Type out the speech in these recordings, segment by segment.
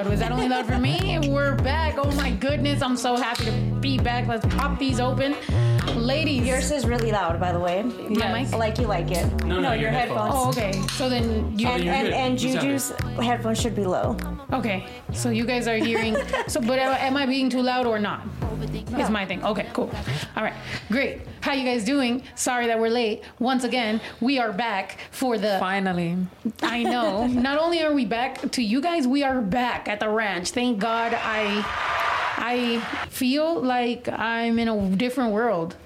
loud? Was that only loud for me? We're back. Oh my goodness. I'm so happy to be back. Let's pop these open. Ladies. Yours is really loud, by the way. My mic? Like you like it. No, no, your your headphones. Oh, okay. So then you. And, and, and Juju's headphones should be low. Okay. So you guys are hearing. So, but am am I being too loud or not? Is my thing. Okay, cool. All right, great. How you guys doing? Sorry that we're late. Once again, we are back for the. Finally. I know. Not only are we back to you guys, we are back at the ranch. Thank God. I, I feel like I'm in a different world.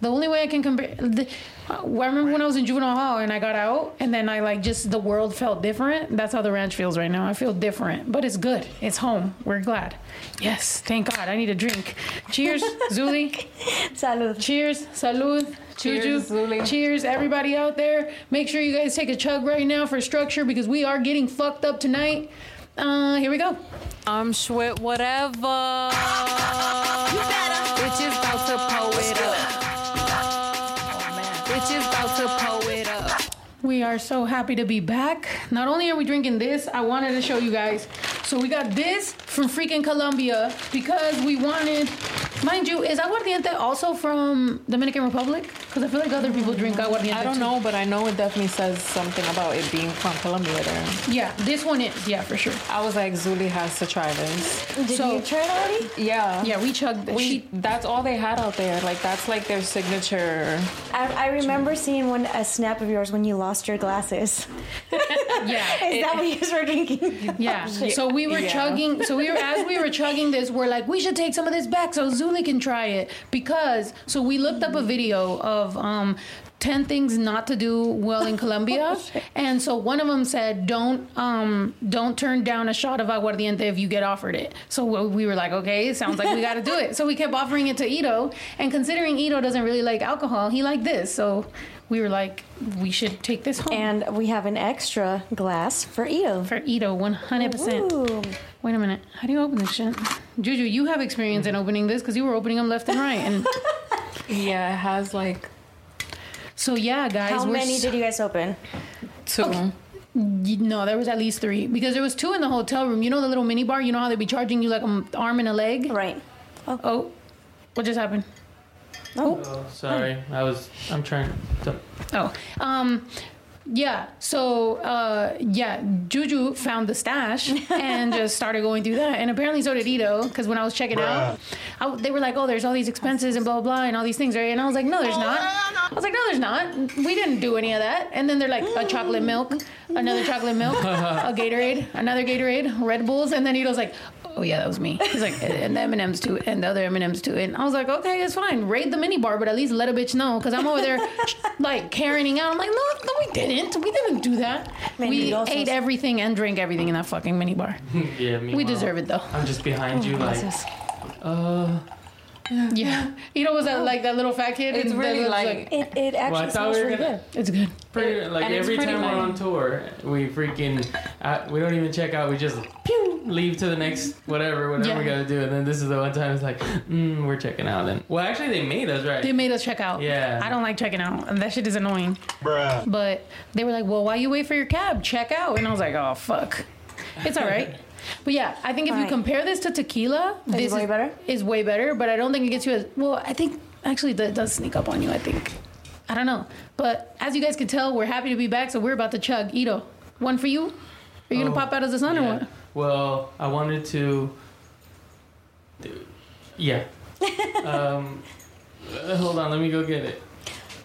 The only way I can compare. The, I remember when I was in juvenile hall and I got out, and then I like just the world felt different. That's how the ranch feels right now. I feel different, but it's good. It's home. We're glad. Yes, thank God. I need a drink. Cheers, Zuli. Salud. Cheers, salud, Cheers, Juju. Zuli. Cheers, everybody out there. Make sure you guys take a chug right now for structure because we are getting fucked up tonight. Uh, here we go. I'm Schwit whatever. You better. Bitches about to We are so happy to be back. Not only are we drinking this, I wanted to show you guys. So we got this from freaking Colombia because we wanted, mind you, is aguardiente also from Dominican Republic? Because I feel like other people drink aguardiente. I don't too. know, but I know it definitely says something about it being from Colombia there. Yeah, this one is. Yeah, for sure. I was like, Zuli has to try this. Did So- you try it already? Yeah. Yeah, we chugged. We, she, that's all they had out there. Like that's like their signature. I, I remember seeing one a snap of yours when you lost your glasses. yeah. Is that what you guys were drinking? Yeah. So we were Yeah. chugging. So we were as we were chugging this, we're like, we should take some of this back so Zuli can try it because. So we looked up a video of um. 10 things not to do well in Colombia. and so one of them said, don't um, don't turn down a shot of aguardiente if you get offered it. So we were like, okay, it sounds like we got to do it. So we kept offering it to Ito. And considering Ito doesn't really like alcohol, he liked this. So we were like, we should take this home. And we have an extra glass for Ito. for Ito, 100%. Ooh. Wait a minute. How do you open this shit? Juju, you have experience in opening this because you were opening them left and right. And Yeah, it has like so, yeah, guys. How many s- did you guys open? two. y- No, there was at least three because there was two in the hotel room. You know the little mini bar. You know how they'd be charging you like an arm and a leg. Right. Oh, what just happened? Oh, sorry. I was. I'm trying to. Oh, um, yeah. So, uh, yeah, Juju found the stash and just started going through that, and apparently so did Ito. Because when I was checking out, I, they were like, "Oh, there's all these expenses and blah blah blah and all these things," right? And I was like, "No, there's not." I was like, "No, there's not. We didn't do any of that." And then they're like, "A chocolate milk, another chocolate milk, a Gatorade, another Gatorade, Red Bulls," and then Ito's like. Oh yeah, that was me. He's like, and the M and M's too, and the other M and M's too. And I was like, okay, it's fine. Raid the mini bar, but at least let a bitch know, because I'm over there like carrying out. I'm like, no, no, we didn't. We didn't do that. we ate everything and drank everything in that fucking mini bar. Yeah, me. We deserve it though. I'm just behind you, like. Uh. Yeah, you Ito was that like that little fat kid. It's really was like It, it actually Well, I thought smells we were really gonna. good. it's good. Pretty, like And every pretty time we're on tour, we freaking uh, we don't even check out. We just pew leave to the next whatever whatever we Yeah. gotta do, and then this is the one time it's like mm, we're checking out. Then well, actually they made us right. They made us check out. Yeah. I don't like checking out. and That shit is annoying. Bruh. But they were like, well, why you wait for your cab? Check out. And I was like, oh fuck, it's all right. But yeah, I think if you Right. compare this to tequila, this way better? Is way better, but I don't think it gets you as well. I think actually that does sneak up on you. I think. I don't know, but as you guys can tell, we're happy to be back. So we're about to chug. Ito, one for you. Are you Oh, gonna pop out as the sun or what? Well, I wanted to. Yeah. um, uh, hold on, let me go get it,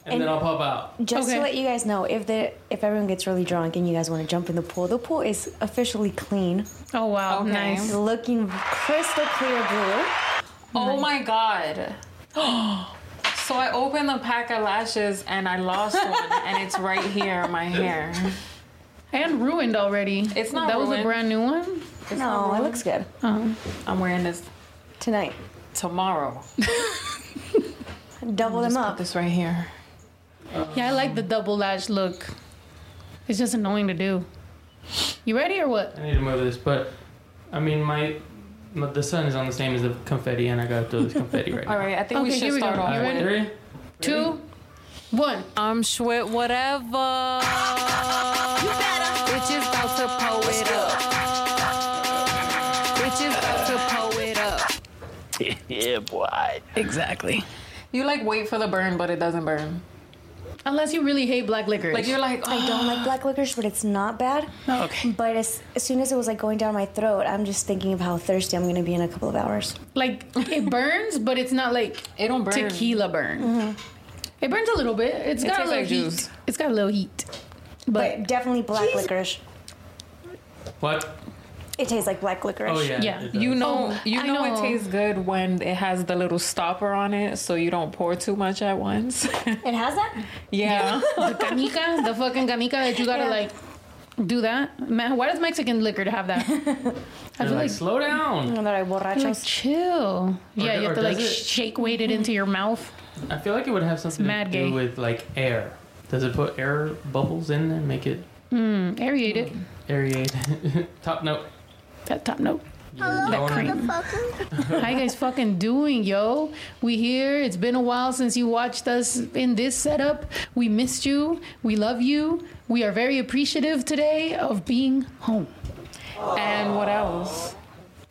and, And- then I'll pop out. Just Okay. to let you guys know, if the if everyone gets really drunk and you guys want to jump in the pool, the pool is officially clean, Oh wow, Okay. nice. looking crystal clear blue. Oh my god. so I opened the pack of lashes and I lost one and it's right here in my hair. And ruined already. It's not That was a brand new one. It's No, it looks good oh. I'm wearing this tonight. tomorrow. Double them Just put up. this right here. Yeah, I like the double lash look. It's just annoying to do. You ready or what? I need to move this, but I mean my. my the sun is on the same as the confetti, and I gotta throw this confetti right now. All right, I think we Okay, should here we go. start off You with ready? Three. Two, one. I'm Schwit whatever. Bitches about to pull it up. Yeah, boy. Exactly. You like wait for the burn, but it doesn't burn. Unless you really hate black licorice. Like you're like, I don't like black ah. licorice, but it's not bad. Oh, okay. But as, as soon as it was like going down my throat, I'm just thinking of how thirsty I'm gonna be in a couple of hours. Like it burns, but it's not like it don't burn. tequila burn. Mm-hmm. It burns a little bit. It's it got a little like heat. Juice. It's got a little heat. But But definitely black licorice. What? It tastes like black licorice. Oh yeah. Yeah. You know, Oh, you know, know. it tastes good when it has the little stopper on it, so you don't pour too much at once. It has that? yeah. the canica, the fucking canica that you gotta Yeah. like do that. Man, why does Mexican liquor to have that? I feel like, like slow down. No, that I like borrachos. chill. Yeah, do- you have to like it- shake weight it into your mouth. I feel like it would have something mad to gay. do with like air. Does it put air bubbles in and make it Mm, aerate it. aerate? Top note. That top note. You're. How you guys fucking doing, yo? We here. It's been a while since you watched us in this setup. We missed you. We love you. We are very appreciative today of being home. and what else?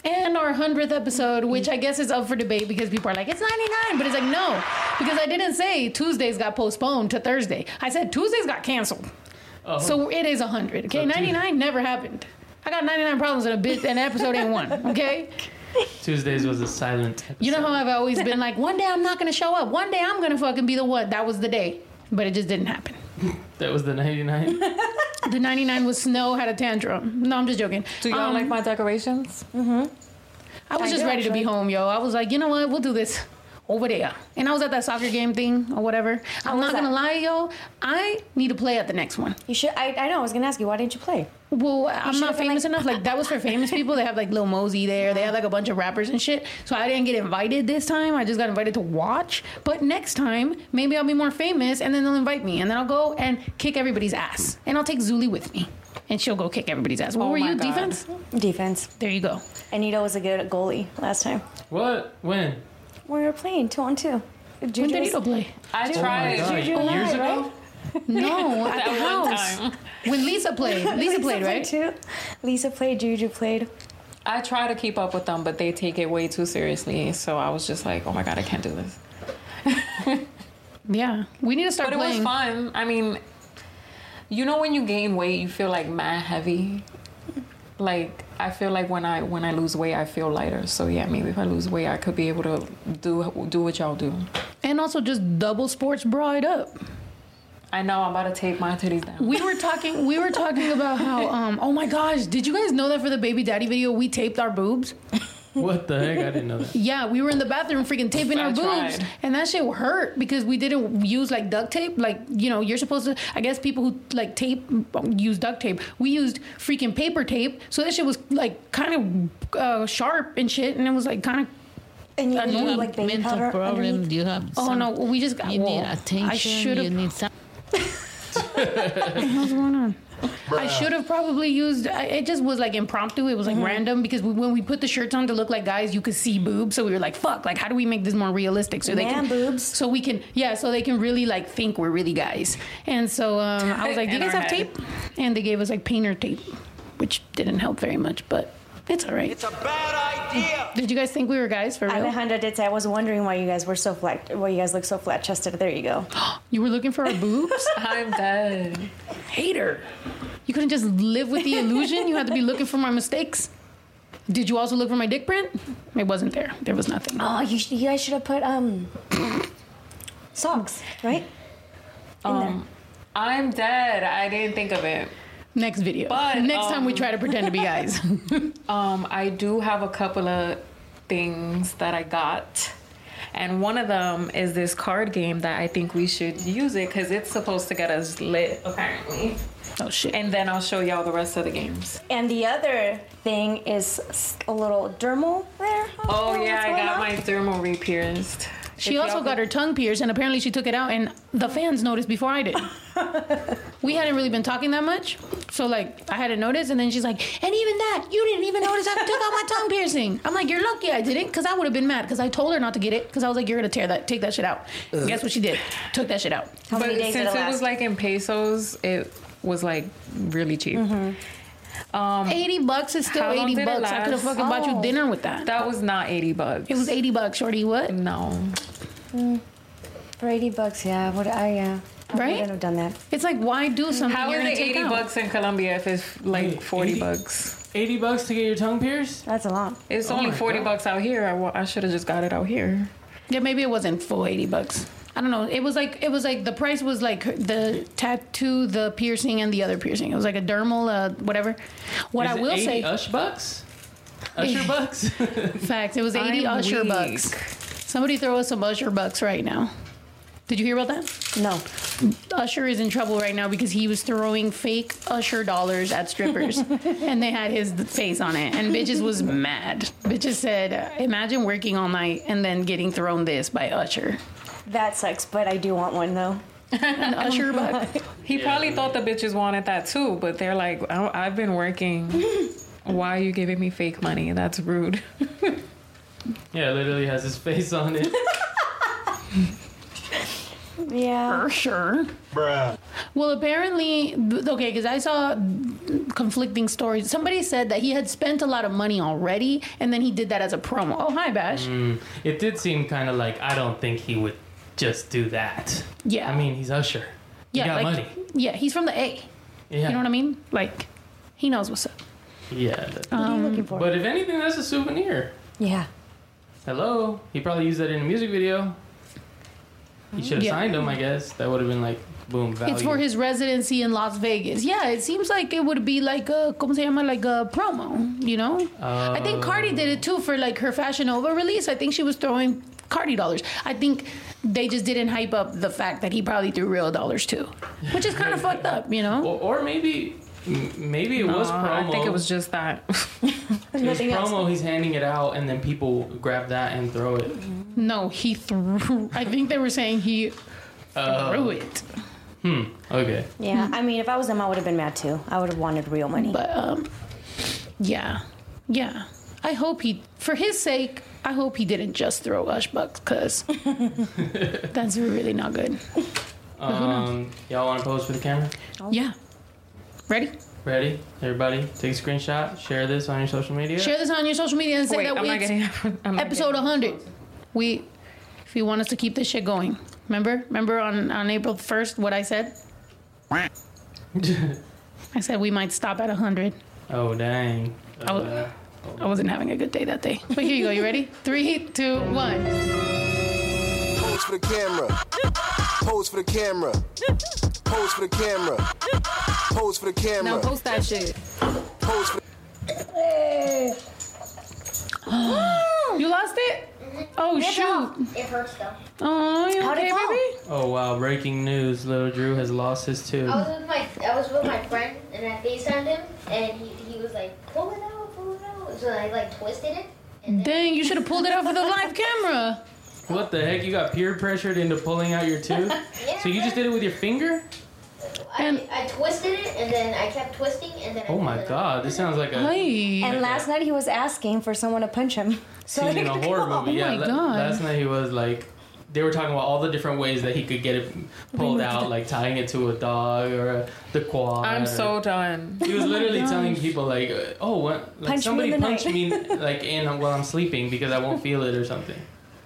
And our 100th episode, which I guess is up for debate because people are like, it's 99. But it's like, no, because I didn't say Tuesdays got postponed to Thursday. I said Tuesdays got canceled. Oh. So it is 100. Okay, oh, So 99 never happened. I got 99 problems in a bit, and episode ain't one. Okay? Tuesdays was a silent episode. You know how I've always been like, one day I'm not gonna show up. One day I'm gonna fucking be the one. That was the day. But it just didn't happen. that was the 99? The 99 was snow, had a tantrum. No, I'm just joking. Do y'all Um, like my decorations? Mm-hmm. I was I just do, ready to be home, yo. I was like, you know what? We'll do this over there. And I was at that soccer game thing or whatever. I'm was not gonna that? lie, yo. I need to play at the next one. You should. I, I know. I was gonna ask you. Why didn't you play? Well, I'm not famous like- enough. Like that was for famous people. They have like Lil Mosey there. They have like a bunch of rappers and shit. So I didn't get invited this time. I just got invited to watch. But next time, maybe I'll be more famous, and then they'll invite me, and then I'll go and kick everybody's ass, and I'll take Zuli with me, and she'll go kick everybody's ass. What Oh were you? God. Defense. Defense. There you go. Anita was a good goalie last time. what? When? We were playing two on two. When did was- Nito play? I Oh tried. god. Juju and Years I, ago? right? No, at That the house. When Lisa played. Lisa Lisa played, right? too. Lisa played. Juju played. I try to keep up with them, but they take it way too seriously. So I was just like, oh my god, I can't do this. Yeah, we need to start But it was fun. I mean, you know when you gain weight, you feel like mad heavy. Like I feel like when I when I lose weight, I feel lighter. So yeah, maybe if I lose weight, I could be able to do do what y'all do. And also just double sports bra it up. I know I'm about to take my titties down. We were talking. We were talking about how. Um. Oh my gosh! Did you guys know that for the baby daddy video we taped our boobs? What the heck? I didn't know that. Yeah, we were in the bathroom freaking taping I our boobs, tried. and that shit hurt because we didn't use like duct tape. Like you know, you're supposed to. I guess people who like tape use duct tape. We used freaking paper tape, so that shit was like kind of uh, sharp and shit, and it was like kind of. And you I need know. like mental powder problem. underneath. You have. Oh some, no, we just got. You well, need attention. I should You have. need some. What's going on? I should have probably used. I- It just was like impromptu. It was Mm-hmm. like random because we, when we put the shirts on to look like guys, you could see boobs. So we were like, "Fuck! Like, how do we make this more realistic so they Man can boobs. So we can, yeah, so they can really like think we're really guys." And so um, I was like, "Do you In guys our have head. tape?" And they gave us like painter tape, which didn't help very much, but it's all right. It's a bad idea. Did you guys think we were guys for real? Alejandra did say I was wondering why you guys were so flat. Why you guys look so flat chested. There you go. You were looking for our boobs, I'm dead. hater. You couldn't just live with the illusion. You had to be looking for my mistakes. Did you also look for my dick print? It wasn't there. There was nothing. Oh, you, sh- you guys should have put um socks, right? In there. Um, I'm dead. I didn't think of it. Next video. But, Next time we um, try to pretend to be guys. Um, I do have a couple of things that I got. And one of them is this card game that I think we should use it because it's supposed to get us lit, apparently. oh shit. And then I'll show y'all the rest of the games. And the other thing is a little dermal there. Oh, What's yeah, I got on? my dermal re-pierced. She also y'all got her tongue pierced and apparently she took it out and the fans noticed before I did. we hadn't really been talking that much. So like I hadn't noticed and then she's like, and even that, you didn't even notice I took out my tongue piercing. I'm like, you're lucky I didn't because I would have been mad because I told her not to get it because I was like, you're gonna tear that, take that shit out. Guess what she did? Took that shit out. How But many days since it it, last? was like in pesos, it was like really cheap. Mm-hmm. Um, 80 bucks is still 80 bucks. I could have last? fucking bought you Oh. dinner with that. that was not 80 bucks. It was 80 bucks, shorty. What? No. For 80 bucks, yeah. What I, yeah. I Right? wouldn't have done that. It's like, why do something How you're is gonna it 80 out? bucks in Colombia if it's like Wait, 40 80? bucks? 80 bucks to get your tongue pierced? That's a lot. It's Oh only 40 God. bucks out here. I, I should have just got it out here. Yeah, maybe it wasn't full 80 bucks. I don't know. It was like it was like the price was like the tattoo, the piercing, and the other piercing. It was like a dermal, uh, whatever. What Is I it will 80 say, Ush bucks? Usher bucks? fact, it was 80 I'm Usher weak. bucks. Somebody throw us some Usher bucks right now. Did you hear about that? No. Usher is in trouble right now because he was throwing fake Usher dollars at strippers, and they had his face on it. And bitches was mad. Bitches said, "Imagine working all night and then getting thrown this by Usher." That sucks, but I do want one though. An Usher buck. He probably thought the bitches wanted that too, but they're like, I- I've been working. Why are you giving me fake money? That's rude. yeah, literally has his face on it. Yeah. For sure. Bruh. Well, apparently, okay, because I saw conflicting stories. Somebody said that he had spent a lot of money already, and then he did that as a promo. Oh, hi, Bash. Mm, it did seem kind of like I don't think he would just do that. Yeah. I mean, he's Usher. He yeah, got like, money. yeah, he's from the A. Yeah. You know what I mean? Like, he knows what's up. Yeah. that- What are you looking for? but if anything, that's a souvenir. yeah. Hello. He probably used that in a music video. He should have Yeah. signed him, I guess. That would have been like, boom, value. It's for his residency in Las Vegas. Yeah, it seems like it would be like a, como se llama, like a promo, you know? I think Cardi did it oh. too for like her Fashion Nova release. I think she was throwing Cardi dollars. I think they just didn't hype up the fact that he probably threw real dollars too, which is kind of fucked up, you know? Or, or maybe, maybe it was Uh, promo. I think it was just that. It was Nothing else. promo. He's handing it out, and then people grab that and throw it. No, he threw. I think they were saying he Uh, threw it, Hmm. Okay. Yeah. I mean, if I was them, I would have been mad too. I would have wanted real money. but um, yeah, yeah. I hope he, for his sake, I hope he didn't just throw Ush bucks because that's really not good. Um, y'all want to pose for the camera? Yeah. Ready? Ready? Everybody, take a screenshot. Share this on your social media. Share this on your social media and say Wait, that I'm not getting. I'm not episode 100. We, if you want us to keep this shit going, remember? Remember on on April 1st what I said? I said we might stop at 100. oh dang. Oh. Uh, I wasn't having a good day that day. But here you go. You ready? Three, two, one. Pose for the camera. Pose for the camera. Pose for the camera. Pose for the camera. Now post that shit. Pose for You lost it? Mm-hmm. Oh shoot! It hurts though. Oh, you okay, baby? oh wow! Breaking news: Little Drew has lost his tooth. I was with my I was with my friend and I FaceTimed him and he, he was like, pull it pull it out. So I like twisted it. And then Dang, you should have pulled it out for the live camera. What the heck? You got peer pressured into pulling out your tooth? Yeah, so you just did it with your finger? And- I, I twisted it and then I kept twisting and then Oh pulled my god! This sounds like a Hey. and last night he was asking for someone to punch him. So scene in a horror oh movie. Oh yeah, my la- God. last night he was like, they were talking about all the different ways that he could get it pulled out, like tying it to a dog or a, the quad. I'm so done. He was literally gosh. telling people like, uh, "Oh, what? Like Punch somebody in the punch night." me like in while I'm sleeping because I won't feel it or something."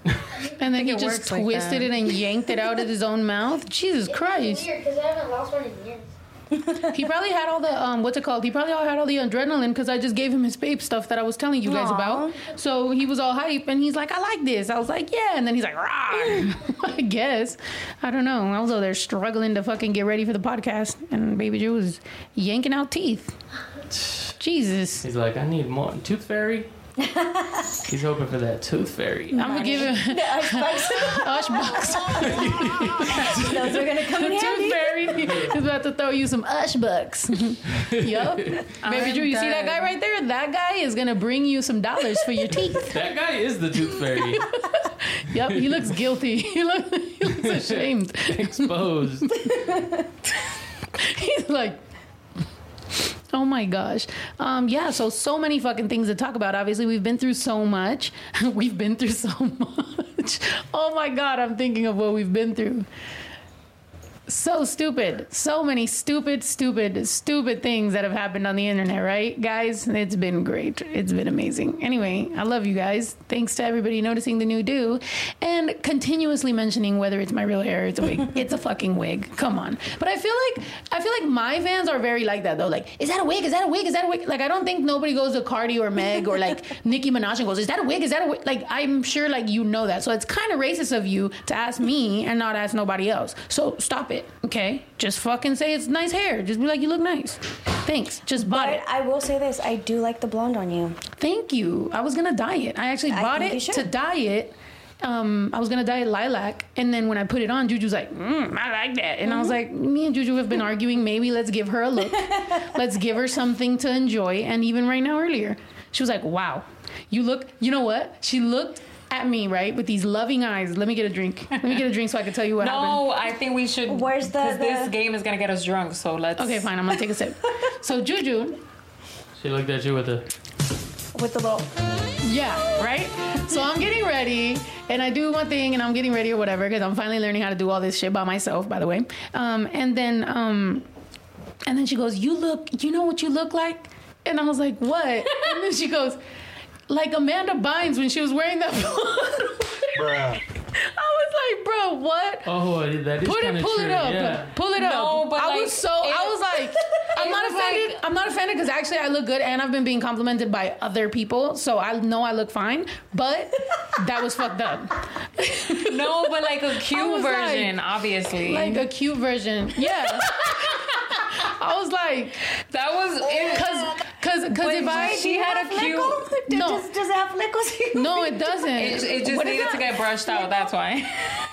And then he just works like twisted it and yanked it out of his own mouth. Jesus It's Christ. weird because I haven't lost one in years. He probably had all the um what's it called? He probably all had all the adrenaline because I just gave him his babe stuff that I was telling you guys Aw. about. So he was all hype and he's like, I like this. I was like, yeah. And then he's like, rah. I guess. I don't know. I was over there struggling to fucking get ready for the podcast, and Baby Drew was yanking out teeth. Jesus. He's like, "I need more tooth fairy." He's hoping for that tooth fairy. I'm gonna give him the ice spikes, Ush bucks. those are gonna come in Tooth handy. Fairy is about to throw you some Ush bucks. yup. Baby I'm Drew, you see that guy right there? That guy is gonna bring you some dollars for your teeth. That guy is the tooth fairy, Yep, he looks guilty. He looks, he looks ashamed. exposed. He's like, oh my gosh. Um, yeah, so so many fucking things to talk about. Obviously, we've been through so much. we've been through so much. Oh my god, I'm thinking of what we've been through. So stupid. So many stupid, stupid, stupid things that have happened on the internet, right, guys? It's been great. It's been amazing. Anyway, I love you guys. Thanks to everybody noticing the new do and continuously mentioning whether it's my real hair or it's a wig. it's a fucking wig. Come on. But I feel like I feel like my fans are very like that though. Like, is that a wig? Is that a wig? Is that a wig? Like, I don't think nobody goes to Cardi or Meg or like Nicki Minaj and goes, "Is that a wig? Is that a wig?" Like, I'm sure like you know that. So it's kind of racist of you to ask me and not ask nobody else. So stop it, okay? Just fucking say it's nice hair. Just be like, you look nice. Thanks. Just bought But it. I will say this: I do like the blonde on you. Thank you. I was gonna dye it. I actually I bought it to dye it. Um, I was gonna dye it lilac, and then when I put it on, Juju's like, mm, "I like that," and I Mm-hmm. was like, "Me and Juju have been arguing. Maybe let's give her a look. let's give her something to enjoy." And even right now, earlier, she was like, "Wow, you look. You know what?" She looked at me right with these loving eyes. Let me get a drink. Let me get a drink so I can tell you what happened. No, I think we should. Where's the- Because this game is gonna get us drunk. So let's. Okay, fine. I'm gonna take a sip. So Juju, She looked at you with a. With the little, Yeah, right? So I'm getting ready and I do one thing and I'm getting ready or whatever because I'm finally learning how to do all this shit by myself, by the way. Um, and then um, and then she goes, You look, you know what you look like? And I was like, What? And then she goes, Like Amanda Bynes when she was wearing that Bruh. I was like, bro, what? Oh, that is Put kind it, of pull true. it up. Yeah. Pull it No, up. but, I like, was so, I was like, I'm not was offended. like- I'm not offended because actually I look good and I've been being complimented by other people. So I know I look fine, but that was fucked up. No, but like a cute was like- version, obviously. Like a cute version. Yeah. I was like, that was. It, oh, cause, cause, cause if I, she had a cute. No. Does, does it have flickles? no, it doesn't. It, it just What is needed to get brushed out. That's why.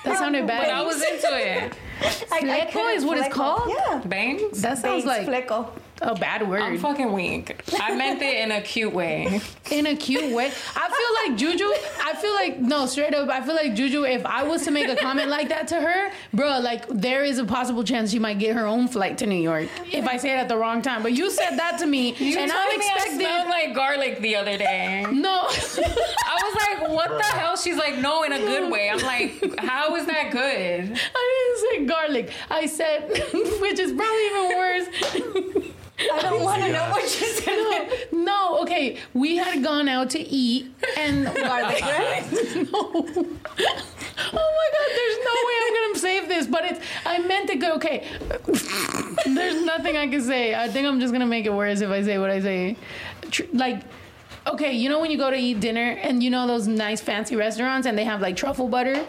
That sounded bad. But I was into it. Fleco is what it's called? Yeah. Bangs. That sounds Bangs, like fleckle. A bad word. I'm fucking weak. I meant it in a cute way. in a cute way. I feel like Juju. I feel like no, straight up. I feel like Juju. If I was to make a comment like that to her, bro, like there is a possible chance she might get her own flight to New York if I say it at the wrong time. But you said that to me, You and I'm me I smelled like garlic the other day. No, I was like, what the hell? She's like, no, in a good way. I'm like, how is that good? I didn't say garlic. I said, which is probably even worse. I don't want to know what you said. No, no, okay. We had gone out to eat and garlic bread. no. Oh my god, there's no way I'm gonna save this, but it's I meant to go okay. there's nothing I can say. I think I'm just gonna make it worse if I say what I say. Tr- Like okay, you know when you go to eat dinner and you know those nice fancy restaurants and they have like truffle butter?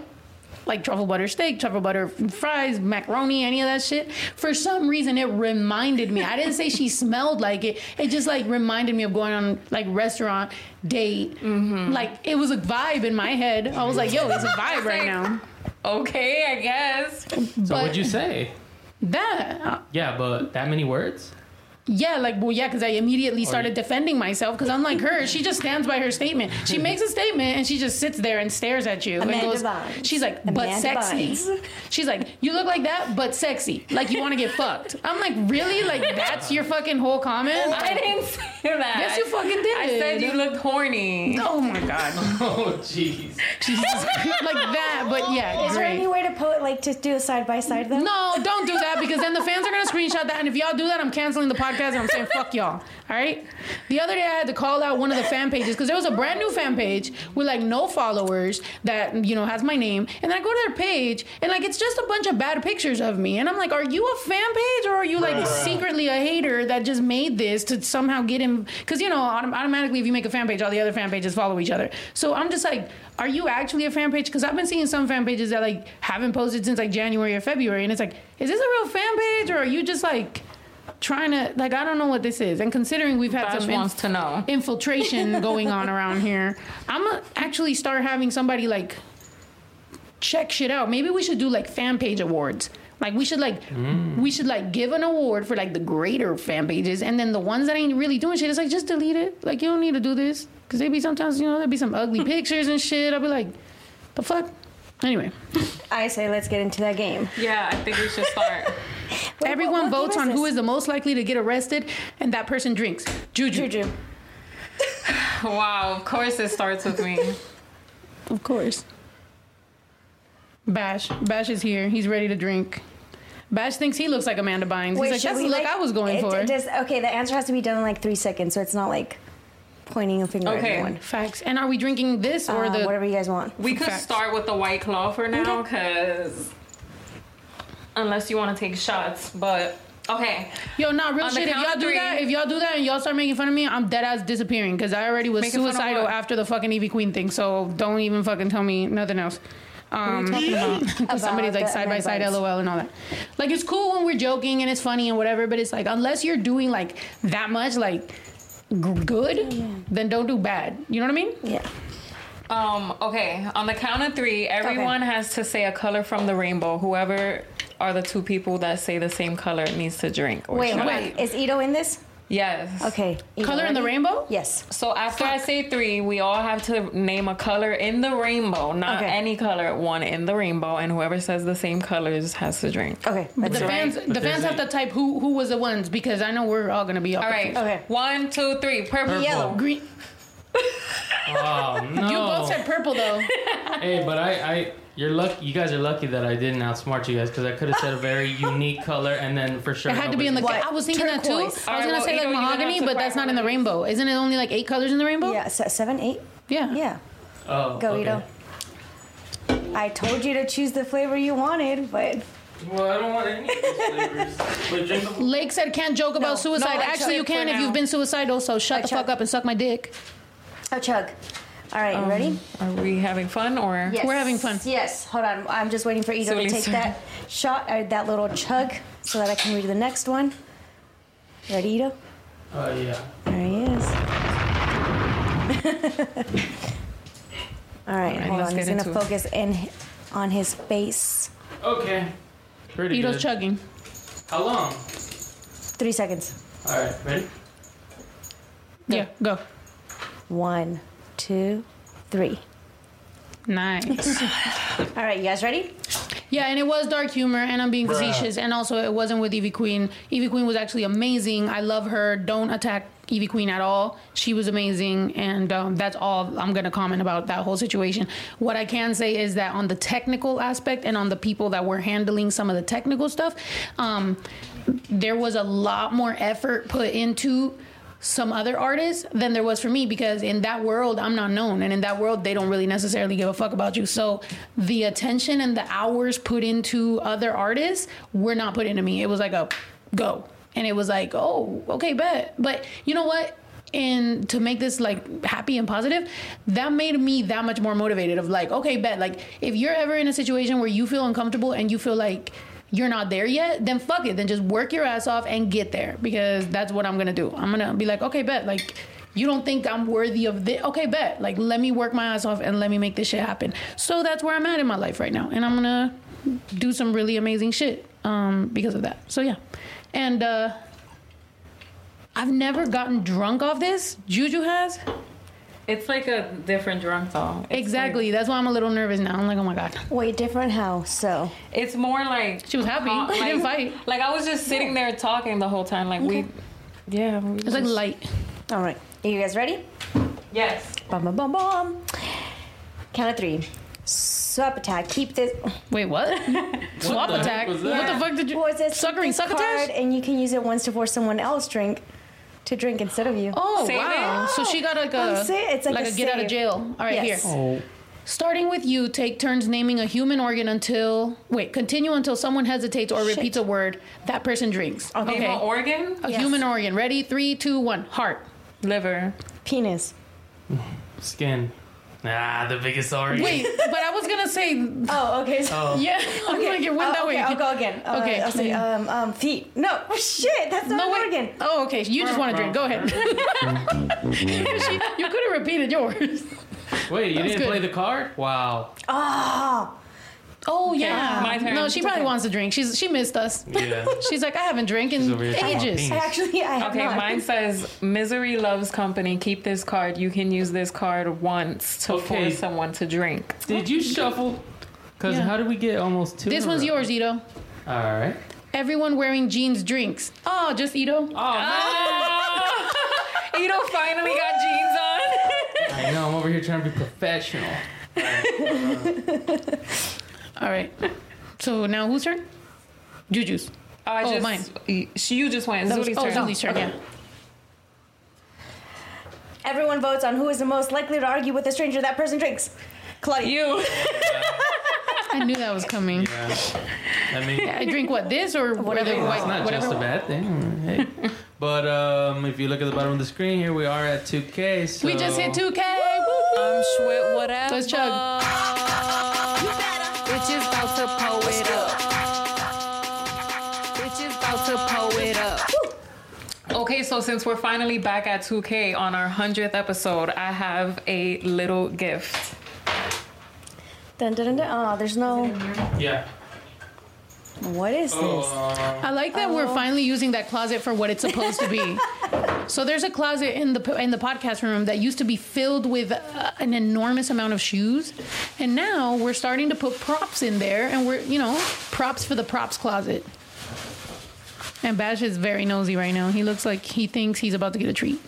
Like truffle butter steak, truffle butter fries, macaroni, any of that shit. For some reason, it reminded me. I didn't say she smelled like it. It just like reminded me of going on like restaurant date. Like it was a vibe in my head. I was like, yo, it's a vibe right now. Okay, I guess. So But what'd you say? that, uh, Yeah, but that many words? Yeah, like well, yeah, because I immediately started defending myself because unlike her, she just stands by her statement. She makes a statement and she just sits there and stares at you Amanda and goes, Bynes. she's like, but Amanda sexy. Bynes. She's like, you look like that, but sexy. Like you want to get fucked. I'm like, really? Like that's your fucking whole comment? I didn't say that. Yes, you fucking did. I said you looked horny. Oh my god, Oh, jeez. Jesus, like that. But yeah, Is there any way to put like to do a side by side though? No, don't do that because then the fans are gonna screenshot that, and if y'all do that, I'm canceling the podcast and I'm saying fuck y'all. All right. The other day I had to call out one of the fan pages because there was a brand new fan page with like no followers that you know has my name, and then I go to their page and like it's just a bunch of bad pictures of me, and I'm like, are you a fan page or are you like secretly a hater that just made this to somehow get him? Because you know autom- automatically if you make a fan page, all the other fan pages follow each other. So I'm just like. Are you actually a fan page? Because I've been seeing some fan pages that like haven't posted since like January or February, and it's like, is this a real fan page or are you just like trying to like I don't know what this is. And considering we've had Bash some wants to know. infiltration going on around here, I'm gonna actually start having somebody like check shit out. Maybe we should do like fan page awards. Like we should like mm. we should like give an award for like the greater fan pages, and then the ones that ain't really doing shit, it's like just delete it. Like you don't need to do this because they be sometimes you know there be some ugly pictures and shit. I'll be like, the fuck. Anyway, I say let's get into that game. Yeah, I think we should start. Wait, everyone what- what votes on who this? is the most likely to get arrested, and that person drinks. Juju. Juju. wow, of course it starts with me. Of course. Bash. Bash is here. He's ready to drink. Bash thinks he looks like Amanda Bynes. He's like, should that's the look like- I was going it- for. it does- okay, the answer has to be done in like three seconds, so it's not like pointing a finger Okay. at anyone. Facts. And are we drinking this or Uh, the? whatever you guys want. We could Facts. start with the white claw for now, because unless you want to take shots, but okay. Yo, not real On shit. If y'all of do three- that, if y'all do that and y'all start making fun of me, I'm dead ass disappearing because I already was Making fun of suicidal after the fucking Evie Queen thing. So don't even fucking tell me nothing else. Um, because somebody's like side by side, lol, and all that. Like it's cool when we're joking and it's funny and whatever, but it's like unless you're doing like that much, like g- good, then don't do bad. You know what I mean? Yeah. Um, okay, on the count of three, everyone has to say a color from the rainbow. Whoever are the two people that say the same color needs to drink. Or Wait, shot. hold on. Is Ito in this? Yes. Okay. Ito, Color in the rainbow? Yes. So after I say three, we all have to name a color in the rainbow, not Okay. any color, one in the rainbow, and whoever says the same colors has to drink. Okay. The That's right. fans, the fans have to type who who was the ones because I know we're all gonna be up. All right. Okay. One, two, three. Purple. Yellow. Green. Oh no! You both said purple though. Hey, but I, I, you're lucky. You guys are lucky that I didn't outsmart you guys because I could have said a very unique color, and then for sure It had to be in the. What? I was thinking that too. I was Turquoise. All right, gonna well, say like you're mahogany, but that's not in the rainbow. Isn't it only like eight colors in the rainbow? Yeah, seven, eight. Yeah. Yeah. Oh, Go, okay. Ito. I told you to choose the flavor you wanted, but Well, I don't want any of these flavors. But drink Lake said can't joke about No. suicide. No, Actually, you can if now. you've been suicidal. So shut I the chug. fuck up and suck my dick. oh, chug. All right, you um, ready? Are we having fun or? Yes. We're having fun. Yes. Hold on. I'm just waiting for Ito to take sir. that shot, or that little chug, so that I can read the next one. Ready, Ito? Oh yeah. There he is. All right, All right, hold on. He's gonna into it. focus in on his face. Okay. Pretty Ito's good. chugging. How long? Three seconds. All right. Ready? Yeah, go. One, two, three. Nice. All right, you guys ready? Yeah, and it was dark humor, and I'm being facetious. And also, it wasn't with Evie Queen. Evie Queen was actually amazing. I love her. Don't attack Evie Queen at all. She was amazing, and um, that's all I'm gonna comment about that whole situation. What I can say is that on the technical aspect and on the people that were handling some of the technical stuff, um, there was a lot more effort put into some other artists than there was for me because in that world I'm not known and in that world they don't really necessarily give a fuck about you. So the attention and the hours put into other artists were not put into me. It was like a go. And it was like, "Oh, okay, bet." But you know what? And to make this like happy and positive, that made me that much more motivated of like, okay, bet. Like if you're ever in a situation where you feel uncomfortable and you feel like you're not there yet, then fuck it. Then just work your ass off and get there because that's what I'm gonna do. I'm gonna be like, okay, bet. Like, you don't think I'm worthy of this? Okay, bet. Like, let me work my ass off and let me make this shit happen. So that's where I'm at in my life right now, and I'm gonna do some really amazing shit um, because of that. So yeah, and uh, I've never gotten drunk off this. Juju has. It's like a different drunk song. It's Exactly. That's why I'm a little nervous now. I'm like, oh my god. Wait, different how? So, it's more like She was happy. calm- She didn't fight. Like I was just sitting there talking the whole time. Like we, yeah. We It's like light. all right. Are you guys ready? yes. Bum, bum, bum, bum. Count of three. Swap attack. Keep this. Wait, what? Swap attack. What that? the fuck did you? What is it? Suckering Keep this succotash? card, and you can use it once to force someone else drink to drink instead of you. Oh Save wow! it? So she got like I'm a saying- it's like a a get out of jail. All right, Yes. here. Oh. Starting with you, take turns naming a human organ until wait. Continue until someone hesitates or Shit. repeats a word. That person drinks. Name Okay. an organ. A Yes. human organ. Ready? Three, two, one. Heart. Liver. Penis. Skin. Ah, the biggest organ. Wait, but I was gonna say Oh, okay. Oh. yeah. I'm like it went Oh, that okay, way. I'll go again. Uh, Okay. I'll say um, um, feet. No, shit, that's not No an Oh, okay. You just want to drink. Go ahead. She- you could have repeated yours. Wait, you That's didn't good. play the card? Wow. Ah, Oh yeah. my turn. No, she probably wants to drink. She's she missed us. Yeah. She's like, I haven't drank in over here talking ages. penis. actually, I have Okay, not. mine says misery loves company. Keep this card. You can use this card once to Okay. force someone to drink. Did you shuffle? Because Yeah. how did we get almost two? This one's row? yours, Ito. All right. Everyone wearing jeans drinks. Oh, just Ito. Oh, ah. Ito finally got jeans on. I know. I'm over here trying to be professional. All right. So now whose turn? Juju's. Oh, I Oh, just mine. She, you just went. That was, Zuli's oh, turn. Zuli's turn. Yeah. Everyone votes on who is the most likely to argue with a stranger that person drinks. Claudia. You. I knew that was coming. Yeah. I mean, I drink what this or whatever. it's white, not whatever. just a bad thing. Hey. But um, if you look at the bottom of the screen here, we are at 2K. So we just hit 2K. I'm sweat whatever. Let's chug. Bitches about to pull it up. Bitches about to pull it up. Okay, so since we're finally back at 2K on our 100th episode, I have a little gift. Dun, dun, dun, dun. Oh, there's no. Yeah. What is this? Uh, I like that we're finally using that closet for what it's supposed to be. so there's a closet in the in the podcast room that used to be filled with uh, an enormous amount of shoes, and now we're starting to put props in there, and we're you know props for the props closet. And Bash is very nosy right now. He looks like he thinks he's about to get a treat.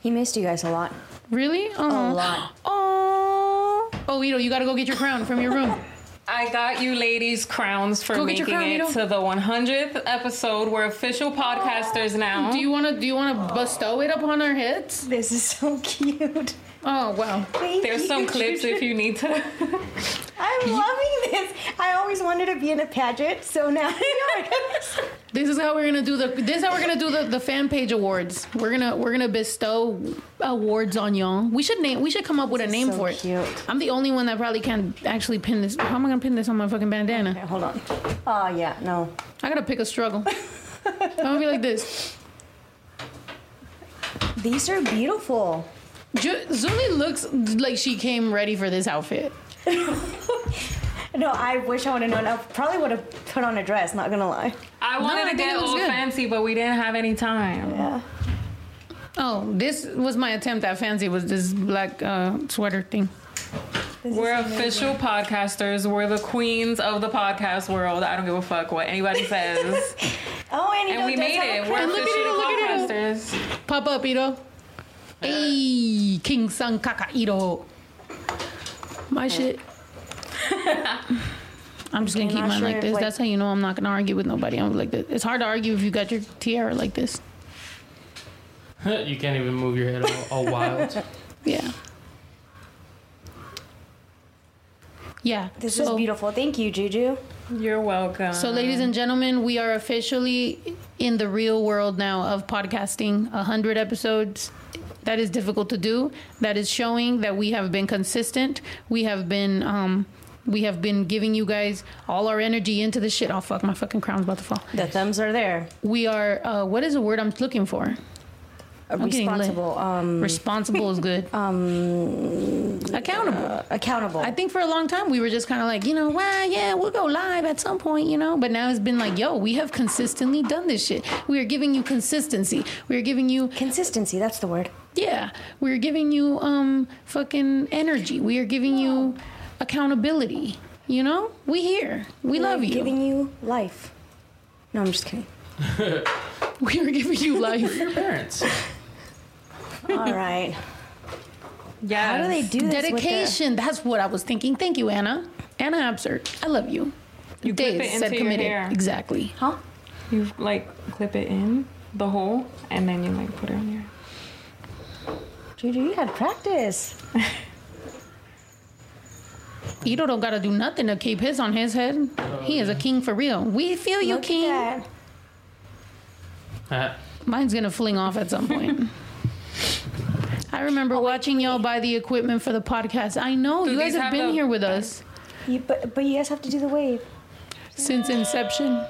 He missed you guys a lot. Really? A Oh. lot. Oh. Oh, Ito, you got to go get your crown from your room. I got you ladies crowns for Go making crown, it to the 100th episode. We're official podcasters now. Do you want to do you want to bestow it upon our heads? This is so cute. Oh wow. Thank There's you. some clips if you need to. I'm loving this. I always wanted to be in a pageant, so now. This is how we're gonna do the. This is how we're gonna do the, the fan page awards. We're gonna we're gonna bestow awards on y'all. We should name. We should come up with a This name so for it. cute. I'm the only one that probably can't actually pin this. How am I gonna pin this on my fucking bandana? Okay, hold on. Oh yeah, no. I gotta pick a struggle. I'm gonna be like this. These are beautiful. Ju- Zuli looks like she came ready for this outfit. No, I wish I would have known. I probably would have put on a dress. Not gonna lie. I wanted I to think get it was all good. fancy, but we didn't have any time. Yeah. Oh, this was my attempt at fancy. Was this black uh, sweater thing? This We're amazing. official podcasters. We're the queens of the podcast world. I don't give a fuck what anybody says. Oh, and, and we made it. We're And look at official it, look at podcasters. Pop up, Ito. Hey, King San Kaka Ito. My shit. I'm just gonna I'm keep not mine sure like this. like- That's how you know I'm not gonna argue with nobody. I'm like this. It's hard to argue if you got your tiara like this. you can't even move your head all, all wild. Yeah. Yeah. This so, is beautiful. Thank you, Juju. You're welcome. So, ladies and gentlemen, we are officially in the real world now of podcasting. A hundred episodes. That is difficult to do. That is showing that we have been consistent. We have been, um, we have been giving you guys all our energy into the shit. Oh fuck, my fucking crown's about to fall. The thumbs are there. We are. Uh, what is the word I'm looking for? lit. Responsible. Um, Responsible is good. Um, accountable. accountable. I think for a long time we were just kind of like, you know, well, yeah, we'll go live at some point, you know. But now it's been like, yo, we have consistently done this shit. We are giving you consistency. We are giving you, Consistency. That's the word. Yeah, we are giving you um fucking energy. We are giving you accountability. You know, we here. We love you. Giving you life. No, I'm just kidding. we are giving you life. Your parents. All right. Yeah. How do they do this? with the- Dedication. That's what I was thinking. Thank you, Anna. Anna Absert. I love you. You clip it into your hair. Exactly. Huh? You like clip it in the hole, and then you like put it on your. Juju, you had practice. Ito don't gotta do nothing to keep his on his head. He is a king for real. We feel you, Look at king. that. Uh, Mine's gonna fling off at some point. I remember watching y'all buy the equipment for the podcast. I know Do you guys these have have been the- here with us You, but but you guys have to do the wave. since inception.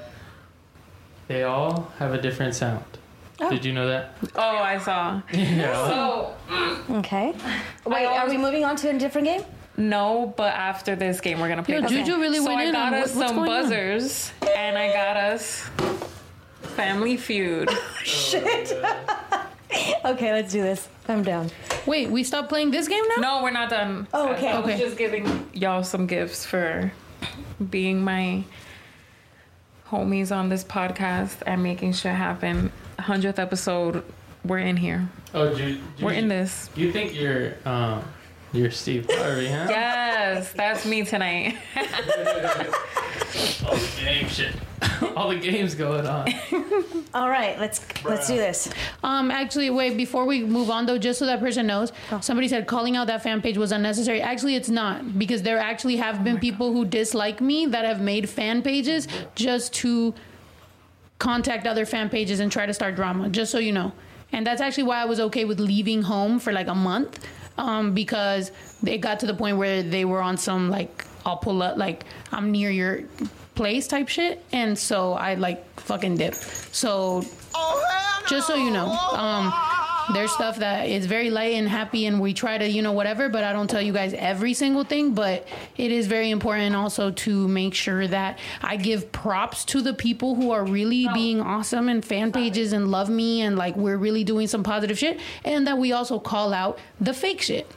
they all have a different sound. Oh. Did you know that? Oh, I saw. Yeah. So Okay. Mm. Wait, are we moving on to a different game? no, but after this game, we're gonna play. Yo, this Juju game. really so went I in got on us what- some going on. buzzers, and I got us Family Feud. Shit. okay, let's do this. I'm down. Wait, we stopped playing this game now? No, we're not done. Oh, okay. I, I was Okay. just giving y'all some gifts for being my homies on this podcast and making shit happen. Hundredth episode, we're in here. Oh, Ju- Ju- We're in this. You think you're um, you're Steve Harvey, huh? Yes, that's me tonight. All the game shit. All the games going on. All right, let's let's do this. Um, actually, wait. Before we move on, though, just so that person knows, somebody said calling out that fan page was unnecessary. Actually, it's not because there actually have been people who dislike me that have made fan pages just to contact other fan pages and try to start drama. Just so you know, and that's actually why I was okay with leaving home for like a month, um, because it got to the point where they were on some like I'll pull up like I'm near your place type shit, and so I like fucking dip. So just so you know, um, there's stuff that is very light and happy, and we try to, you know, whatever. But I don't tell you guys every single thing. But it is very important also to make sure that I give props to the people who are really oh. being awesome and fan pages and love me, and like we're really doing some positive shit, and that we also call out the fake shit.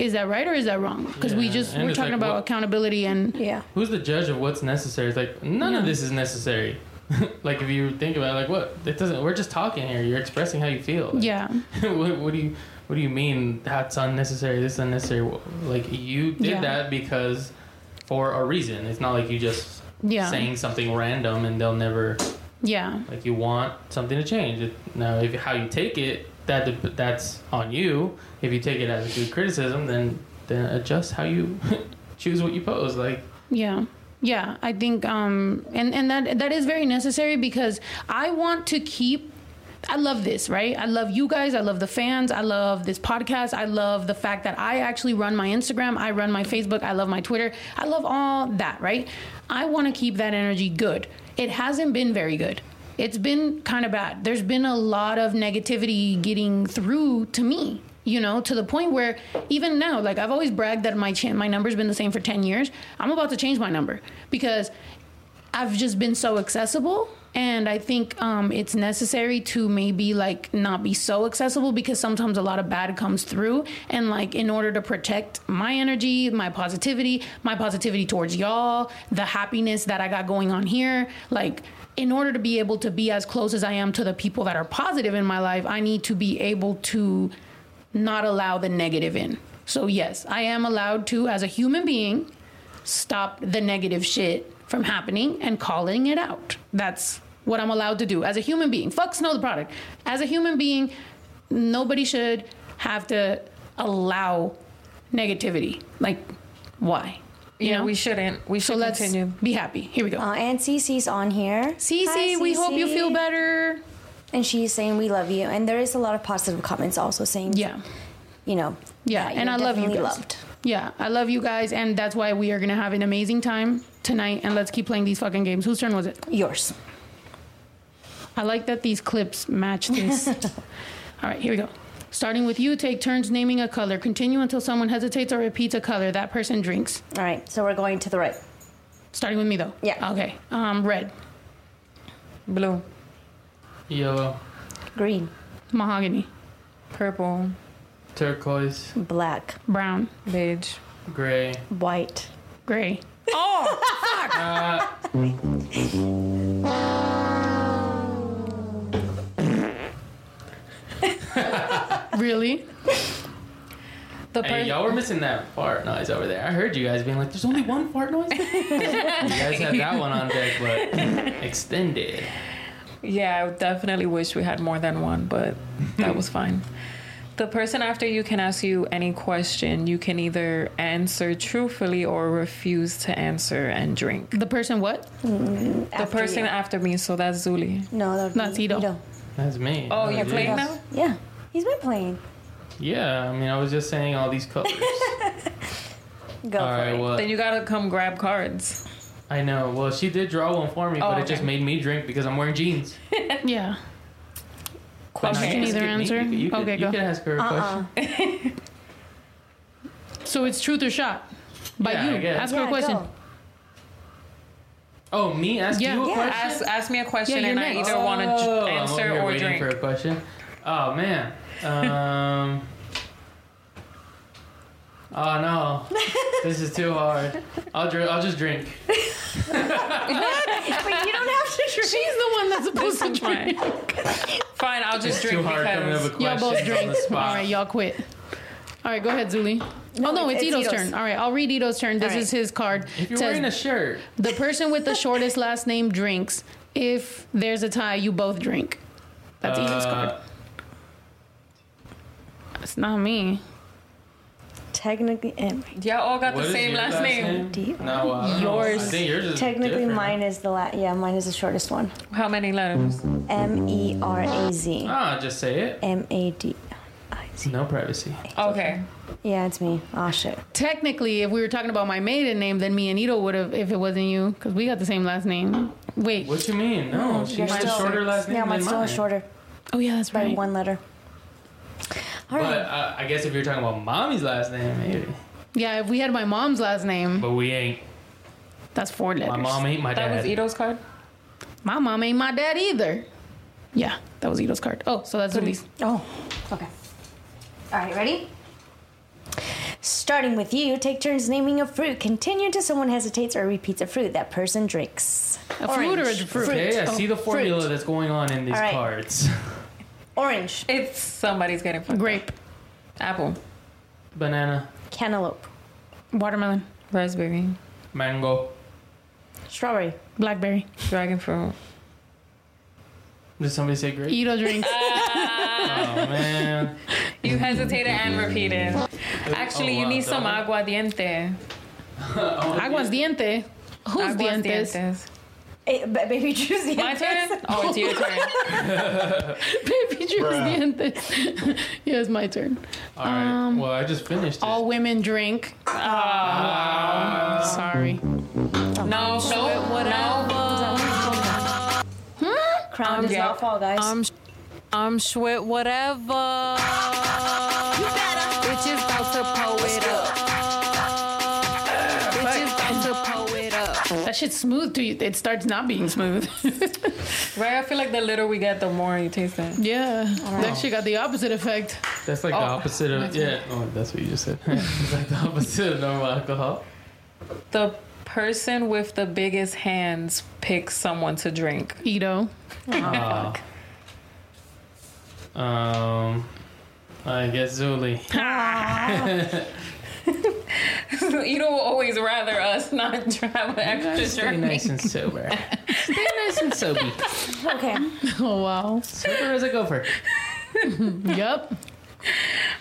Is that right or is that wrong? Because we just and we're talking like about what- accountability and Yeah. Who's the judge of what's necessary? It's like none of this is necessary. like if you think about it, like what it doesn't. We're just talking here. You're expressing how you feel. Like, yeah, what, what do you What do you mean that's unnecessary? This is unnecessary. Like you did Yeah. that because for a reason. It's not like you just yeah, saying something random and they'll never yeah, like you want something to change. It, now, if how you take it, that that's on you. If you take it as a good criticism, then then adjust how you choose what you pose. Like Yeah. Yeah, I think um and and that that is very necessary because I want to keep I love this, right? I love you guys. I love the fans. I love this podcast. I love the fact that I actually run my Instagram. I run my Facebook. I love my Twitter. I love all that, right? I want to keep that energy good. It hasn't been very good. It's been kind of bad. There's been a lot of negativity getting through to me, you know, to the point where even now, like I've always bragged that my chan- my number's been the same for 10 years. I'm about to change my number because I've just been so accessible. And I think um, it's necessary to maybe like not be so accessible because sometimes a lot of bad comes through. And like in order to protect my energy, my positivity, my positivity towards y'all, the happiness that I got going on here, like in order to be able to be as close as I am to the people that are positive in my life, I need to be able to not allow the negative in. So, yes, I am allowed to, as a human being, stop the negative shit from happening and calling it out. That's what I'm allowed to do as a human being. Fuck Snow Tha Product. As a human being, nobody should have to allow negativity. Like, why? You Yeah, know? we shouldn't. We so should let's continue. be happy. Here we go. Uh, and Cece's on here. Cece, Hi, we hope you feel better. And she's saying we love you. And there is a lot of positive comments also saying, Yeah. you know, Yeah, and I love you definitely guys. loved. Yeah, I love you guys, and that's why we are gonna have an amazing time tonight. And let's keep playing these fucking games. Whose turn was it? Yours. I like that these clips match this. All right, here we go. Starting with you, take turns naming a color. Continue until someone hesitates or repeats a color. That person drinks. All right, so we're going to the right. Starting with me though. Yeah. Okay. Um, red, Blue, yellow, Green, mahogany, purple, turquoise, black, brown, beige. gray. white. gray. Uh, Really? The hey, y'all were missing that fart noise over there. I heard you guys being like, "There's only one fart noise." you guys had that one on deck, but extended. Yeah, I definitely wish we had more than one, but that was fine. The person after you can ask you any question. You can either answer truthfully or refuse to answer and drink. The person what? Mm, the person after me, so that's Zuli. No, that would That's be Ito. That's me. Oh, That you're playing it. now? Yeah, he's been playing. Yeah, I mean, I was just saying all these colors. Go all for right, it. well, Then you gotta come grab cards. I know. Well, she did draw one for me, Oh, but it just made me drink because I'm wearing jeans. Yeah. But She no, can you either skip me. answer? You, could- you, could- Okay, you go. could ask her a Uh-uh. question. So it's truth or shot by Yeah, I you. guess. Ask her a question. go. Oh, me ask Yeah. you a Yeah. question? Ask ask me a question, Yeah, you're and I next. either want to Oh, I'm over answer here or waiting drink. for a question. Oh man. Um. Oh no, this is too hard. I'll drink. I'll just drink. But you don't have to drink. She's the one that's supposed to This is drink. fine. Fine, I'll just It's drink too hard coming up because with Y'all questions both on drink. the spot. All right, y'all quit. All right, go ahead, Zuli. No, oh no, it's- it's, it's Ito's, Ito's. turn. All right, I'll read Ito's turn. This All right. is his card. If you're Says, wearing a shirt, the person with the shortest last name drinks. If there's a tie, you both drink. That's Ito's uh, card. It's not me. Technically, and Y'all all got what the same your last, name. D- No, well, I don't. Yours- I think yours is technically different. mine is the la- yeah, mine is the shortest one. How many letters? M E R A Z. Ah, just say it. M A D I Z. No privacy. Okay. Yeah, it's me. Oh shit. Technically, if we were talking about my maiden name, then me and Ito would have if it wasn't you, because we got the same last name. Wait. What you mean? No, she You're has a still- shorter last name Yeah, than mine's still mine. shorter Oh yeah, that's right. by one letter. All But right. uh, I guess if you're talking about mommy's last name, maybe. Yeah, if we had my mom's last name, But we ain't. that's four letters. My mom ain't my That dad. was Ito's card? My mom ain't my dad either. Yeah, that was Ito's card. Oh, so that's Zuli's. Oh, okay. All right, ready? Starting with you, take turns naming a fruit. Continue until someone hesitates or repeats a fruit that person drinks. A fruit or a Orange. fruit? Okay, I Oh, see the formula fruit. that's going on in these All right. cards. Orange, It's somebody's getting fucked. Grape, Apple. Banana, cantaloupe, watermelon, Raspberry. mango. strawberry, blackberry. Dragon fruit. Did somebody say grape? Ito drinks. Oh man. You hesitated and repeated. Actually, Oh, you need some that aguardiente. Aguas diente. Who's dientes? Aguardientes. Eh, baby juice. the My turn? Oh, it's your turn. Baby juice dientes. yeah, it's my turn. All right. well, I just finished it. All women drink. Ah. Sorry. No, no, no. Crown does yeah. not fall, guys. I'm I'm sweat whatever. That shit's smooth to you. It starts not being smooth. Right? I feel like the litter we get, the more you taste it. yeah. That shit got the opposite effect. That's like the opposite of yeah. Oh, that's what you just said. it's like the opposite of normal alcohol. The person with the biggest hands picks someone to drink. Ito. Ah. um, I guess Zuli. Ito will always rather us not have an extra Stay drink. nice and sober. Stay nice and sober. okay. Oh wow. Sober as a gopher. Yup.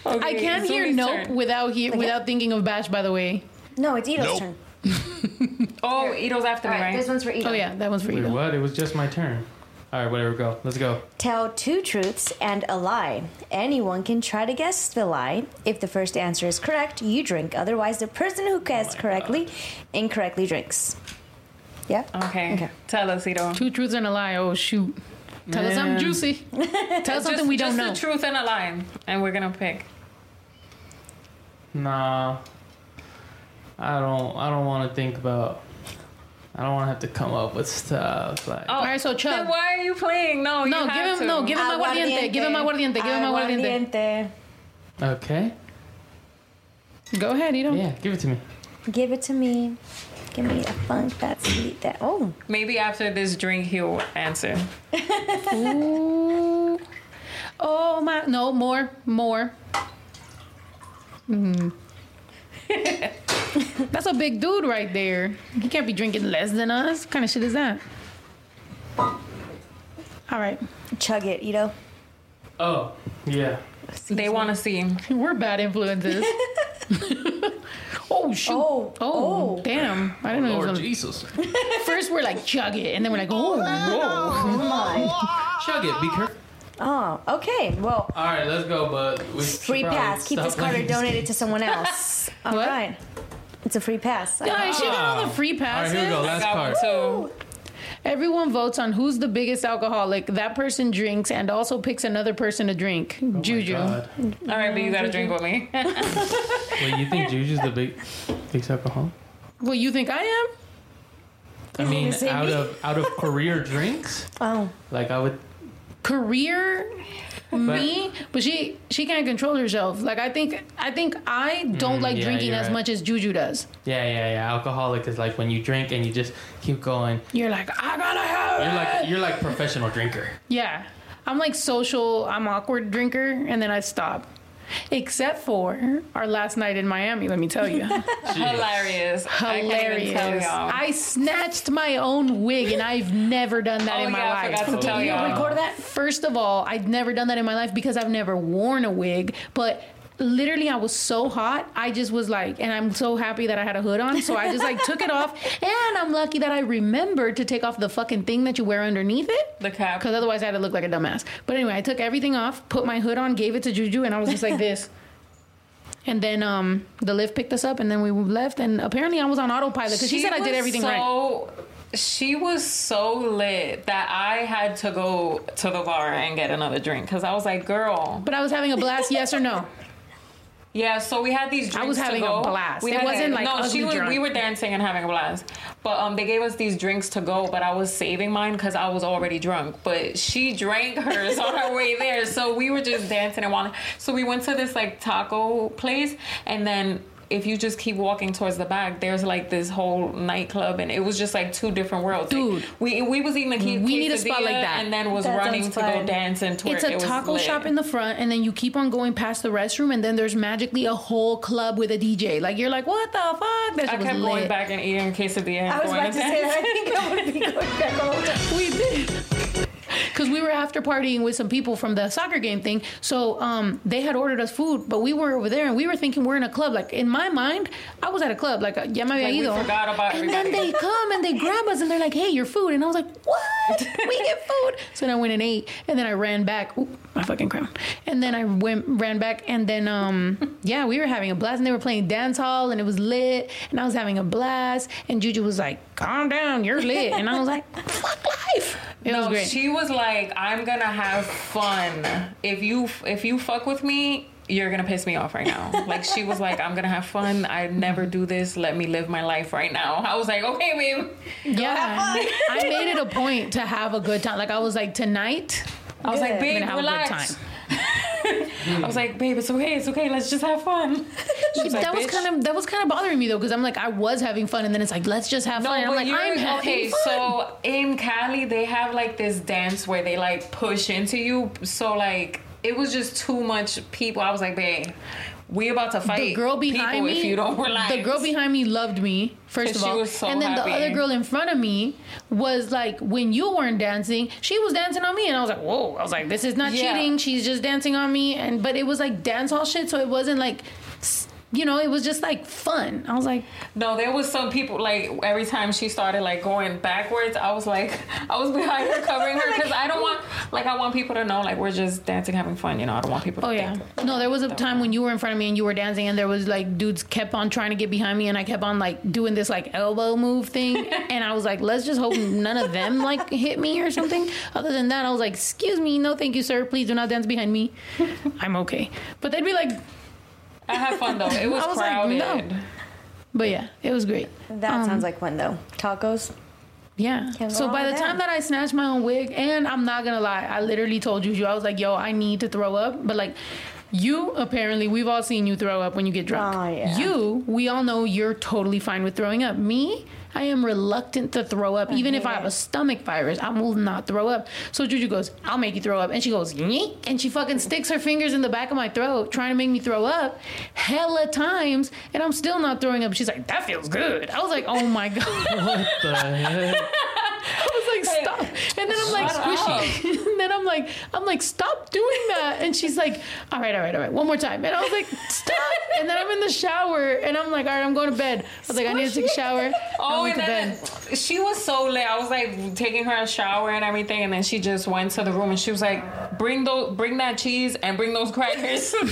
I can't hear Zuli's nope turn. without he- without thinking of Bash. By the way. No, it's Ito's turn. Oh, Ito's after All me, right, right? this one's for Ito. Oh yeah, that one's for Wait, Ito. what? It was just my turn. All right, whatever. We go. Let's go. Tell two truths and a lie. Anyone can try to guess the lie. If the first answer is correct, you drink. Otherwise, the person who guessed oh correctly incorrectly drinks. Yeah? Okay. Okay. Tell us, Ito. Two truths and a lie. Oh shoot. Tell us something juicy. Tell us something just, we don't just know. the truth and a lie, and we're gonna pick. Nah. I don't. I don't want to think about. I don't want to have to come up with stuff like. Oh, All right, so Then why are you playing? No, you No, give have him to. no, give him aguardiente. Give him aguardiente. Give him aguardiente. Aguardiente. Okay. Go ahead, Ito. Yeah, give it to me. Give it to me. Give me a funk that sweet that. Oh, Maybe after this drink, he'll answer. Ooh. Oh my no more more. Mm. That's a big dude right there. He can't be drinking less than us. What kind of shit is that? All right, chug it, Ito. Oh, yeah. They want to see. we're bad influences. oh shoot! Oh, oh, oh. damn! I didn't know. Lord gonna... Jesus. First we're like chug it, and then we're like oh, oh whoa. Chug it. Be careful. Oh, okay. Well, All right, let's go. But we free pass. Keep this card or playing donate it to someone else. All What? right. It's a free pass. Yeah, she got all the ah. free passes. All right, passes. here we go. Last card. one too. Everyone votes on who's the biggest alcoholic. That person drinks and also picks another person to drink. Oh Juju. Oh God. All right, but you gotta drink with me. Wait, you think Juju's the big, big alcohol? Well, you think I am? I mean, out of out of career drinks, Oh, like I would. Career me, but she she can't control herself. Like I think I think I don't Mm, like yeah, drinking as right. much as Juju does. Yeah, yeah, yeah. Alcoholic is like when you drink and you just keep going. You're like I gotta have You're it. like you're like professional drinker. yeah. I'm like social. I'm awkward drinker, and then I stop. Except for our last night in Miami. Let me tell you, Hilarious. I can't even hilarious. tell y'all. I snatched my own wig, and I've never done that Oh, in my yeah, I life. forgot to tell Did you y'all. record that? First of all, I've never done that in my life because I've never worn a wig, but. Literally, I was so hot. I just was like, and I'm so happy that I had a hood on. So I just like took it off, and I'm lucky that I remembered to take off the fucking thing that you wear underneath it. The cap. Because otherwise, I had to look like a dumbass. But anyway, I took everything off, put my hood on, gave it to Juju, and I was just like this. And then um, the Lyft picked us up, and then we left. And apparently, I was on autopilot because she, said I did everything right. so, She was so lit that I had to go to the bar and get another drink because I was like, girl. But I was having a blast. Yes or no? Yeah, so we had these drinks I was to having a blast. We It wasn't, a- like, no, she was. drunk. We were dancing and having a blast, but um, they gave us these drinks to go. But I was saving mine because I was already drunk. But she drank hers on her way there, so we were just dancing and walking. So we went to this like taco place, and then. If you just keep walking towards the back, there's like this whole nightclub, and it was just like two different worlds. Like, Dude. we we was eating a we We need a spot like that. and then was That running to go dance and twerk. It's a It taco lit. shop in the front, and then you keep on going past the restroom, and then there's magically a whole club with a DJ. Like you're like, what the fuck? That I shit was kept going lit. back and eating quesadilla. and I was going about to say that. I think I'm gonna be going back all the time. We did. Because we were after partying with some people from the soccer game thing. So um, they had ordered us food, but we were over there and we were thinking we're in a club. Like in my mind, I was at a club. Like, ya me había ido. forgot about And then they come and they grab us and they're like, hey, your food. And I was like, what? We get food. So then I went and ate. And then I ran back. Ooh, my fucking crown. And then I went, ran back. And then, um, yeah, we were having a blast. And they were playing dance hall and it was lit. And I was having a blast. And Juju was like, calm down, you're lit. And I was like, fuck life. It was no, great. she was like, "I'm gonna have fun. If you if you fuck with me, you're gonna piss me off right now." like she was like, "I'm gonna have fun. I never do this. Let me live my life right now." I was like, "Okay, babe." Yeah, I made it a point to have a good time. Like I was like tonight, I was like, Good. I'm "Babe, gonna have relax." A good time. I was like, "Babe, it's okay. It's okay. Let's just have fun." Was like, that was kind of that was kind of bothering me though because I'm like I was having fun and then it's like let's just have No, fun. And I'm like I'm having okay. fun. So in Cali, they have like this dance where they like push into you. So like it was just too much people. I was like, babe, we about to fight. the girl behind me, if you don't relax. the girl behind me loved me first of she all, was so and then happy. the other girl in front of me was like, when you weren't dancing, she was dancing on me, and I was like, whoa! I was like, this is not Yeah. cheating. She's just dancing on me, and but it was like dance hall shit, so it wasn't like, s- you know, it was just like fun. I was like, No, there was some people like every time she started like going backwards, I was like, I was behind her covering her because I don't want like I want people to know like we're just dancing, having fun. You know, I don't want people. to Oh yeah. No, there was a time when you were in front of me and you were dancing and there was like dudes kept on trying to get behind me and I kept on like doing this like elbow move thing and I was like, let's just hope none of them like hit me or something. Other than that, I was like, excuse me, no thank you, sir. Please do not dance behind me. I'm okay. But they'd be like, I had fun though. It was, I was like, crowded. no. but yeah, it was great. That Um, sounds like fun though. Tacos. Yeah. So by the with time that. that I snatched my own wig, and I'm not gonna lie, I literally told Juju, I was like, yo, I need to throw up. But like, you apparently, we've all seen you throw up when you get drunk. Oh, yeah. You, we all know you're totally fine with throwing up. Me, I am reluctant to throw up. Even if I have a stomach virus, I will not throw up. So Juju goes, I'll make you throw up. And she goes, Yeek, and she fucking sticks her fingers in the back of my throat, trying to make me throw up hella times. And I'm still not throwing up. She's like, that feels good. I was like, oh my God. What the heck? I was like, stop. And then I'm like, Shut squishy. and then I'm like, I'm like, stop doing that. And she's like, all right, all right, all right, one more time. And I was like, stop. And then I'm in the shower and I'm like, all right, I'm going to bed. I was like, I need oh, to take a shower. Oh, and then she was so late. I was like taking her a shower and everything, and then she just went to the room and she was like, "Bring those, bring that cheese and bring those crackers."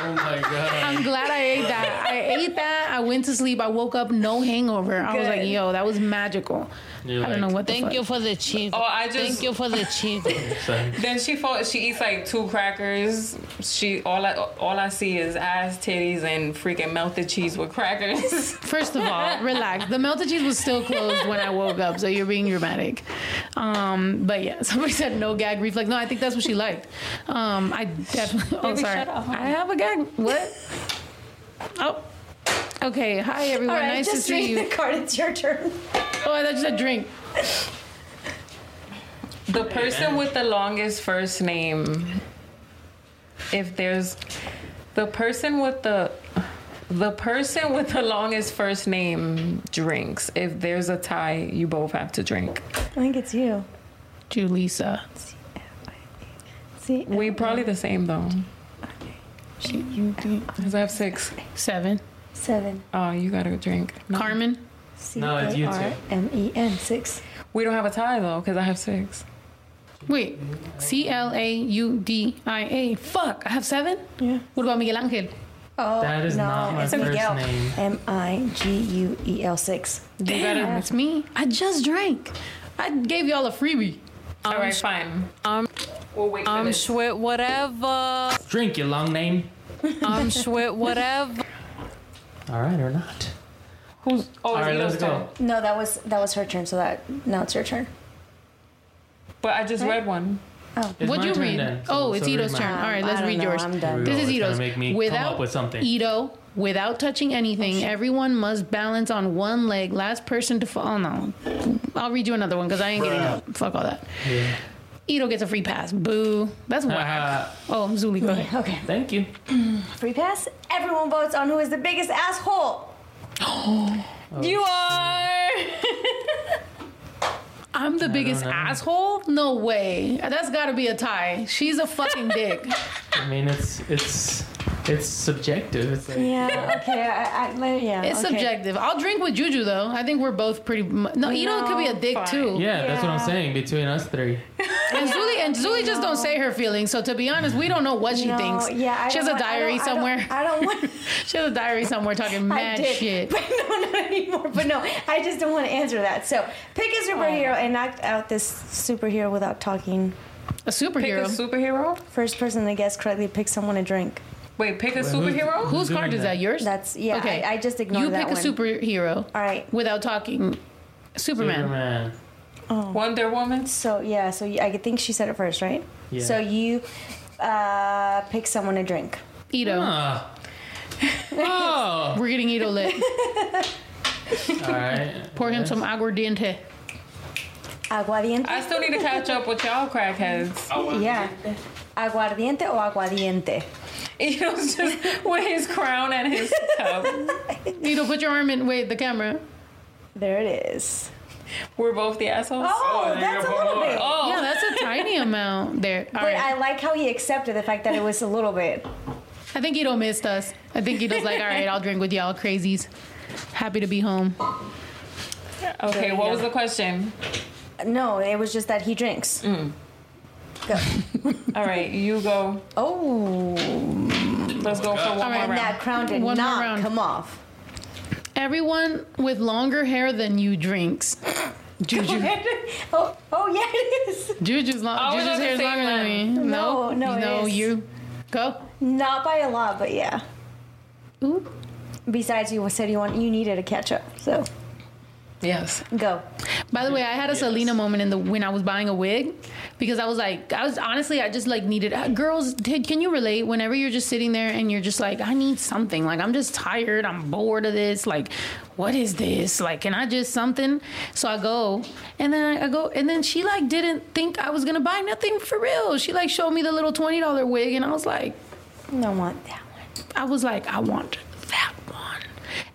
Oh my god. I'm glad I ate that. I ate that. I went to sleep. I woke up no hangover. I was like, yo, that was magical. You're I don't know what the Thank fuck. you for the cheese. oh, I just Thank you for the cheese. Then she fought, she eats like two crackers. She all I all I see is ass, titties, and freaking melted cheese with crackers. First of all, relax. The melted cheese was still closed when I woke up, so you're being dramatic. Um, but yeah, somebody said no gag reflex. No, I think that's what she liked. Um, I definitely. Oh, Baby, sorry. shut up. I have a gag. What? Oh. Okay. Hi everyone. All right, nice to see read the you. card. It's your turn. Oh, I thought you said drink. the person with the longest first name, if there's The person with the the person with the longest first name drinks. If there's a tie, you both have to drink. I think it's you. Julissa. See, We probably the same though. Okay. She, you Cause I have six. seven. Seven. Oh, you gotta drink. No. Carmen. C No, it's you two. A R M E N six. We don't have a tie though, cause I have six. Wait. C L A U D I A. Fuck. I have seven. Yeah. What about Miguel Angel? Oh That is no, not my it's first Miguel. name. M I G U E L six. Damn, it's me. I just drank. I gave y'all a freebie. All right, fine. I'm We'll wait for I'm this. Schwit whatever. Drink your long name. I'm Schwit whatever. All right, or not. Who's? Oh, All it's Ito's let's turn. go. No, that was that was her turn. So that now it's your turn. But I just read one. Oh. It's What'd my you turn read? then, so- oh, it's so read Ito's mine. turn. All right, let's I don't read know, yours. I'm done. Here we This go. is It's gonna Ito's. make me come without up with something. Ito, without touching anything, oh, everyone must balance on one leg. Last person to fall. Oh no, I'll read you another one because I ain't getting up. Fuck all that. Yeah. Ito gets a free pass. Boo. That's whack. Uh, oh, Zuli, go ahead. Okay. thank you. Free pass. Everyone votes on who is the biggest asshole. You are. I'm the biggest asshole? No way. That's got to be a tie. She's a fucking dick. I mean, it's it's it's subjective. It's like, Yeah. Okay. I, I, yeah. It's okay. subjective. I'll drink with Juju though. I think we're both pretty. mu- No, Ito could be a dick fine. too. Yeah, that's what I'm saying. Between us three, And Zuli and Zuli just don't say her feelings. So to be honest, we don't know what she No, thinks. Yeah. I she has a want- I diary don't- I don't- somewhere. I don't want. she has a diary somewhere talking I mad did, shit. but no, not anymore. But no, I just don't want to answer that. So pick a oh. superhero and act out this superhero without talking. A superhero. Pick superhero. a superhero. First person to guess correctly, pick someone to drink. Wait, pick a who's- superhero. Whose card is that? that? Yours? That's yeah. Okay. I, I just ignored you that pick a superhero All right. without talking. Superman. Superman. Wonder Woman. So yeah. So I think she said it first, right? Yeah. So you uh, pick someone to drink. Ito. Ah. Oh. We're getting Ito lit. All right. Pour him some aguardiente. Aguardiente. I still need to catch up with y'all crackheads. yeah. Aguardiente o aguardiente. He was just with his crown and his cup. Ito, put your arm in. Wait, the camera. There it is. We're both the assholes. Oh, that's a little bit. Oh. Yeah, that's a tiny amount there. All But right. I like how he accepted the fact that it was a little bit. I think Ito missed us. I think he Ito's like, all right, I'll drink with y'all crazies. Happy to be home. Okay, what was the question? No, it was just that he drinks. Mm. Go. All right, you go. Oh, Let's go for one All right, more and round. that crown did One not come off. Everyone with longer hair than you drinks. Juju. Oh, oh, oh yeah, it is. Juju's long. I was Juju's about to hair is longer than me. No, no, it no. is. You go. Not by a lot, but yeah. Ooh. Besides, you said you want you needed a catch up, so Yes. go. By the way, I had a Selena moment in the when I was buying a wig because I was like, I was honestly, I just like needed. uh, Girls, t- can you relate? Whenever you're just sitting there and you're just like, I need something. Like I'm just tired. I'm bored of this. Like, what is this? Like, can I just something? So I go, and then I, I go, and then she like didn't think I was gonna buy nothing for real. She like showed me the little twenty dollar wig, and I was like, I want that one. I was like, I want that one.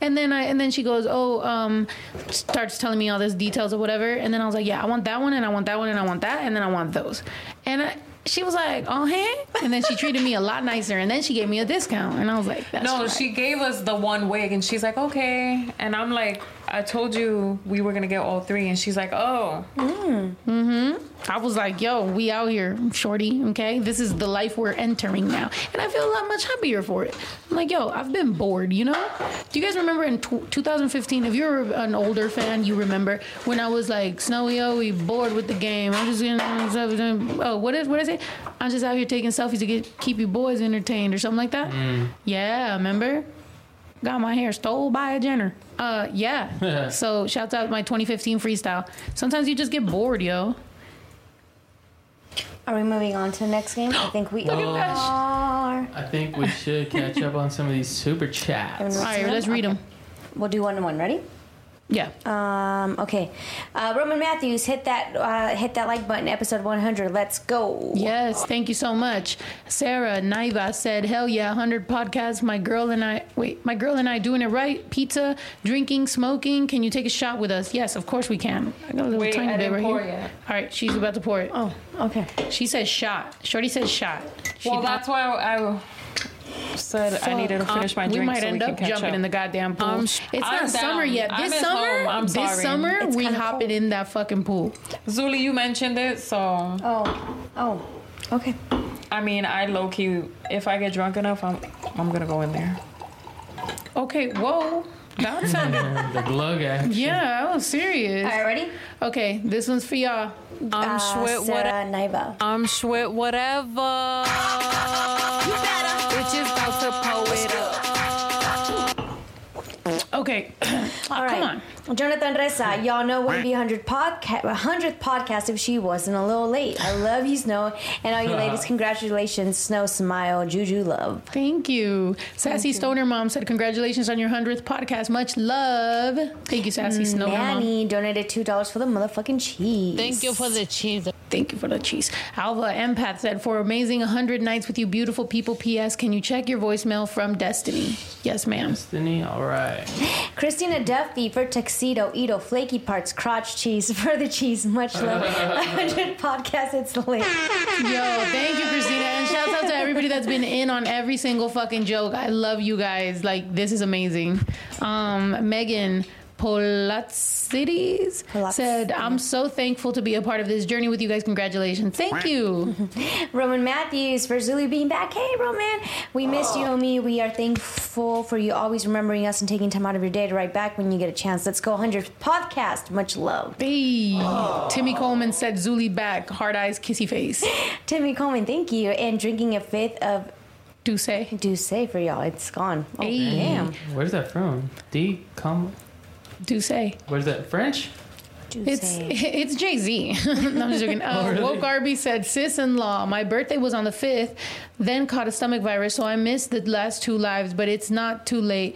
And then I and then she goes, oh, um, starts telling me all this details or whatever. And then I was like, yeah, I want that one, and I want that one, and I want that, and then I want those. And I, she was like, oh, hey. And then she treated me a lot nicer, and then she gave me a discount, and I was like, that's No, right. she gave us the one wig and she's like, okay. And I'm like, I told you we were gonna get all three. And she's like, oh. mm-hmm." I was like, yo, we out here, shorty. Okay, this is the life we're entering now, and I feel a lot much happier for it. I'm like, yo, I've been bored. You know? Do you guys remember in tw 2015? If you're an older fan, you remember when I was like, Snowy, oh, we bored with the game. I'm just gonna, oh, what is what is it? I'm just out here taking selfies to get keep you boys entertained or something like that. Yeah, remember? Got my hair stole by a Jenner. Uh, yeah. so shouts out my 2015 freestyle. Sometimes you just get bored, yo. Are we moving on to the next game? I think we Well, are. I think we should catch up on some of these super chats. All right, let's read them. We'll do one to one. Ready? Yeah. Um, okay. Uh, Roman Matthews, hit that uh, hit that like button. Episode 100. Let's go. Yes, thank you so much. Sarah Naiva said, "Hell yeah, 100 podcasts. My girl and I, wait, my girl and I doing it right. Pizza, drinking, smoking. Can you take a shot with us? Yes, of course we can. I got a little Wait, tiny bit right pour here. yet. All right, she's about to pour it. Oh, okay. She says shot. Shorty says shot. She Well, did- that's why I, I said I needed to finish my we drink might so end we up jumping up. in the goddamn pool. I'm it's not I'm summer down. yet. I This miss summer, home. I'm this summer, It's we kinda hopping in that fucking pool. Zuli, you mentioned it, so Oh, oh, okay. I mean, I low key. If I get drunk enough, I'm I'm gonna go in there. Okay, whoa. That sounded. the glug action. yeah, I was serious. All right, ready? Okay, this one's for y'all. I'm Uh, Schwit whatever. Naiva. I'm Schwit whatever. Bitches about to Okay. oh, All right. Come on. Jonathan Reza, y'all know wouldn't be 100 podcast, 100th podcast if she wasn't a little late. I love you, Snow. And all you ladies, congratulations, Snow, Smile, Juju, Love. Thank you. Sassy Stoner Mom said, Congratulations on your 100th podcast. Much love. Thank you, Sassy Stoner Mom. Manny donated $2 for the motherfucking cheese. Thank you for the cheese. Thank you for the cheese. Alva Empath said, For amazing 100 nights with you beautiful people, P.S. Can you check your voicemail from Destiny? Yes, ma'am. Destiny, all right. Christina Duffy for tuxedo, Edo, flaky parts, crotch cheese for the cheese. Much love. 100 podcasts, it's lit. Yo, thank you, Christina. And shout out to everybody that's been in on every single fucking joke. I love you guys. Like, this is amazing. Um, Megan Polatsides Polats- said, I'm so thankful to be a part of this journey with you guys. Congratulations. Thank you. Roman Matthews for Zulu being back. Hey, Roman. We missed oh. you, homie. We are thankful for you always remembering us and taking time out of your day to write back when you get a chance. Let's go 100th podcast. Much love. Hey. Oh. Timmy Coleman said, Zuli back. Hard eyes, kissy face. Timmy Coleman, thank you. And drinking a fifth of Do say. D'ussé for y'all. It's gone. Oh, Hey. damn. Where's that from? D. Come. Do say. Where's that French? D'ussé. It's it's Jay Z. no, I'm just joking. Uh, really? Woke Arby said, "Sis in law, my birthday was on the fifth, then caught a stomach virus, so I missed the last two lives, but it's not too late."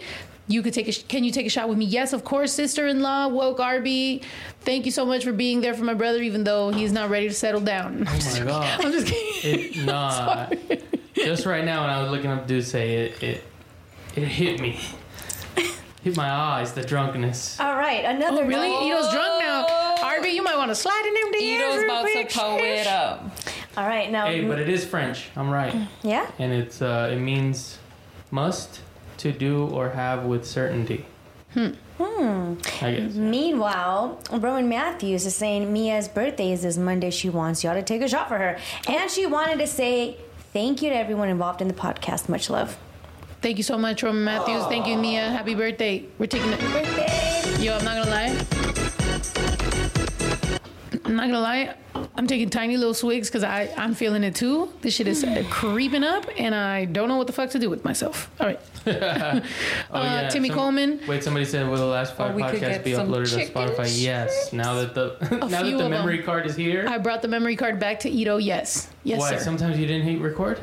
You could take a. sh- Can you take a shot with me? Yes, of course, sister-in-law. Woke Arby, thank you so much for being there for my brother, even though he's not ready to settle down. Oh my god. I'm just kidding. It, nah. Just right now when I was looking up D'ussé, it it it hit me. Hit my eyes, the drunkenness. All right, another. Oh, really? Ito's drunk now. Arby, you might want to slide in them DMs Ito's real about to quick. pull it up. All right, now. Hey, but it is French. I'm right. yeah? And it's uh, it means must to do or have with certainty. Hmm. I guess. Meanwhile, Roman Matthews is saying Mia's birthday is this Monday. She wants y'all to take a shot for her. And she wanted to say thank you to everyone involved in the podcast. Much love. Thank you so much, Roman Matthews. Thank you, Mia. Happy birthday. We're taking it. Birthday! Yo, I'm not gonna lie. I'm not gonna lie. I'm taking tiny little swigs because I I'm feeling it too. This shit is creeping up, and I don't know what the fuck to do with myself. All right. Oh, Uh, Timmy some- Coleman. Wait, somebody said will the last five we could podcasts be uploaded to Spotify? Yes. Now that the now that the memory them. card is here. I brought the memory card back to Ito. Yes, yes, Why? sir. Sometimes you didn't hit record.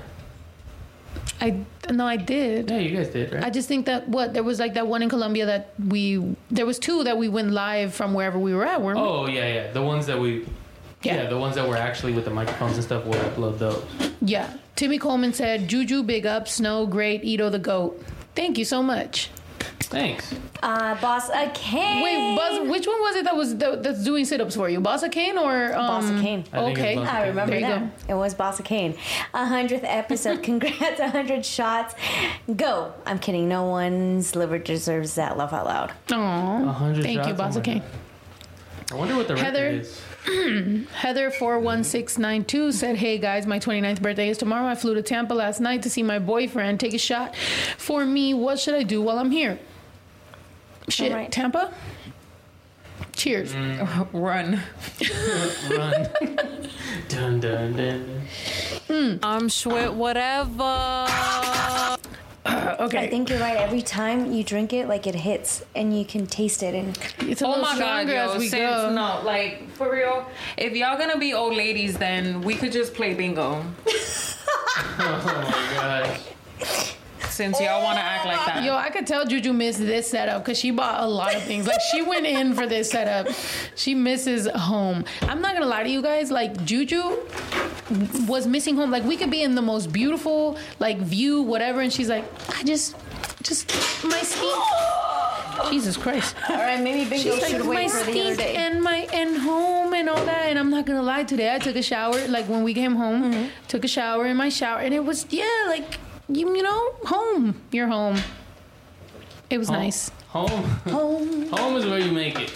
I no, I did. Yeah, you guys did, right? I just think that what there was like that one in Colombia that we there was two that we went live from wherever we were at, weren't we? oh yeah, yeah. The ones that we. Yeah. Yeah. the ones that were actually with the microphones and stuff. We'll upload those. Yeah. Timmy Coleman said, "Juju, big up, Snow, great, Ito the goat." Thank you so much. Thanks. Uh, Bossa Kane. Wait, Buzz, which one was it that was that, that's doing sit-ups for you? Bossa Kane or um, Bossa Kane. I think Okay, Bossa I remember There you that. It was Bossa Kane. A hundredth episode. Congrats, a hundred shots. Go. I'm kidding. No one's liver deserves that. Laugh out loud. Aw, A hundred Thank you, shots? Oh Bossa my Kane. God. I wonder what the Heather? record is. Heather four one six nine two said, "Hey guys, my 29th birthday is tomorrow. I flew to Tampa last night to see my boyfriend. Take a shot for me. What should I do while I'm here? Shit, All right. Tampa. Cheers. Mm. Run. Run. dun, dun, dun, dun. I'm Schwit whatever. Okay, I think you're right. Every time you drink it, like it hits, and you can taste it. And it's a Oh my god, stronger yo, as we since go. no, like for real, if y'all gonna be old ladies, then we could just play bingo. Oh my gosh. Since y'all want to act like that. Yo, I could tell Juju missed this setup because she bought a lot of things. Like she went in for this setup. She misses home. I'm not gonna lie to you guys. Like Juju was missing home. Like we could be in the most beautiful like view, whatever, and she's like, I just, just my skink. Jesus Christ. All right, maybe Bingo She's should like my wait for the other skink day. and my and home and all that. And I'm not gonna lie, today I took a shower. Like when we came home, Mm-hmm. took a shower in my shower, and it was yeah, like you, you know, home. You're home. It was Home- nice. Home. Home. Home is where you make it.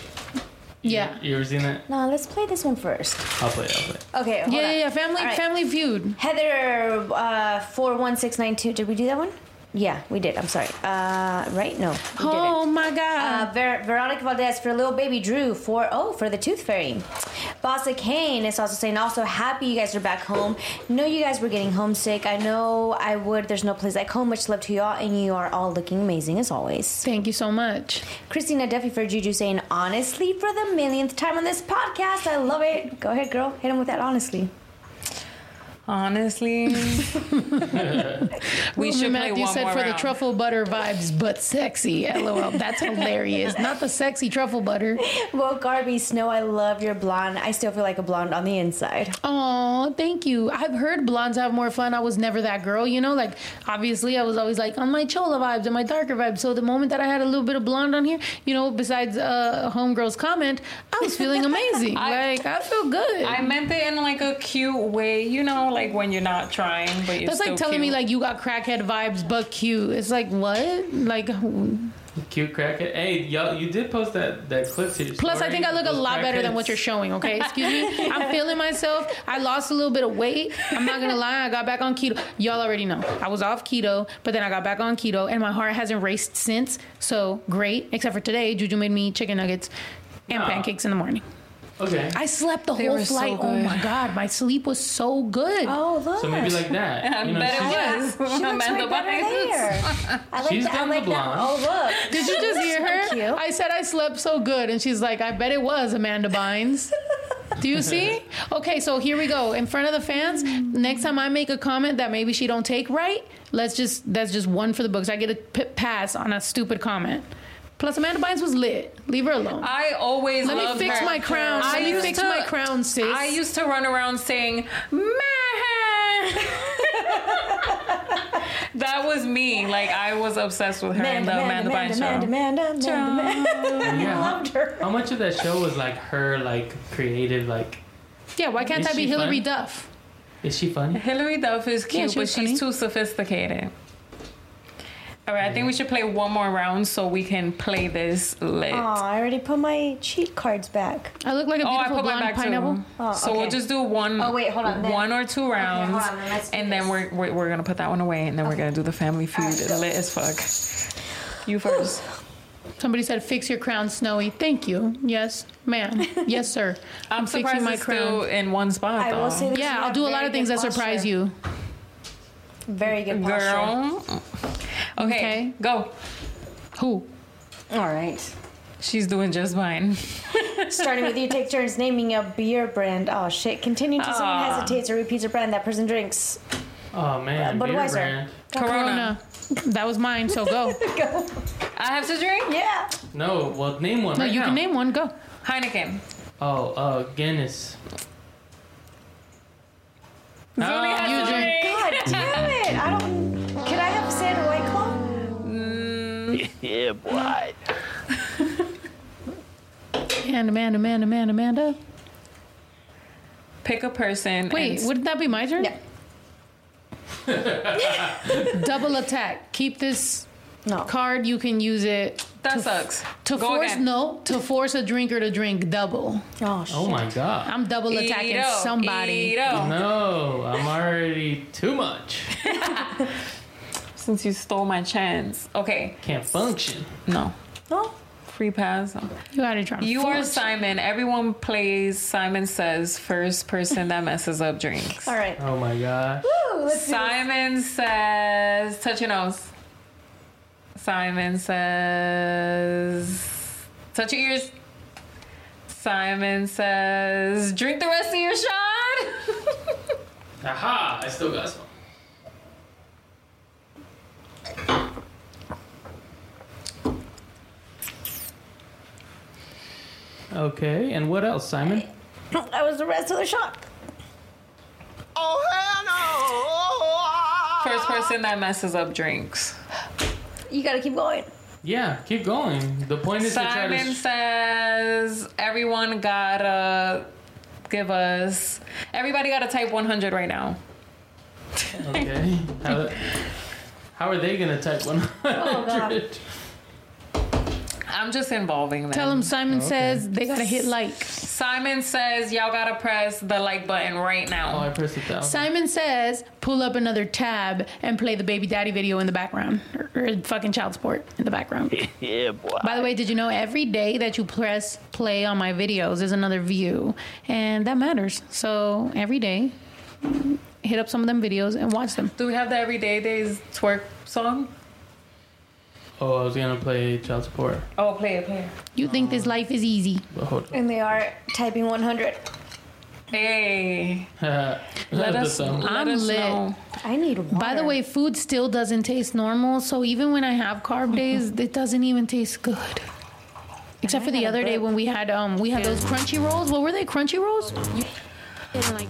You- Yeah. You ever seen that? No, let's play this one first. I'll play. it, I'll play. it. Okay. Hold Yeah, on. yeah, yeah. Family, All right. family feud. Heather uh, four one six nine two. Did we do that one? Yeah, we did. I'm sorry. Uh, right? No, Oh didn't. my god. Uh, Ver- Veronica Valdez for little baby Drew for oh for the Tooth Fairy. Bossa Kane is also saying also happy you guys are back home. Know you guys were getting homesick. I know I would. There's no place like home. Much love to y'all, and you are all looking amazing as always. Thank you so much. Christina Duffy for Juju saying honestly for the millionth time on this podcast. I love it. Go ahead, girl. Hit him with that honestly. Honestly, we should play Matthew one said more for the truffle butter vibes, but sexy. LOL. That's hilarious. Not the sexy truffle butter. Well, Garby Snow, I love your blonde. I still feel like a blonde on the inside. Oh, thank you. I've heard blondes have more fun. I was never that girl, you know. Like obviously, I was always like on my chola vibes and my darker vibes. So the moment that I had a little bit of blonde on here, you know, besides uh, homegirl's comment, I was feeling amazing. I- like I feel good. I meant it in like a cute way, you know, like when you're not trying, but you're That's still like telling me like you got crackhead vibes, but cute. It's like what? Like Cute crackhead. Hey, y'all, you did post that that clip to your Plus, I think I look a with lot better than what you're showing. Okay, excuse me. I'm feeling myself. I lost a little bit of weight. I'm not gonna lie. I got back on keto. Y'all already know I was off keto, but then I got back on keto, and my heart hasn't raced since. So great. Except for today, Juju made me chicken nuggets and No. pancakes in the morning. Okay. I slept the They whole were so flight. oh my god, my sleep was so good. Oh, look. So maybe like that. I You know, bet it was. She looks Amanda way better Bynes. there. I like She's that. I done the like that. blonde. Oh, look. Did you just hear her? So cute. I said I slept so good, and she's like, I bet it was Amanda Bynes. Do you see? Okay, so here we go. In front of the fans, next time I make a comment that maybe she don't take right, let's just that's just one for the books. I get a p- pass on a stupid comment. Plus, Amanda Bynes was lit. Leave her alone. I always Let me fix her. my crown. I Let me used fix to- my crown, sis. I used to run around saying, man. that was me. Like I was obsessed with her and the Amanda, Bynes show. Amanda, Amanda, Amanda, Amanda. Yeah, I loved her. How much of that show was like her like creative like yeah, why can't Is I be she Hilary funny? Duff? is she funny? Hilary Duff is Yeah, cute, she but was she's funny. too sophisticated. All right, I think we should play one more round so we can play this lit. Oh, I already put my cheat cards back. I look like a Oh, I beautiful put blonde back pineapple. Oh, So okay. we'll just do one. Oh, wait, hold on, then- One or two rounds, hold on, then let's do and then we're, we're we're gonna put that one away, and then we're gonna do the family feud. Alright, go. lit as fuck. You first. Somebody said, "Fix your crown, Snowy." Thank you. Yes, ma'am. Yes, sir. I'm, fixing my crown. still in one spot. I will though. say this. you Yeah, I'll do a lot of things that good surprise you. Very good posture. girl. Okay, Okay. go. Who? All right. She's doing just fine. Starting with you, take turns naming a beer brand. Oh shit! Continue until someone Ah. hesitates or repeats a brand that person drinks. Oh man, beer Budweiser. brand. Corona. That was mine, so go. Go. I have to drink. Yeah. No, well name one. No, right you now. can name one. Go. Heineken. Oh, uh, Guinness. Zuli has you to drink. drink. God damn it! I don't. Can I have Sandra White Claw? Mm. Yeah, boy. And Amanda, Amanda, Amanda, Amanda. Pick a person. Wait, and- wouldn't that be my turn? Yeah. Double attack. Keep this No. card. You can use it that to, sucks. to Go force again. no to force a drinker to drink double. Oh, oh shit. Oh my god. I'm double attacking Ito, somebody. Ito. No, I'm already too much. Since you stole my chance. Okay, Can't function. no. No. Free pass. You gotta try. You are. Simon. Everyone plays Simon Says first person that messes up drinks. All right. Oh my god. Woo, let's do this. Simon says, touch your nose. Simon says, touch your ears. Simon says, drink the rest of your shot. Aha! I still got some. Okay, and what else, Simon? That was the rest of the shot. Oh, hell no! First person that messes up drinks. You gotta keep going. Yeah, keep going. The point is to try to. Simon says everyone gotta give us. Everybody gotta type 100 right now. Okay. How, how are they gonna type oh, one hundred? I'm just involving them. Tell them Simon says they gotta hit like. Simon says y'all gotta press the like button right now. Oh. I pressed it down. Simon says pull up another tab and play the baby daddy video in the background or, or fucking child support in the background. Yeah, boy. By the way, did you know every day that you press play on my videos is another view, and that matters. So every day, hit up some of them videos and watch them. Do we have the Everyday Days twerk song? Oh, I was gonna play child support, Oh, play it, play it. You think this life is easy? but hold on. And they are typing 100. Hey, let Let us, let I'm us lit. know. I need water. By the way, food still doesn't taste normal. So even when I have carb days, it doesn't even taste good. Except for the other day when we had um we had those crunchy rolls. What were they? Crunchy rolls?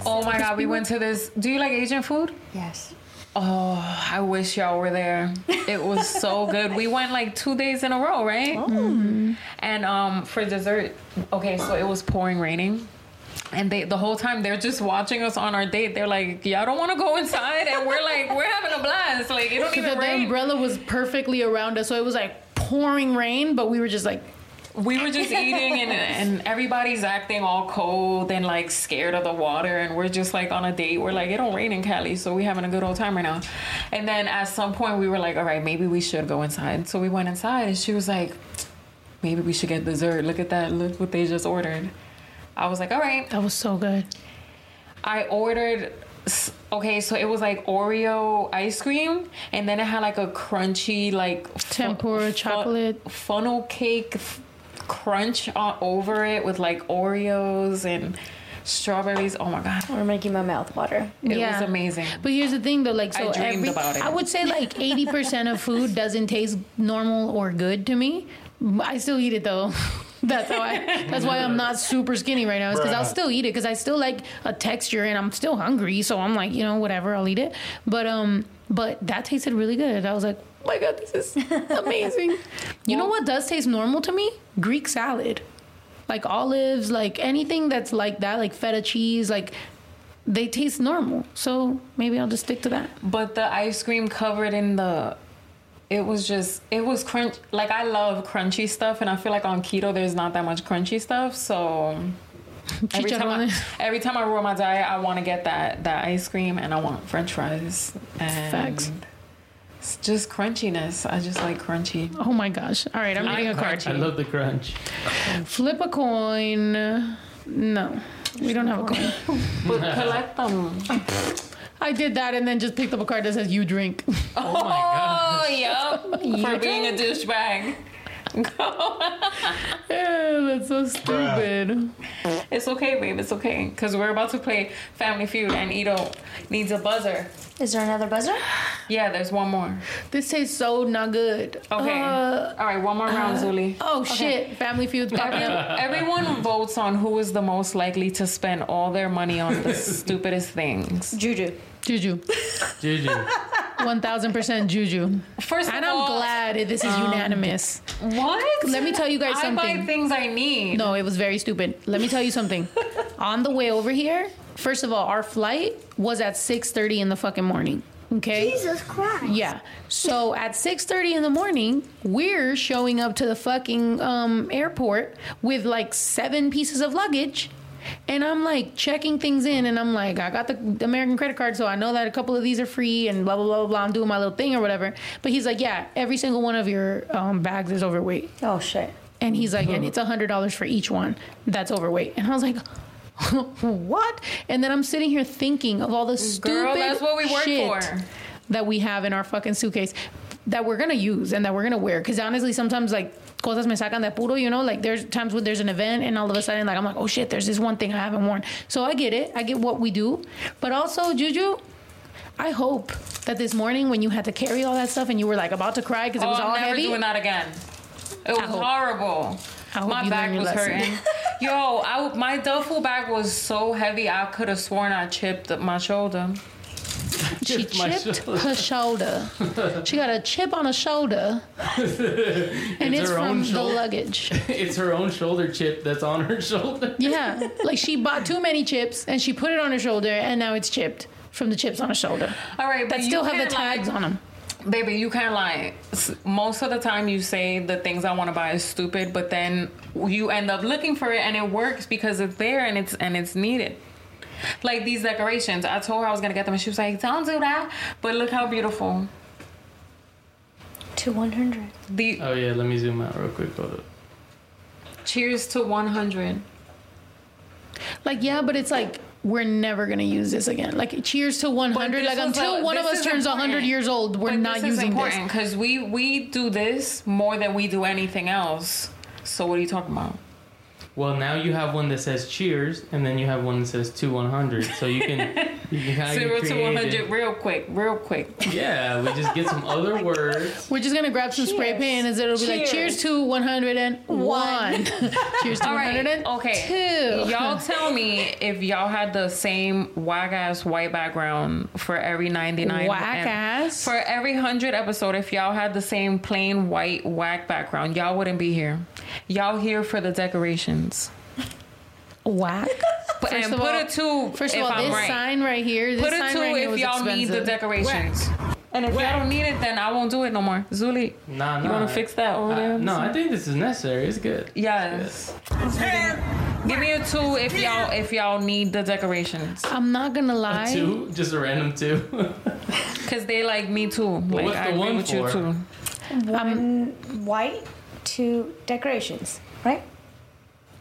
Oh my god, we went to this. Do you like Asian food? Yes. Oh, I wish y'all were there. It was so good. We went like two days in a row, right? And um, for dessert, okay, so it was pouring raining. And they the whole time they're just watching us on our date. They're like, "Y'all don't want to go inside," and we're like, "We're having a blast." Like it don't even the rain. The umbrella was perfectly around us, so it was like pouring rain, but we were just like we were just eating and, and everybody's acting all cold and like scared of the water. And we're just like on a date. We're like it don't rain in cali so we're having a good old time right now. And then at some point we were like all right maybe we should go inside. So we went inside and she was like maybe we should get dessert. Look at that. Look what they just ordered. I was like all right. That was so good. I ordered. Okay, so it was like Oreo ice cream, and then it had like a crunchy like fu- Tempura fu- chocolate. funnel cake f- crunch on, over it with like Oreos and strawberries. Oh my god, We're making my mouth water. it Yeah. was amazing. But here's the thing, though. Like, so I dreamed every, about it. I would say like eighty percent of food doesn't taste normal or good to me. I still eat it though. That's how I. That's why I'm not super skinny right now. Is because I'll still eat it because I still like a texture and I'm still hungry. So I'm like, you know, whatever, I'll eat it. But um, but that tasted really good. I was like, oh my god, this is amazing. You know what does taste normal to me? Greek salad, like olives, like anything that's like that, like feta cheese, like they taste normal. So maybe I'll just stick to that. But the ice cream covered in the. It was just, it was crunch. Like, I love crunchy stuff, and I feel like on keto, there's not that much crunchy stuff. So, every time, I, every time I roll my diet, I want to get that, that ice cream, and I want french fries. And Facts. It's just crunchiness. I just like crunchy. Oh my gosh. All right, I'm I getting a card. I love the crunch. Flip a coin. No, we don't have a coin. But collect them. I did that and then just picked up a card that says you drink. Oh my god. Oh, yep. For being a douchebag. Yeah, that's so stupid. It's okay, babe. It's okay. Because we're about to play Family Feud, and Ito needs a buzzer. Is there another buzzer? Yeah, there's one more. This tastes so not good. Okay. Uh, All right, one more round, Zuli. oh shit. Family Feud's popping up. Everyone votes on who is the most likely to spend all their money on the stupidest things. Juju. Juju. Juju. 1000% Juju. First And of I'm all, glad this is unanimous. What? Let me tell you guys I buy something. things I need. No, it was very stupid. Let me tell you something. On the way over here, first of all, our flight was at 6:30 in the fucking morning. Okay? Jesus Christ. Yeah. So at 6:30 in the morning, we're showing up to the fucking um, airport with like seven pieces of luggage. And I'm like checking things in, and I'm like, I got the the American credit card, so I know that a couple of these are free, and blah blah blah blah. blah. I'm doing my little thing or whatever. But he's like, yeah, every single one of your um, bags is overweight. Oh shit. And he's like, and it's a hundred dollars for each one that's overweight. And I was like, what? And then I'm sitting here thinking of all the stupid Girl, that's what we work shit for. that we have in our fucking suitcase that we're gonna use and that we're gonna wear. Because honestly, sometimes like cosas me sacan de puro, you know, like there's times when there's an event and all of a sudden like I'm like, oh shit, there's this one thing I haven't worn. So I get it, I get what we do, but also Juju. I hope that this morning when you had to carry all that stuff and you were like about to cry because it Oh, was I'm all never heavy. doing that again. It was horrible. My back was lesson. hurting. Yo, I, my duffel bag was so heavy, I could have sworn I chipped my shoulder. She Chipped shoulder. her shoulder. she got a chip on her shoulder, and It's it's her own from the shoulder. luggage. it's her own shoulder chip that's on her shoulder. Yeah, like she bought too many chips and she put it on her shoulder, and now it's chipped from the chips on her shoulder All right, but that you still have the can't, like- tags on them. Baby, you can't lie. Most of the time, you say the things I want to buy is stupid, but then you end up looking for it, and it works because it's there and it's and it's needed. Like these decorations, I told her I was gonna get them, and she was like, "Don't do that." But look how beautiful. To 100. The Oh yeah, let me zoom out real quick. Hold up. cheers to 100. Like, yeah, but it's like we're never gonna use this again. Like, cheers to 100. Like, until a- one of us is turns 100 years old, we're But not this using this. important because we we do this more than we do anything else. So what are you talking about? Well, now you have one that says cheers, and then you have one that says to 100. So you can you can kind Zero of to 100, real quick, real quick. Yeah, we just get some other words. We're just gonna grab some spray paint and it'll be like Cheers. cheers to 101. cheers to All right, 102. okay. Y'all tell me if y'all had the same whack ass white background for every 99 Whack ass? For every 100 episode, if y'all had the same plain white whack background, y'all wouldn't be here. Y'all here for the decorations. Whack. But, First and of put all- a two First of if all, I'm this right. sign right here, this Put a sign two right here if y'all need the expensive. decorations. And if y'all don't need it, then I won't do it no more. Zuli, Nah, nah. you want to fix that over I- there? no, I think this is necessary. It's good. Yes. Give me a two if y'all if y'all need the decorations, I'm not gonna lie. Two, just a random two. cause they like me too. Like what's I the agree one with you too. One white, two decorations, right?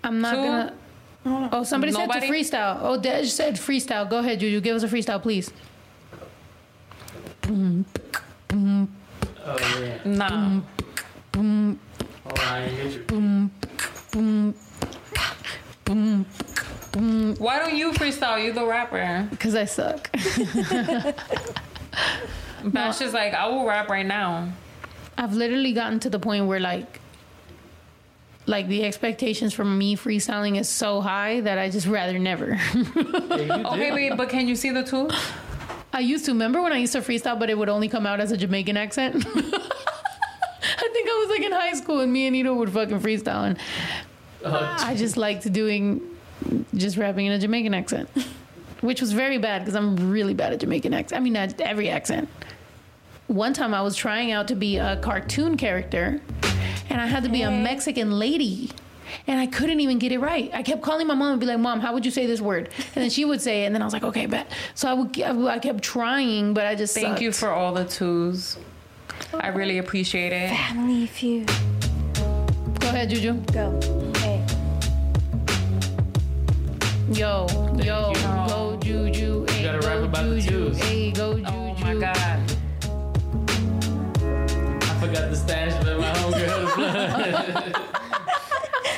I'm not Two. gonna. Oh, oh somebody Nobody? said to freestyle. Oh, Dej said freestyle. Go ahead, Juju. Give us a freestyle, please. Oh yeah. Nah. Hold on, I can get you. Why don't you freestyle? You the rapper. Because I suck. Bash is like, I will rap right now. I've literally gotten to the point where like like the expectations from me freestyling is so high that I just rather never. Yeah, Okay, wait, but can you see the two? I used to remember when I used to freestyle, but it would only come out as a Jamaican accent. I think I was like in high school and me and Ito would fucking freestyle and Oh, I just liked doing just rapping in a Jamaican accent. Which was very bad because I'm really bad at Jamaican accent. I mean at every accent. One time I was trying out to be a cartoon character and I had to be a Mexican lady. And I couldn't even get it right. I kept calling my mom and be like, "Mom, how would you say this word?" And then she would say it, and then I was like, "Okay, bet." So I would, I kept trying, but I just Thank sucked. you for all the twos. I really appreciate it. Family feud. Go ahead, Juju. Go. Hey. Yo, yo, you. go Juju. Hey, gotta go rap about the Juju. twos. Hey, go Juju. Oh my god. I the stash of my homegirl.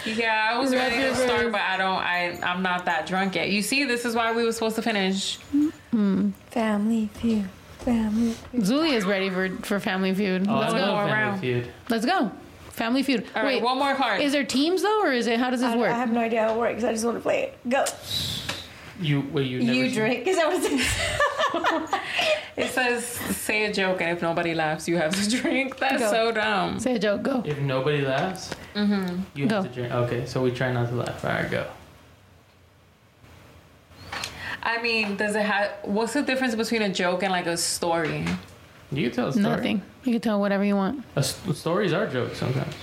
Yeah, I was ready to start, but I don't. I I'm not that drunk yet. You see, this is why we were supposed to finish. Mm-hmm. Family feud. Family feud. Zuli is ready for, for Family Feud. Oh, Let's I go. love Family around. Feud. Let's go. Family Feud. All right, Wait, one more card. is there teams though, or is it how does this I, work? I have no idea how it works. I just want to play it. Go. You wait, you never You seen- drink. Is that what It says say a joke, and if nobody laughs, you have to drink. That's Go. so dumb. Say a joke. Go. If nobody laughs, Mm-hmm. you Go. have to drink. Okay, so we try not to laugh. All right, go. I mean, does it have? What's the difference between a joke and like a story? You can tell a story. Nothing. You can tell whatever you want. A st- stories are jokes sometimes.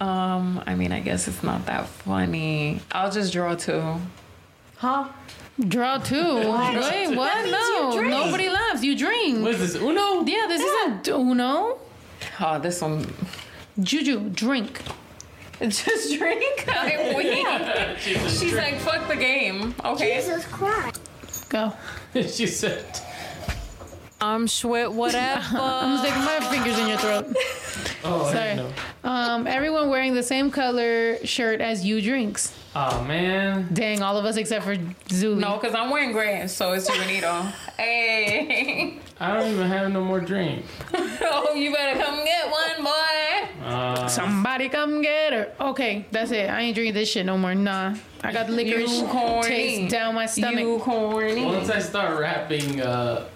Um, I mean, I guess it's not that funny. I'll just draw two. Huh? Draw two. Wait, what? means No, you drink. nobody laughs. You drink. What is this? Uno? Yeah, this isn't Uno. Oh, this one. Juju, drink. Just drink. I'm weak. She's like, fuck the game. Okay. Jesus Christ. Go. she said. I'm Schwit, whatever. I'm sticking my fingers in your throat. Oh, I Sorry. didn't know. Um, everyone wearing the same color shirt as you drinks. Oh man. Dang, all of us except for Zuli. No, because I'm wearing gray, so it's Juanito. hey. I don't even have no more drink. oh, you better come get one, boy. Uh, Somebody come get her. Okay, that's it. I ain't drinking this shit no more. Nah, I got the licorice You corny. taste down my stomach. You corny. Once I start rapping uh,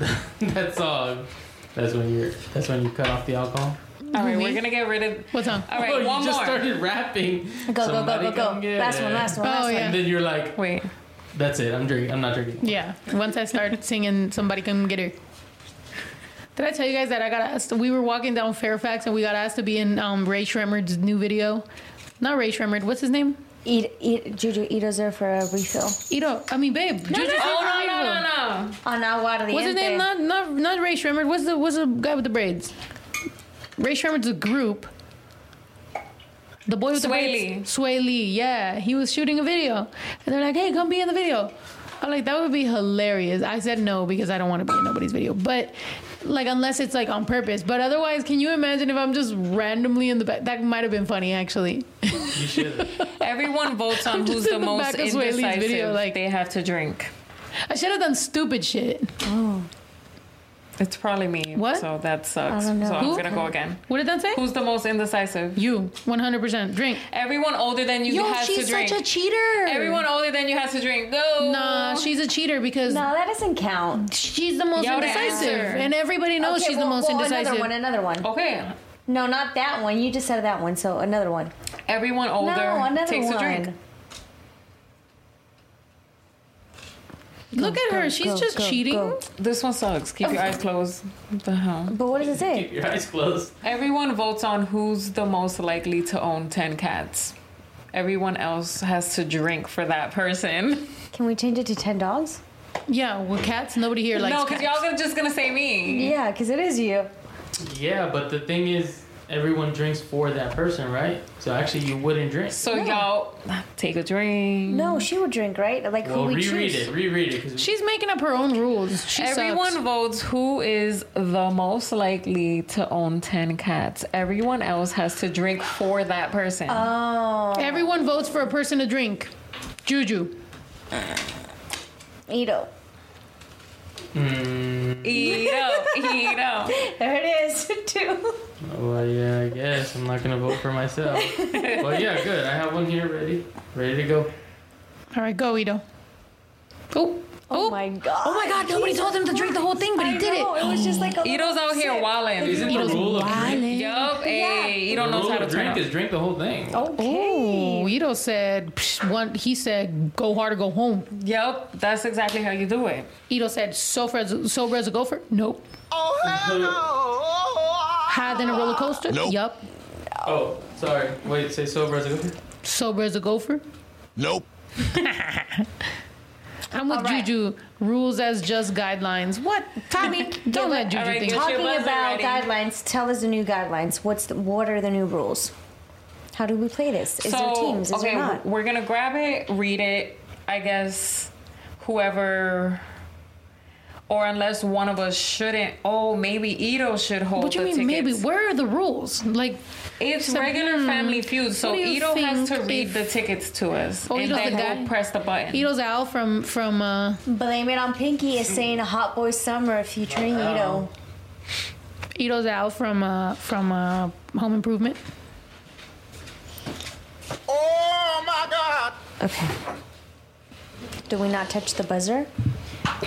that song, that's when you're. That's when you cut off the alcohol. All right, we're gonna get rid of. What song? All right, oh, one you just more. started rapping. Go, go, go, Somebody go, go. come get Last one, it. last one, Oh, last one. Oh yeah. And then you're like, Wait. "That's it. I'm drinking. I'm not drinking." Yeah, once I started singing, somebody come get her. Did I tell you guys that I got asked? We were walking down Fairfax and we got asked to be in um, Rae Sremmurd's new video. Not Rae Sremmurd. What's his name? Eat, eat, Juju, Ito's there for a refill. Ito. I mean, babe. Juju Oh no no no no! On Aguardiente. What's his name? Not not not Rae Sremmurd. What's the what's the guy with the braids? Rae Sremmurd's a group. The boy with the Swae braids. Lee. Swae Lee. Yeah, he was shooting a video, and they're like, "Hey, come be in the video." I'm like, "That would be hilarious." I said no because I don't want to be in nobody's video, but like unless it's like on purpose. But otherwise, can you imagine if I'm just randomly in the back? That might have been funny actually. You should. Everyone votes on just who's the the most back of Swae Lee's indecisive. video, like- they have to drink. I should have done stupid shit. Oh. It's probably me. What? So that sucks. I don't. So I'm Who? gonna go again. What did that say? Who's the most indecisive? you? 100% drink. Everyone older than you has to drink. She's such a cheater. Everyone older than you has to drink. Go. Nah, she's a cheater because No, that doesn't count. she's the most Y'all the indecisive, answer. and everybody knows Okay, she's well, the most well, indecisive. Another one, another one. Okay. No, not that one. You just said that one, so another one. Everyone older no, another takes one. a drink. Look at her; go, she's go, just go, cheating. go. This one sucks. Keep oh. your eyes closed. What the hell? But what does it say? Keep your eyes closed. Everyone votes on who's the most likely to own 10 cats. Everyone else has to drink for that person. Can we change it to ten dogs? Yeah, with cats, nobody here likes no, because cats. y'all are just gonna say me. Yeah, because it is you. Yeah, but the thing is, everyone drinks for that person, right? So actually, you wouldn't drink. So y'all take a drink. No, she would drink, right? Like well, who we reread choose. it. Reread it. She's making up her own rules. She Everyone sucks. votes who is the most likely to own 10 cats. Everyone else has to drink for that person. Oh, Everyone votes for a person to drink. Juju. Ito. Mm, eat up, eat up. There it is. Two. well, yeah, I guess I'm not gonna vote for myself. but yeah, good. I have one here ready, ready to go. All right, go, Ito. Oh, Oh, oh, my god. oh my God! Nobody told him to drink the whole thing, but he I did know, it. It was just like a Ito's out here sip. wilding. Isn't the Ito's rule of drink? wildin'. Yup, hey, you don't know how to of turn drink up. is drink the whole thing. Okay. Oh, Ito said psh, one. He said go hard or go home. Yup, that's exactly how you do it. Ito said sober as, sober as a gopher. Nope. Oh no. Higher than a roller coaster. Nope. Yup. Oh, sorry. Wait, say sober as a gopher. Sober as a gopher. Nope. I'm with All right. Juju. Rules as just guidelines. What, Tommy? Don't let Juju All right, think. Talking about ready. guidelines, tell us the new guidelines. What's the, what are the new rules? How do we play this? Is there teams? Is okay, there not? we're gonna grab it, read it. I guess whoever, or unless one of us shouldn't. Oh, maybe Ito should hold What do you the mean? tickets. Maybe. Where are the rules? Like, It's So, regular hmm, Family Feud, so what do you Ito has to read if- the tickets to us, Oh, and Ito's then the we'll press the button. Ito's Al from from. uh Blame it on Pinky is saying a Hot Boy Summer featuring Ito. Ito's Al from uh from uh Home Improvement. Oh my God! Okay. Do we not touch the buzzer?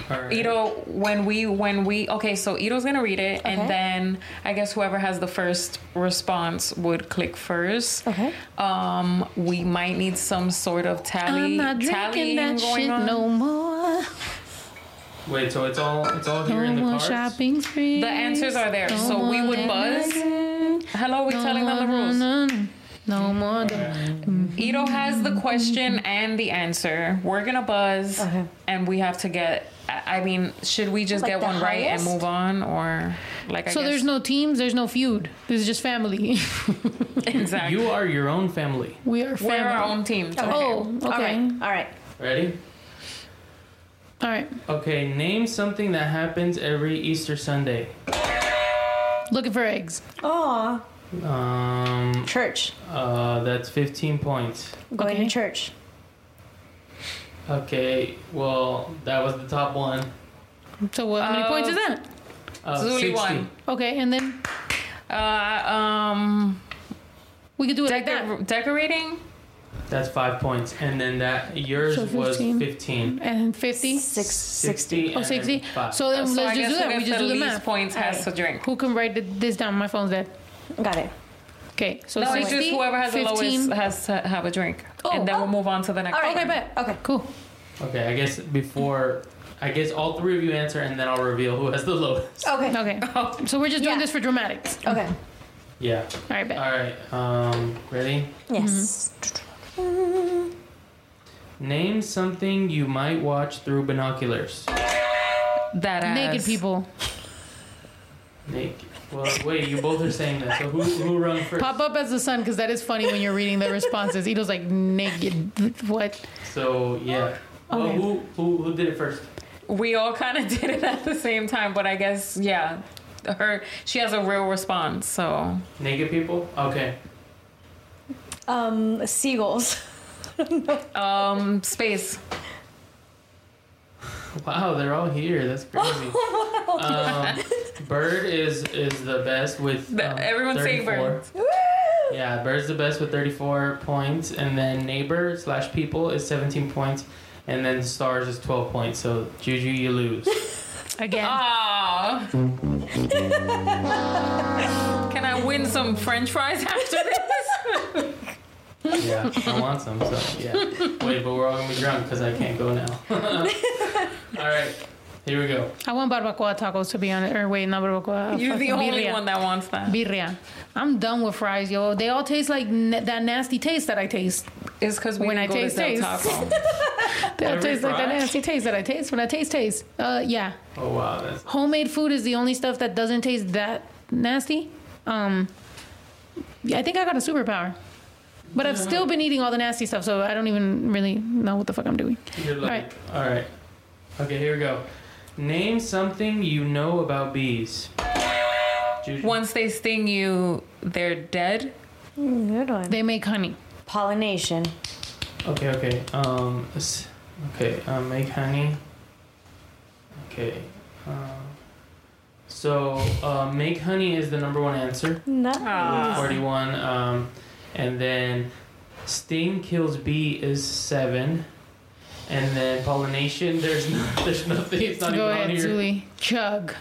All right. Ito, when we when we okay, so Ito's gonna read it, Okay. and then I guess whoever has the first response would click first. Okay. Um, we might need some sort of tally. I'm not drinking tallying that shit on. no more. Wait, so it's all it's all here No in the more cards. shopping spree. The answers are there, so we would buzz. Hello, we're telling them the rules. No, no, no more. Ito has the question and the answer. We're gonna buzz, Okay. and we have to get. I I mean, should we just Like get the one right and move on, or like? I So guess, there's no teams. There's no feud. This is just family. exactly. You are your own family. we are family. We're our own team. Okay. Oh, okay. All right. All right. Ready? All right. Okay, name something that happens every Easter Sunday. Looking for eggs. Aw. Um, Church. uh, that's 15 points. Going Okay. to church. Okay, well, that was the top one. So what, how many Uh, points is that? Uh, Zuli 60. won. Okay, and then Uh, um, We could do it like that. decorating. That's five points, and then that yours So was 15. And 50? Six, 60 Oh, 60? So then So let's guess just do that. We just do the least math. points has to drink. Who can write this down? My phone's dead. Got it. Okay, so No, 60, it's just whoever has 15. the lowest has to have a drink, Oh, and then oh. we'll move on to the next. All right. Okay, bet. Okay. Cool. Okay, I guess before, I guess all three of you answer, and then I'll reveal who has the lowest. Okay. Okay. Oh. So we're just doing Yeah. this for dramatics. Okay. Yeah. All right, bet. All right. Um, ready? Yes. Name something you might watch through binoculars. That ass. Naked people. Naked. Well, wait. You both are saying that. So who who run first? Pop up as the sun because that is funny when you're reading the responses. Ito's like, naked. What? So yeah. Well, Okay. who who who did it first? We all kind of did it at the same time, but I guess yeah, her she has a real response. So Naked people. Okay. Um, seagulls. um, space. Wow, they're all here. That's crazy. um, bird is is the best with The- um, everyone's saying 34. birds. Yeah, bird's the best with 34 points, and then neighbor slash people is 17 points, and then stars is 12 points. So Juju, you lose. Again. Ah. Can I win some French fries after this? Yeah, I want some. So yeah. Wait, but we're all gonna be drunk because I can't go now. all right, here we go. I want barbacoa tacos to be honest. Or wait, not barbacoa. You're the only birria. one that wants that. Birria. I'm done with fries, yo. They all taste like na- that nasty taste that I taste. It's because we When didn't I go taste to Del taste. Taco. They all Every taste like that fry? nasty taste that I taste when I taste taste. Uh, yeah. Oh wow, that's Homemade food is the only stuff that doesn't taste that nasty. Um, yeah, I think I got a superpower. But I've still been eating all the nasty stuff, so I don't even really know what the fuck I'm doing. you're like. right. All right. Okay, here we go. Name something you know about bees. Juju. Once they sting you, they're dead. Good one. They make honey. Pollination. Okay, okay. Um, okay. Um, make honey. Okay. Um, so, uh, make honey is the number one answer. Nice. Ah. Forty-one. Um, and then sting kills bee is seven. And then pollination, there's no, there's nothing. It's not Go even ahead, on here. Zuli. Chug.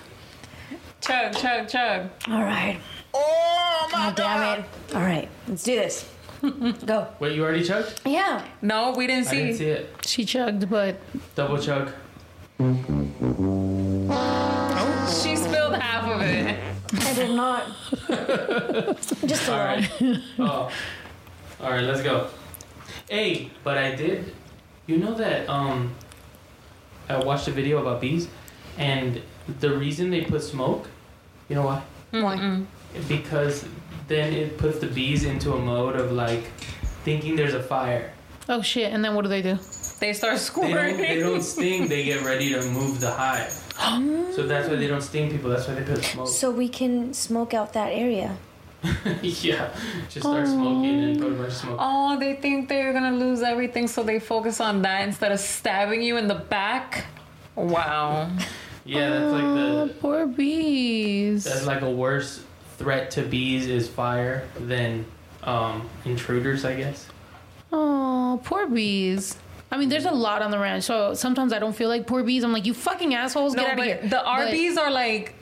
Chug, chug, chug. All right. Oh my oh, God damn it. All right. Let's do this. Go. Wait, you already chugged? Yeah. No, we didn't I see. didn't see it. She chugged, but Double chug. She spilled half of it. I did not. Just a All little. right. oh. All right, let's go. Hey, but I did. You know that um, I watched a video about bees, and the reason they put smoke, you know why? Why? Because then it puts the bees into a mode of like thinking there's a fire. oh shit! And then what do they do? They start They squirting. don't. They don't sting. They get ready to move the hive. so that's why they don't sting people. That's why they put smoke. So we can smoke out that area. yeah, just start smoking and put a bunch of smoke. Oh, they think they're gonna lose everything, so they focus on that instead of stabbing you in the back. Wow. Yeah, that's like the Poor bees. That's like a worse threat to bees is fire than um, intruders, I guess. Oh, poor bees. I mean, there's a lot on the ranch, so sometimes I don't feel like poor bees. I'm like, you fucking assholes, No, get out but of here. the But- Arby's are like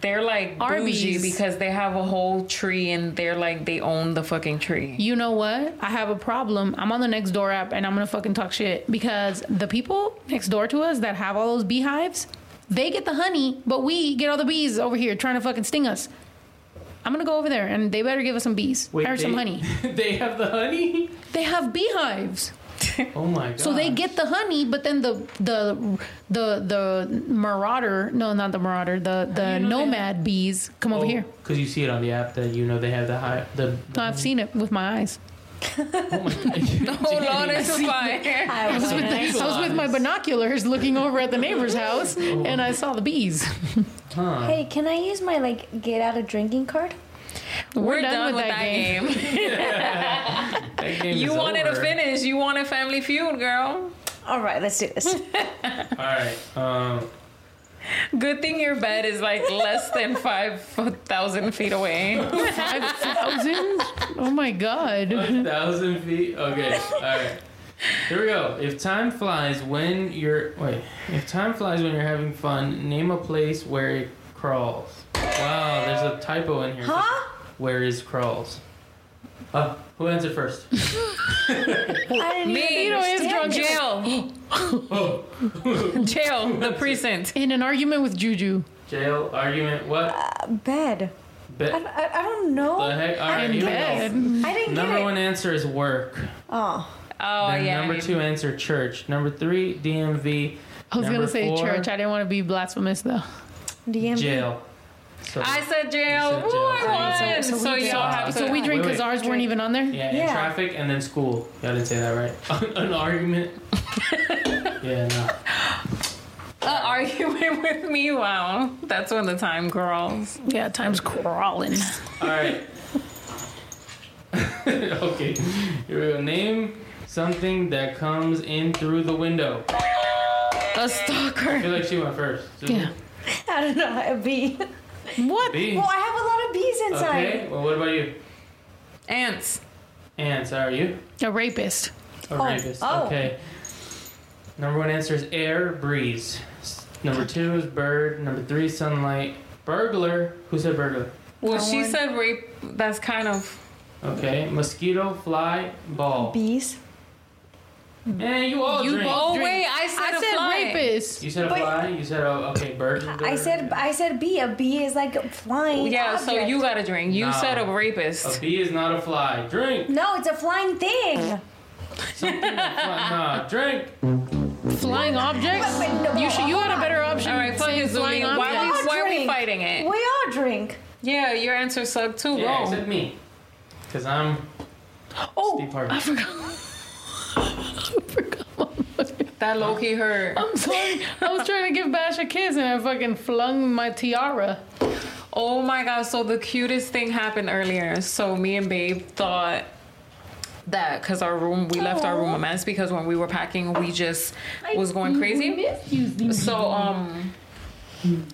they're like bougie Arby's. because they have a whole tree and they're like they own the fucking tree. You know what? I have a problem. I'm on the next door app and I'm gonna fucking talk shit because the people next door to us that have all those beehives, they get the honey, but we get all the bees over here trying to fucking sting us. I'm gonna go over there and they better give us some bees or some honey. they have the honey. They have beehives. Oh my god. So they get the honey, but then the the the the marauder, no, not the marauder, the the you know they nomad bees come over oh, here. because you see it on the app that you know they have the high the. No, I've seen it with my eyes. Oh my god. Hold on, it's fire. I was with I was with my binoculars looking over at the neighbor's oh. house, and I saw the bees. Huh. Hey, can I use my like get out of drinking card? We're, done, with, that, game. That game you is wanted to over. finish. You wanted Family Feud, girl. All right, let's do this. All right. Um, Good thing your bed is like less than five thousand feet away. Five thousand? Oh my god. A thousand feet. Okay. All right. Here we go. If time flies when you're wait. If time flies when you're having fun, name a place where it crawls. Wow, there's a typo in here. Huh? Where is crawls? Uh, who answered first? I didn't Me, even is understand drunk. it. jail, jail, the precinct. In an argument with Juju. Jail argument. What? Bed. Be- I, I, I don't know. the heck? All right, In here we go. bed. I didn't Number get it. one answer is work. Oh, Oh then yeah. number two answer church. Number three DMV. I was Number gonna say four, church. I didn't want to be blasphemous though. DMV. Jail. So, I said jail. You said Ooh. I won. So- So, so we y'all drink. have to. So we drink because wait. ours weren't even on there. yeah, in Yeah. traffic and then school. Y'all didn't say that right. An argument. yeah, no. An argument with me. Wow, that's when the time crawls. Yeah, time's crawling. All right. okay. Here we go. Name something that comes in through the window. A stalker. feel like she went first. Susan? Yeah. I don't know. A bee. What? B. Well, I have a lot of bees inside. Okay. Well, what about you? Ants. Ants. How are you? A rapist. A Oh, rapist. oh. Okay. Number one answer is air, breeze. Number two is bird. Number three, sunlight. Burglar. Who said burglar? Well, No she one- said rape. That's kind of. Okay. Mosquito, fly, ball. Bees. Mm-hmm. Man, you all You drink. both- Oh drink. wait, I said I a said fly. rapist. You said a But- fly. You said a, okay bird. I said I said bee. A bee is like a flying. Yeah, so you got to drink. You Nah. said a rapist. A bee is not a fly. Drink. No, it's a flying thing. Something fly. Nah, drink. Flying objects? Wait, wait, no, You should. You had a better option. All right, fuck you, flying Zuli. Why, objects. we, why are we fighting it? We all drink. Yeah, your answer sucked too. Yeah, Go. except me. Cause I'm Oh, Steve Harvey. I forgot. I forgot. That low key hurt. I'm sorry. I was trying to give Bash a kiss and I fucking flung my tiara. Oh my god, so the cutest thing happened earlier. So me and Babe thought that because our room, we left our room a mess because when we were packing, we just was going crazy. So um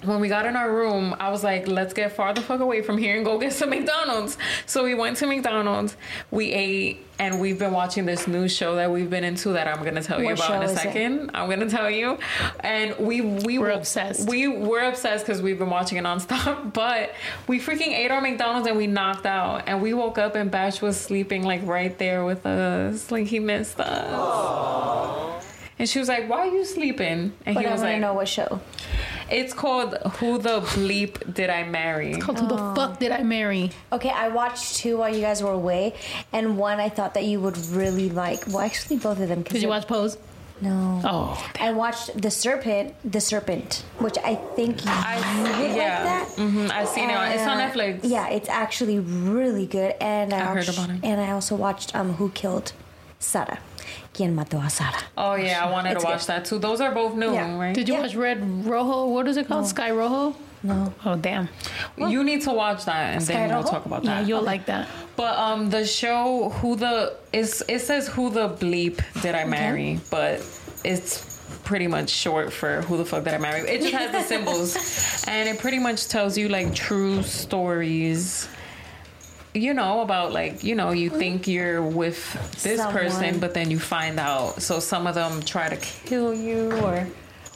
when we got in our room, I was like, let's get far the fuck away from here and go get some McDonald's. So we went to McDonald's, we ate, and we've been watching this new show that we've been into that I'm gonna tell you What about in a is it? second. I'm gonna tell you. And we we We're were obsessed. We were obsessed because we've been watching it nonstop. But we freaking ate our McDonald's and we knocked out. And we woke up and Bash was sleeping like right there with us. Like he missed us. And she was like, "Why are you sleeping?" And But he I was want to like, know what show. it's called Who the Bleep Did I Marry? It's Called who the fuck did I marry? Okay, I watched two while you guys were away, and one I thought that you would really like. Well, actually, both of them. 'cause Did you they're- watch Pose? No. Oh, I watched the serpent, the serpent, which I think you I would yeah, like that. hmm I've seen it. It's on Netflix. Yeah, it's actually really good. And I, I heard about it. And I also watched um Who Killed Sara. Quien mató a Sara? Oh yeah, I wanted It's to watch good. that too. Those are both new, Yeah. right? did you Yeah. watch Red Rojo? What is it called? Sky Rojo? No. Oh damn. you need to watch that, and Sky then we'll Rojo? talk about that. Yeah, that. you'll like that. But um, the show Who the is it says Who the Bleep Did I Marry, but it's pretty much short for Who the fuck did I marry. It just has the symbols, and it pretty much tells you like true stories. You know about like you know you think you're with this Someone. person, but then you find out. So some of them try to kill you or.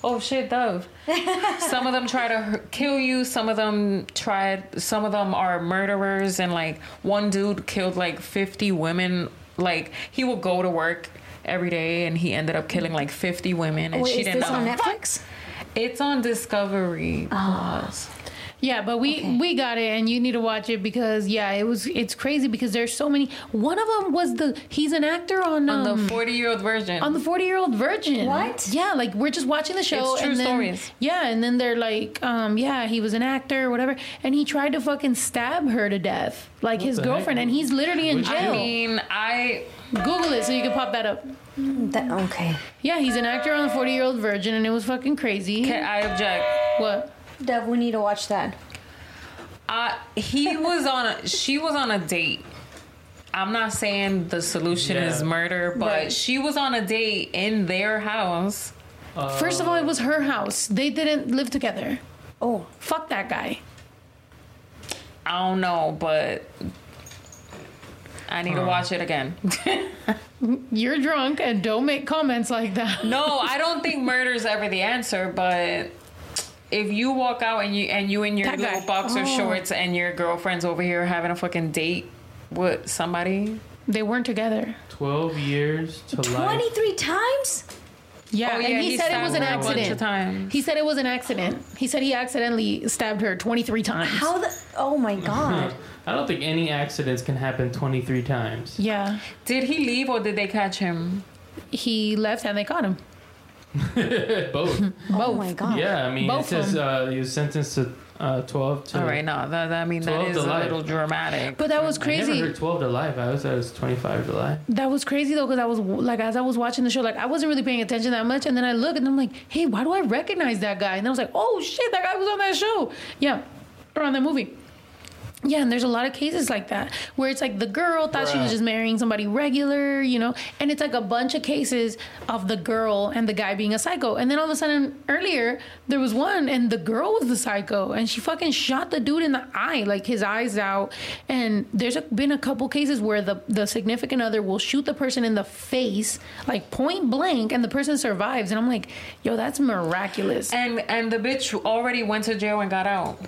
Oh shit, Dove. some of them try to kill you. Some of them tried. Some of them are murderers, and like one dude killed like fifty women. Like he would go to work every day, and he ended up killing like fifty women, and Wait, she is didn't this know. on Netflix? It's on Discovery. Plus. Oh. Yeah, but we we got it, and you need to watch it because yeah, it was it's crazy because there's so many. One of them was the he's an actor on On um, the forty-year-old virgin. on the 40 year old virgin. What? Yeah, like we're just watching the show. It's true and then, stories. Yeah, and then they're like, um, yeah, he was an actor or whatever, and he tried to fucking stab her to death, like his girlfriend, heck? and he's literally in jail. I mean, I Google it so you can pop that up. That, okay. Yeah, he's an actor on the 40 year old virgin, and it was fucking crazy. okay, I object. What? Dev, we need to watch that. Uh, he was on. A, she was on a date. I'm not saying the solution Yeah. is murder, but Right. she was on a date in their house, First of all, it was her house. They didn't live together. Oh, Fuck that guy. I don't know, but I need to watch it again. You're drunk and don't make comments like that. no, I don't think murder's ever the answer, but if you walk out and you and you in your That guy. little boxer Oh. shorts and your girlfriend's over here having a fucking date with somebody, They weren't together. 12 years to life. 23 times? Yeah, Oh, yeah, and he, he said it was an her a bunch of accident. He said it was an accident. He said he accidentally stabbed her 23 times. How the. Oh my god. I don't think any accidents can happen 23 times. Yeah. did he leave or did they catch him? He left and they caught him. Both. Oh my god. yeah, I mean, Both it of says 'em. uh, he was sentenced to uh, 12 to. All right, no, that, that I mean that 12 is to a life. little dramatic. But that was I never crazy. heard 12 to life. I always thought it was 25 to life. That was crazy though, because I was like, as I was watching the show, like I wasn't really paying attention that much, and then I look and I'm like, hey, why do I recognize that guy? And I was like, oh shit, that guy was on that show. Yeah, or on that movie. Yeah, and there's a lot of cases like that where it's like the girl thought she was just marrying somebody regular, you know, and it's like a bunch of cases of the girl and the guy being a psycho. And then all of a sudden, earlier, there was one and the girl was the psycho and she fucking shot the dude in the eye, like his eyes out. And there's a, been a couple cases where the, the significant other will shoot the person in the face, like point blank, and the person survives. And I'm like, yo, that's miraculous. And and the bitch already went to jail and got out.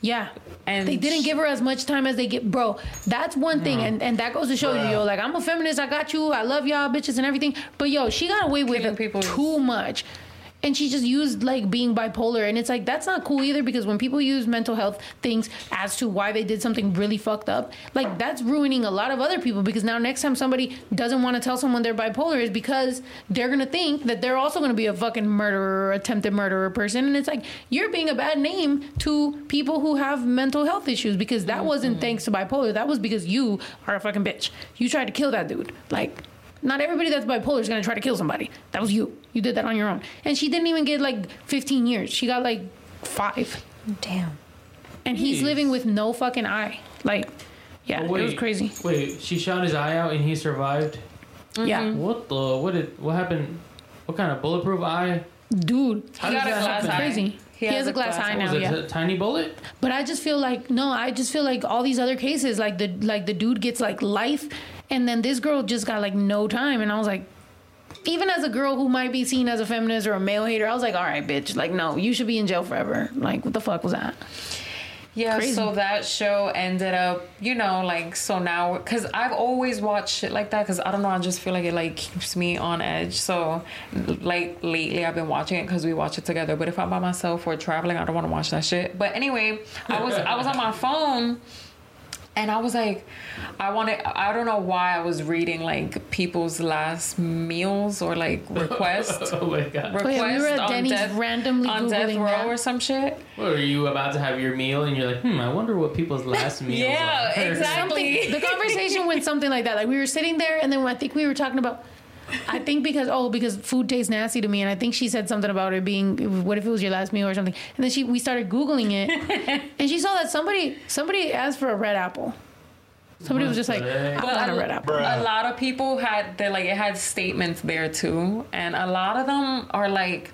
Yeah. And they didn't give her as much time as they get bro that's one thing mm. and, and that goes to show you yo like i'm a feminist i got you i love y'all bitches and everything but yo she got away with people too much and she just used like being bipolar and it's like that's not cool either because when people use mental health things as to why they did something really fucked up like that's ruining a lot of other people because now next time somebody doesn't want to tell someone they're bipolar is because they're gonna think that they're also gonna be a fucking murderer or attempted murderer person and it's like you're being a bad name to people who have mental health issues because that wasn't mm-hmm. thanks to bipolar that was because you are a fucking bitch. You tried to kill that dude. Like not everybody that's bipolar is gonna try to kill somebody. That was you. You did that on your own. And she didn't even get like 15 years. She got like five. Damn. And he's Jeez. living with no fucking eye. Like, yeah, Oh, it was crazy. Wait, she shot his eye out and he survived? Yeah, mm-hmm. What the? What did? What happened? What kind of bulletproof eye? dude, How He does got a glass happen? eye. crazy. He, has a glass, eye oh, now. was it Yeah, a tiny bullet? but I just feel like no. I just feel like all these other cases, like the like the dude gets like life, and then this girl just got like no time. And I was like, even as a girl who might be seen as a feminist or a male hater, I was like, all right, bitch, like no, you should be in jail forever. Like, what the fuck was that? Yeah, Crazy. so that show ended up, you know, like so now because I've always watched shit like that because I don't know, I just feel like it like keeps me on edge. So, like lately, I've been watching it because we watch it together. But if I'm by myself or traveling, I don't want to watch that shit. But anyway, I was I was on my phone. And I was like, I wanted, I don't know why I was reading like people's last meals or like requests. Oh my god! Oh, yeah, we were at on Denny's death- randomly on death Googling row that. or some shit. What, are you about to have your meal and you're like, hmm, I wonder what people's last meals Yeah, are. exactly. The conversation went something like that. Like we were sitting there, and then I think we were talking about. I think because oh because food tastes nasty to me, and I think she said something about it being what if it was your last meal or something, and then she we started googling it, and she saw that somebody somebody asked for a red apple. Somebody was just like, I But want a a- red apple. A lot of people had they like it had statements there too, and a lot of them are like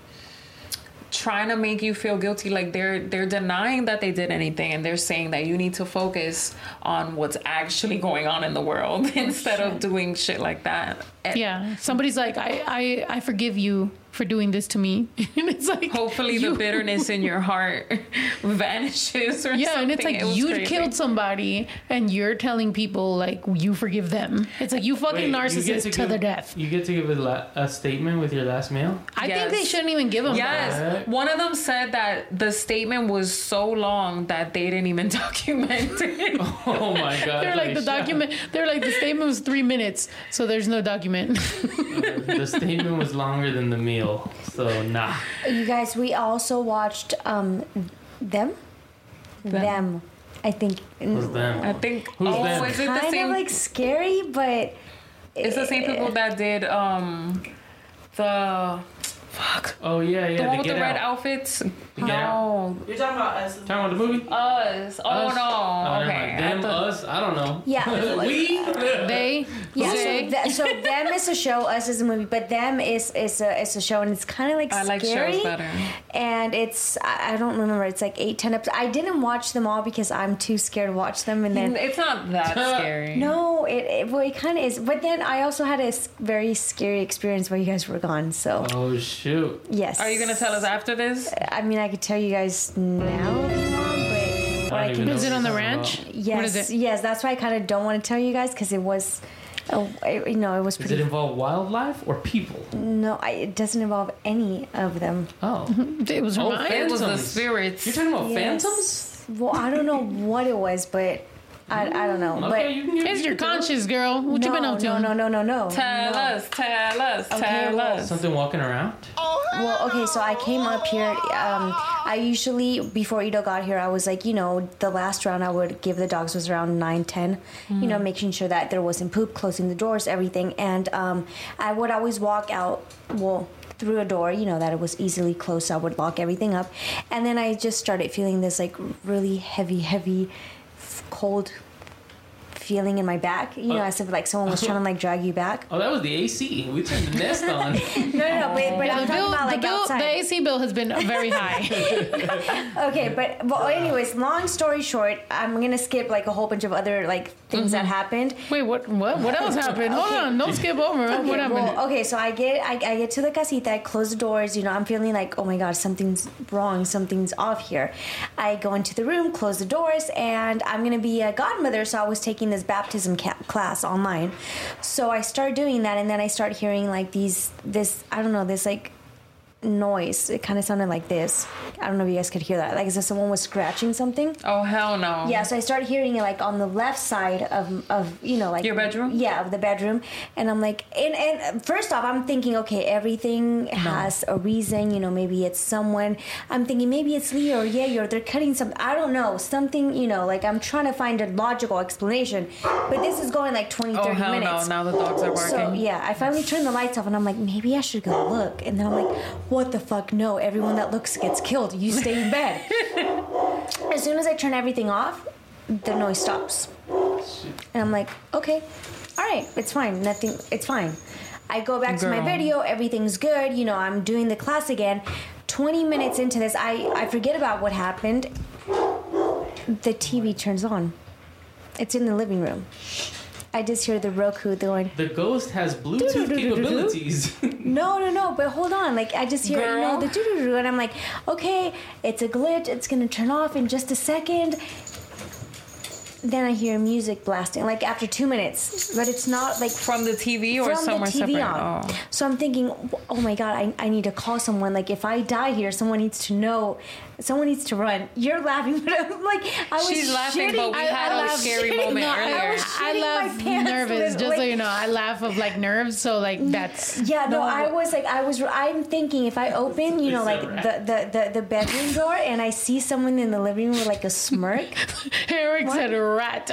trying to make you feel guilty like they're they're denying that they did anything and they're saying that you need to focus on what's actually going on in the world instead of doing shit like that. Yeah, somebody's like, I, I, I forgive you for doing this to me, and it's like, hopefully you- the bitterness in your heart vanishes or Yeah, something and it's like It you crazy. killed somebody, and you're telling people like you forgive them. It's like you fucking Wait, you get narcissist to, give- the death. You get to give a, la- a statement with your last meal? I Yes. think they shouldn't even give them. Yes, Right. one of them said that the statement was so long that they didn't even document it. Oh my god. They're like the shut- document. They're like the statement was three minutes, so there's no document. Uh, the statement was longer than the meal, so nah. You guys, we also watched um them. Them. I think. Who's them? I think. Who's oh, them? is it the Kind same? of like scary, but it's the same people that did um the Oh yeah, the yeah. one The with the red Out. outfits. Get No, You're talking about us. Talking about the movie? us. Oh Us? no. Oh, never okay. mind. I Them, thought- us, I don't know. Yeah. we. They, Yeah, they. so, th- so them is a show, us is a movie, but them is is a is a show, and it's kind of like I like scary. shows better. And it's I I don't remember. It's like eight, ten episodes. I didn't watch them all because I'm too scared to watch them, and then. Mm, it's not that scary. No, it, it well, it kind of is. But then I also had a very scary experience while you guys were gone. So Oh shoot! yes. Are you gonna tell us after this? I mean, I could tell you guys now if you want, but what I I, don't can even Is it what on the ranch? about. yes, What is it? yes, that's why I kind of don't want to tell you guys because it was, oh, it, you know, it was Does pretty. it involve wildlife or people? no, I, it doesn't involve any of them. Oh, It was Oh, mine. It was the spirits. you're talking about Yes. phantoms? Well, I don't know what it was, but I, I don't know. Okay, but you It's your can tell us. conscience, girl. What no, you been up to? no, no, no, no, no. Tell no. us, tell us, Okay, tell well- us. Something walking around? Well, okay, so I came up here. Um, I usually, before Ito got here, I was like, you know, the last round I would give the dogs was around 9, 10, you know, making sure that there wasn't poop, closing the doors, everything. And um, I would always walk out, well, through a door, you know, that it was easily closed. So I would lock everything up. And then I just started feeling this like really heavy, heavy, f- cold feeling in my back, you know, Oh. as if like someone was trying to like drag you back. Oh, that was the AC. We turned the nest on. No, no, no, but, but Yeah, I'm the talking bill, about the like bill, outside. the AC bill has been very high. Okay, but well, anyways, long story short, I'm gonna skip like a whole bunch of other like things that mm-hmm. happened. Wait, what? What? What else happened? Hold on, don't skip over. Okay, what happened? well, okay, so I get I, I get to the casita, I close the doors, you know, I'm feeling like, oh my god, something's wrong, something's off here. I go into the room, close the doors, and I'm gonna be a godmother, so I was taking this baptism ca- class online. So I start doing that, and then I start hearing like these, this, I don't know, this like noise. It kind of sounded like this. I don't know if you guys could hear that. Like as if someone was scratching something. Oh hell no. Yeah, so I started hearing it like on the left side of of you know like Your bedroom? Yeah, of the bedroom, and I'm like, and and first off, I'm thinking, okay, everything has a reason. You know, maybe it's someone. I'm thinking maybe it's Leo or Ye or they're cutting something. I don't know something. You know, like I'm trying to find a logical explanation, but this is going like 20, Oh 30 hell minutes. no. Now the dogs are barking. So yeah, I finally turned the lights off, and I'm like, maybe I should go look. And then I'm like, what the fuck? No, everyone that looks gets killed. You stay in bed. as soon as I turn everything off, the noise stops, and I'm like, okay, all right, it's fine. Nothing. It's fine. I go back to my video. Everything's good. You know, I'm doing the class again. 20 minutes into this, I, I forget about what happened. The TV turns on. It's in the living room. I just hear the Roku going, The ghost has Bluetooth capabilities. no, no, no, but hold on. Like, I just hear, you know, the doo doo doo, and I'm like, okay, it's a glitch. It's gonna turn off in just a second. Then I hear music blasting, like after two minutes, but it's not like From the TV or from somewhere the TV separate? on. Oh. So I'm thinking, oh my god, I, I need to call someone. Like if I die here, someone needs to know. Someone needs to run. You're laughing, but I'm like, I was She's laughing, shitting- but we I- had I a was scary shitting- moment no, I earlier. was I shitting my laugh pants nervous, with- just like- so you know. I laugh of like nerves, so like that's Yeah, no, I was like, I was, I'm thinking if I open, you know, like the, the, the, the bedroom door and I see someone in the living room with like a smirk. Eric said rat.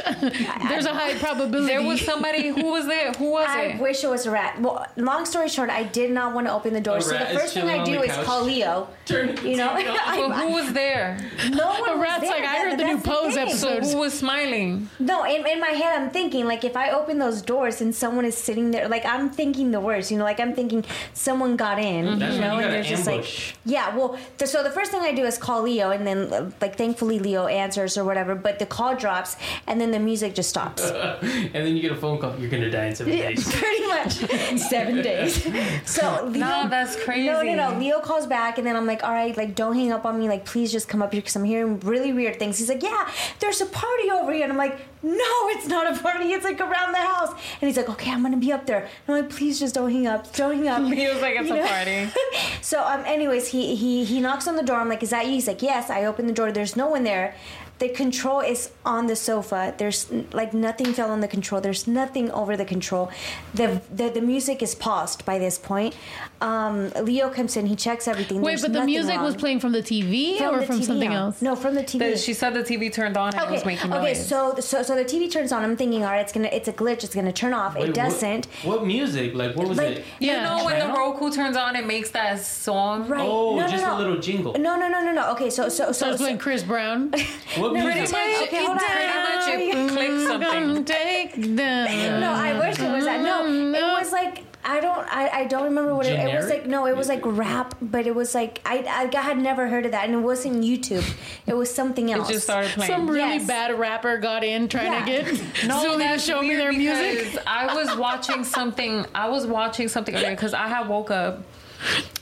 There's a high probability. There was somebody who was there. Who was I it? wish it was a rat. Well, long story short, I did not want to open the door. A So the first thing I do is call Leo. Turn You know, TV off. I, who was there? no one A was rat's there. like, I heard the new Pose thing. episode. So who was smiling? No, in, in my head, I'm thinking like if I open those doors and someone is sitting there, like I'm thinking the worst. You know, like I'm thinking someone got in. That's you know, you and gotta there's just like, ambush. yeah. Well, th- so the first thing I do is call Leo, and then uh, like thankfully Leo answers or whatever. But the call drops, and then the music just stops. and then you get a phone call. You're gonna die in seven days. Pretty much seven days. So Leo, No, that's crazy. No, no, no. Leo calls back, and then I'm like, all right, like, don't hang up on me. Like, please just come up here because I'm hearing really weird things. He's like, yeah, there's a party over here. And I'm like, no, it's not a party. It's like around the house. And he's like, okay, I'm going to be up there. And I'm like, please just don't hang up. Don't hang up. He was like, it's You a know? party. So, um, anyways, he, he, he knocks on the door. I'm like, is that you? He's like, yes. I open the door. There's no one there. The control is on the sofa. There's like nothing fell on the control. There's nothing over the control. The the, the music is paused by this point. Um, Leo comes in. He checks everything. Wait, There's but the nothing music was playing from the TV From or the from TV something on. else? No, from the TV. The- she said the TV turned on and it was making noise. okay. So, so so the TV turns on. I'm thinking, all right, it's gonna it's a glitch. It's gonna turn off. Wait, it what- doesn't. What, music? Like what was Like- it? you Yeah. know when the Roku turns on, it makes that song. Right. Oh, no, no, just no. a little jingle. No, no, no, no, no. Okay, so so So so. I so playing Chris Brown. What Pretty music? much, Okay, hold on. pretty much it I'm gonna something. take them. No, I wish it was that. No, it was like I don't. I, I don't remember what it, it was like. No, it was like rap, but it was like I, I had never heard of that, and it wasn't YouTube. It was something It else. just started playing. Some really Yes. bad rapper got in trying Yeah. to get No, Zuli to show me their music. I was watching something. I was watching something earlier because I had woke up,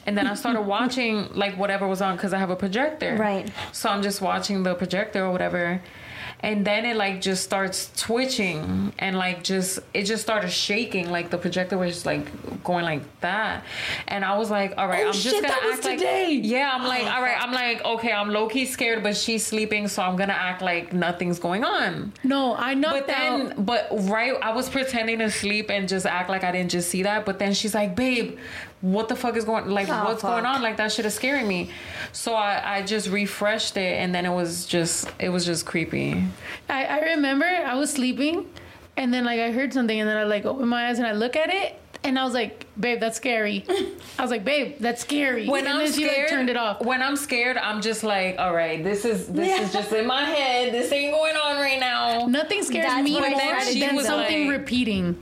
and then I started watching like whatever was on because I have a projector. Right. So I'm just watching the projector or whatever, and then it like just starts twitching and like just it just started shaking. Like the projector was just like going like that, and I was like, all right, Oh, I'm just shit, gonna that was act like today. yeah. I'm like, all right, oh, I'm like, okay, I'm low key scared, but she's sleeping, so I'm gonna act like nothing's going on. No, I know. But then, out. but right, I was pretending to sleep and just act like I didn't just see that. But then she's like, "Babe, what the fuck is going? Like, Oh, what's going on? Like that shit is scaring me." So I, I just refreshed it, and then it was just, it was just creepy. I, I remember I was sleeping, and then like I heard something, and then I like opened my eyes and I look at it, and I was like, "Babe, that's scary." I was like, "Babe, that's scary." When and I'm then she scared, like turned it off. When I'm scared, I'm just like, "All right, this is this is just in my head. This ain't going on right now." Nothing scares That's me more tried to than something like- repeating.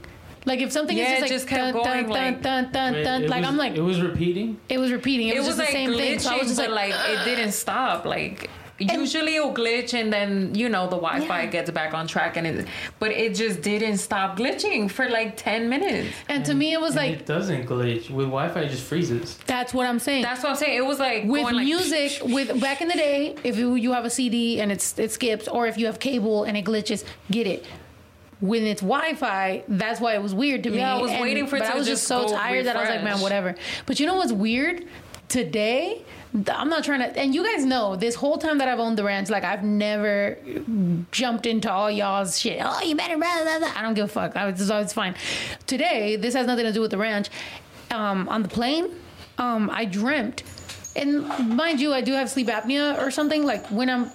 Like if something Yeah, is just like just kept dun, going, dun, like- dun, dun, Wait, dun, it like was- I'm like it was repeating. it was repeating. It, It was, was just like the same thing. So I was glitching, just but like, like it didn't stop. Like usually it'll glitch and then you know the Wi-Fi Yeah. gets back on track and it, but it just didn't stop glitching for like ten minutes. and to me it was And like it doesn't glitch with Wi-Fi. It just freezes. that's what I'm saying. That's what I'm saying. It was like with going like, music with back in the day if you, you have a cd and it's it skips or if you have cable and it glitches get it when it's wi-fi that's why it was weird to me Yeah, I was And- waiting for it but i was just so tired that i was like man whatever but you know what's weird today I'm not trying to, and you guys know this whole time that I've owned the ranch, like I've never jumped into all y'all's shit. Oh, you better, blah, blah, blah. I don't give a fuck. I was, it's always fine. Today, this has nothing to do with the ranch. Um, on the plane, um, I dreamt and mind you, I do have sleep apnea or something. Like when I'm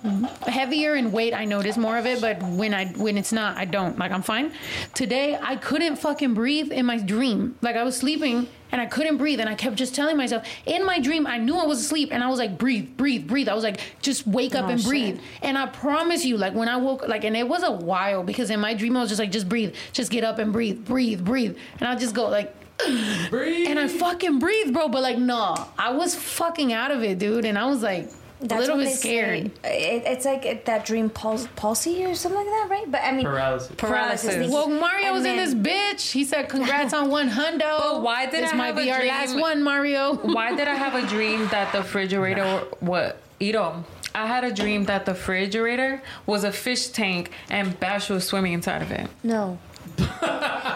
heavier in weight, I notice more of it. But when I when it's not, I don't. Like I'm fine. Today, I couldn't fucking breathe in my dream. Like I was sleeping and I couldn't breathe, and I kept just telling myself in my dream. I knew I was asleep, and I was like, breathe, breathe, breathe. I was like, just wake up Oh, and shit. breathe. And I promise you, like when I woke, like, and it was a while because in my dream I was just like, just breathe, just get up and breathe, breathe, breathe, and I'll just go like. Breathe. And I fucking breathe, bro. But like, no, I was fucking out of it, dude. And I was like a little bit scared. It, it's like it- that dream pul- palsy or something like that, right? But I mean, Paralysis. Paralysis. thank you. Well, Mario And was in this bitch. He said, "Congrats on one hundo." But why did this I might have be a our dream- last one, Mario? Why did I have a dream that the refrigerator what Ito? I had a dream that the refrigerator was a fish tank and Bash was swimming inside of it. no.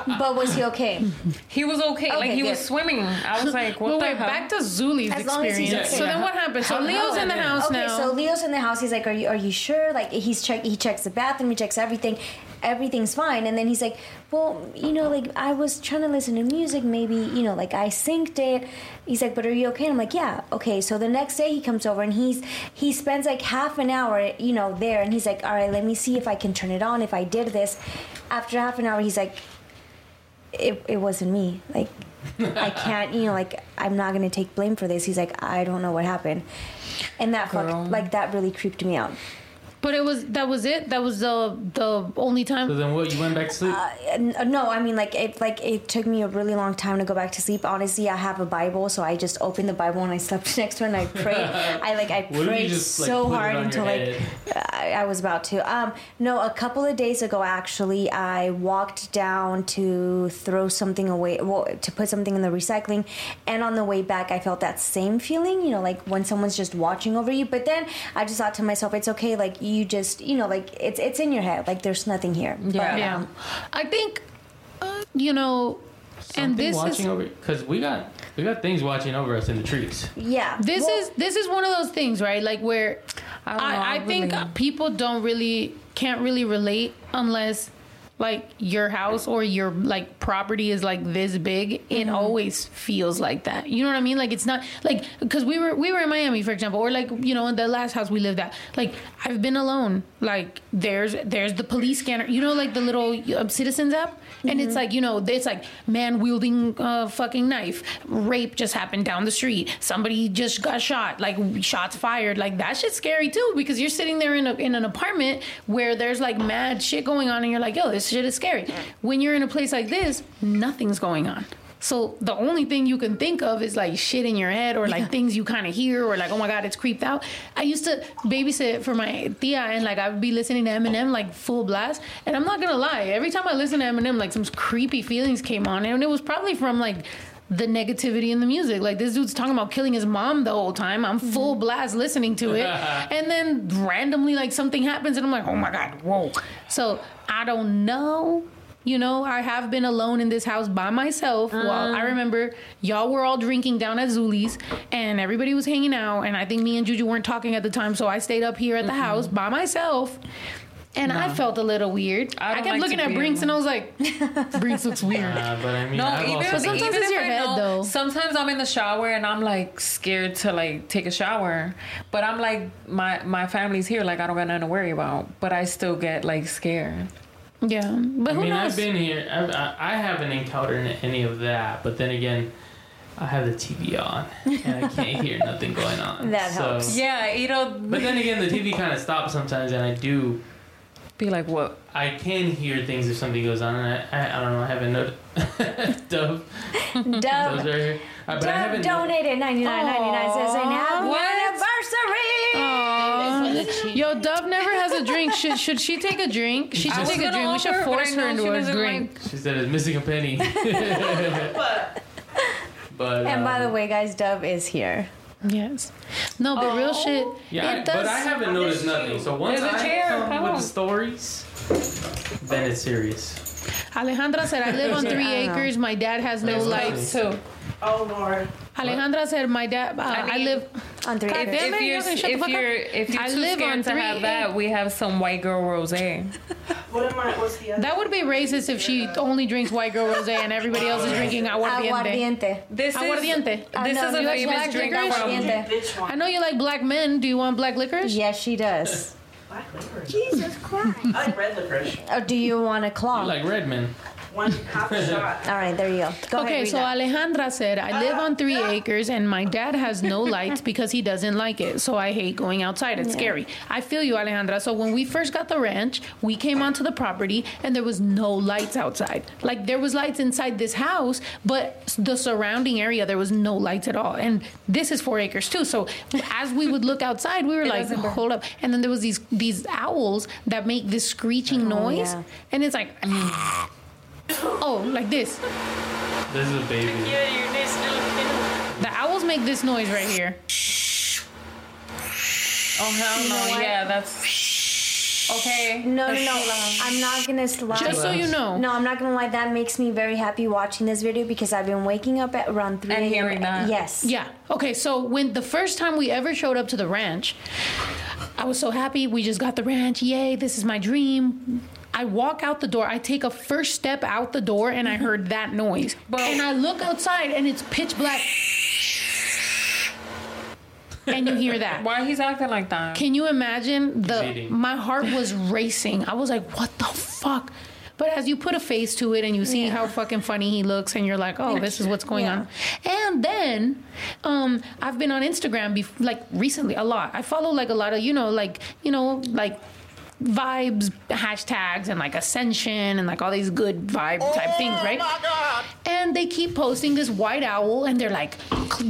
but was he okay? He was okay, like Okay, he was swimming. I was like, what But the wait, hell? back to Zuli's As long as he's experience. okay. So then what happened? So Leo's in the house Okay, now. so Leo's in the house. He's like, "Are you are you sure?" Like he's check he checks the bathroom, he checks everything, everything's fine. And then he's like, "Well, you know, like I was trying to listen to music, maybe you know, like I synced it." He's like, "But are you okay?" And I'm like, "Yeah, okay." So the next day he comes over and he's he spends like half an hour, you know, there, and he's like, "All right, let me see if I can turn it on. If I did this." After half an hour, he's like, "It it wasn't me." Like. I can't, you know, like I'm not gonna take blame for this. He's like, I don't know what happened, and that Girl. fucked, like that really creeped me out. But it was that was it. That was the the only time. So then what? You went back to sleep? Uh, No, I mean like it like it took me a really long time to go back to sleep. Honestly, I have a Bible, so I just opened the Bible and I slept next to it and I prayed. I like I What prayed just, like, so hard until like? I, I was about to. Um, no, a couple of days ago actually, I walked down to throw something away, well, to put something in the recycling, and on the way back, I felt that same feeling. You know, like when someone's just watching over you. But then I just thought to myself, it's okay. Like you just, you know, like it's it's in your head. Like there's nothing here. But, Yeah. Yeah, um, I think uh, you know, and this watching is over because we got we got things watching over us in the trees. yeah. this Well, is this is one of those things, right? Like where I don't know, I, I I think really- people don't really can't really relate unless like your house or your like property is like this big, it always feels like that. You know what I mean? Like it's not like because we were we were in Miami, for example, or like you know in the last house we lived at. Like I've been alone. Like there's there's the police scanner. You know, like the little uh, citizens app, and it's like you know it's like man wielding a fucking knife. Rape just happened down the street. Somebody just got shot. Like shots fired. Like that shit's scary too because you're sitting there in a in an apartment where there's like mad shit going on, and you're like, yo, this shit is scary. When you're in a place like this, nothing's going on. So the only thing you can think of is like shit in your head or like things you kind of hear or like oh my god it's creeped out. I used to babysit for my tia and like I would be listening to Eminem like full blast and I'm not gonna lie every time I listen to Eminem like some creepy feelings came on and it was probably from like the negativity in the music. Like this dude's talking about killing his mom the whole time. I'm mm-hmm. full blast listening to it. and then randomly like something happens and I'm like, oh my God, whoa. So I don't know. You know, I have been alone in this house by myself. While uh-huh. I remember y'all were all drinking down at Zuli's and everybody was hanging out. And I think me and Juju weren't talking at the time. So I stayed up here at the mm-hmm. house by myself. And I felt a little weird. I I, kept like looking at Brinks and I was like, Brinks looks weird. Uh, but I mean, No, I've even, also But sometimes even it's your I head, know- though. Sometimes I'm in the shower and I'm like scared to like take a shower, but I'm like my my family's here, like I don't got nothing to worry about, but I still get like scared. Yeah. But I who mean, knows? I've been here. I've, I, I haven't encountered any of that. But then again, I have the TV on and I can't hear nothing going on. That so, helps. Yeah, you know, But then again, the TV kind of stops sometimes, and I do. Be like, what? I can hear things if something goes on, and I, I, I don't know. I haven't noticed. Dove, Dove. those Dove, are here. Uh, but I Dove haven't. no- donated ninety nine ninety nine. Says saying happy What? anniversary. Yo, Dove never has a drink. Should should she take a drink? She should was take a drink. We should offer, force her into a doesn't drink. She said it's missing a penny. but And by the um, way, guys, Dove is here. Yes. No, but real shit. Yeah, I, it but. I haven't noticed nothing. So once There's a I chair, come come with the stories, then it's serious. Alejandra said, "I live on three I don't know. acres. My dad has no Nice. lights." Too. Oh Lord. Alejandra said, "My dad. Uh, I, need- live. On three God acres. damn If you're y'all can if you're if you're I too live on scared to three have that, we have some white girl rosé. What am I? What's the other? That would be racist if she only drinks white girl rosé and everybody else is drinking aguardiente. Aguardiente. This is Aguardiente. Uh, this no, is a you famous black drink. Aguardiente. I know you like black men. Do you want black licorice? Yes, she does. Black licorice. Jesus Christ. I like red licorice. Or do you want a claw? You like Redman. One half shot. All right, there you go. Go Okay, ahead, so Rita. Alejandra said, I live on three acres and my dad has no lights because he doesn't like it. So I hate going outside. It's scary. I feel you, Alejandra. So when we first got the ranch, we came onto the property and there was no lights outside. Like there was lights inside this house, but the surrounding area, there was no lights at all. And this is four acres too. So as we would look outside, we were like, doesn't hold up. And then there was these these owls that make this screeching oh, noise. yeah. And it's like, oh, like this. This is a baby. The owls make this noise right here. Oh hell no! Yeah, that's okay. No, no, no. I'm not gonna lie. Just so you know. No, I'm not gonna lie. That makes me very happy watching this video because I've been waking up at around 3 And a.m. hearing that. Yes. Yeah. Okay. So when the first time we ever showed up to the ranch, I was so happy. We just got the ranch. Yay! This is my dream. I walk out the door. I take a first step out the door, and I heard that noise. and I look outside, and it's pitch black. and you hear that. Why he's acting like that? Can you imagine the my heart was racing. I was like, what the fuck? But as you put a face to it and you see how fucking funny he looks and you're like, oh, this is what's going on. And then um I've been on Instagram bef- like recently a lot. I follow like a lot of, you know, like, you know, like vibes hashtags and like ascension and like all these good vibe type things, right? And they keep posting this white owl and they're like,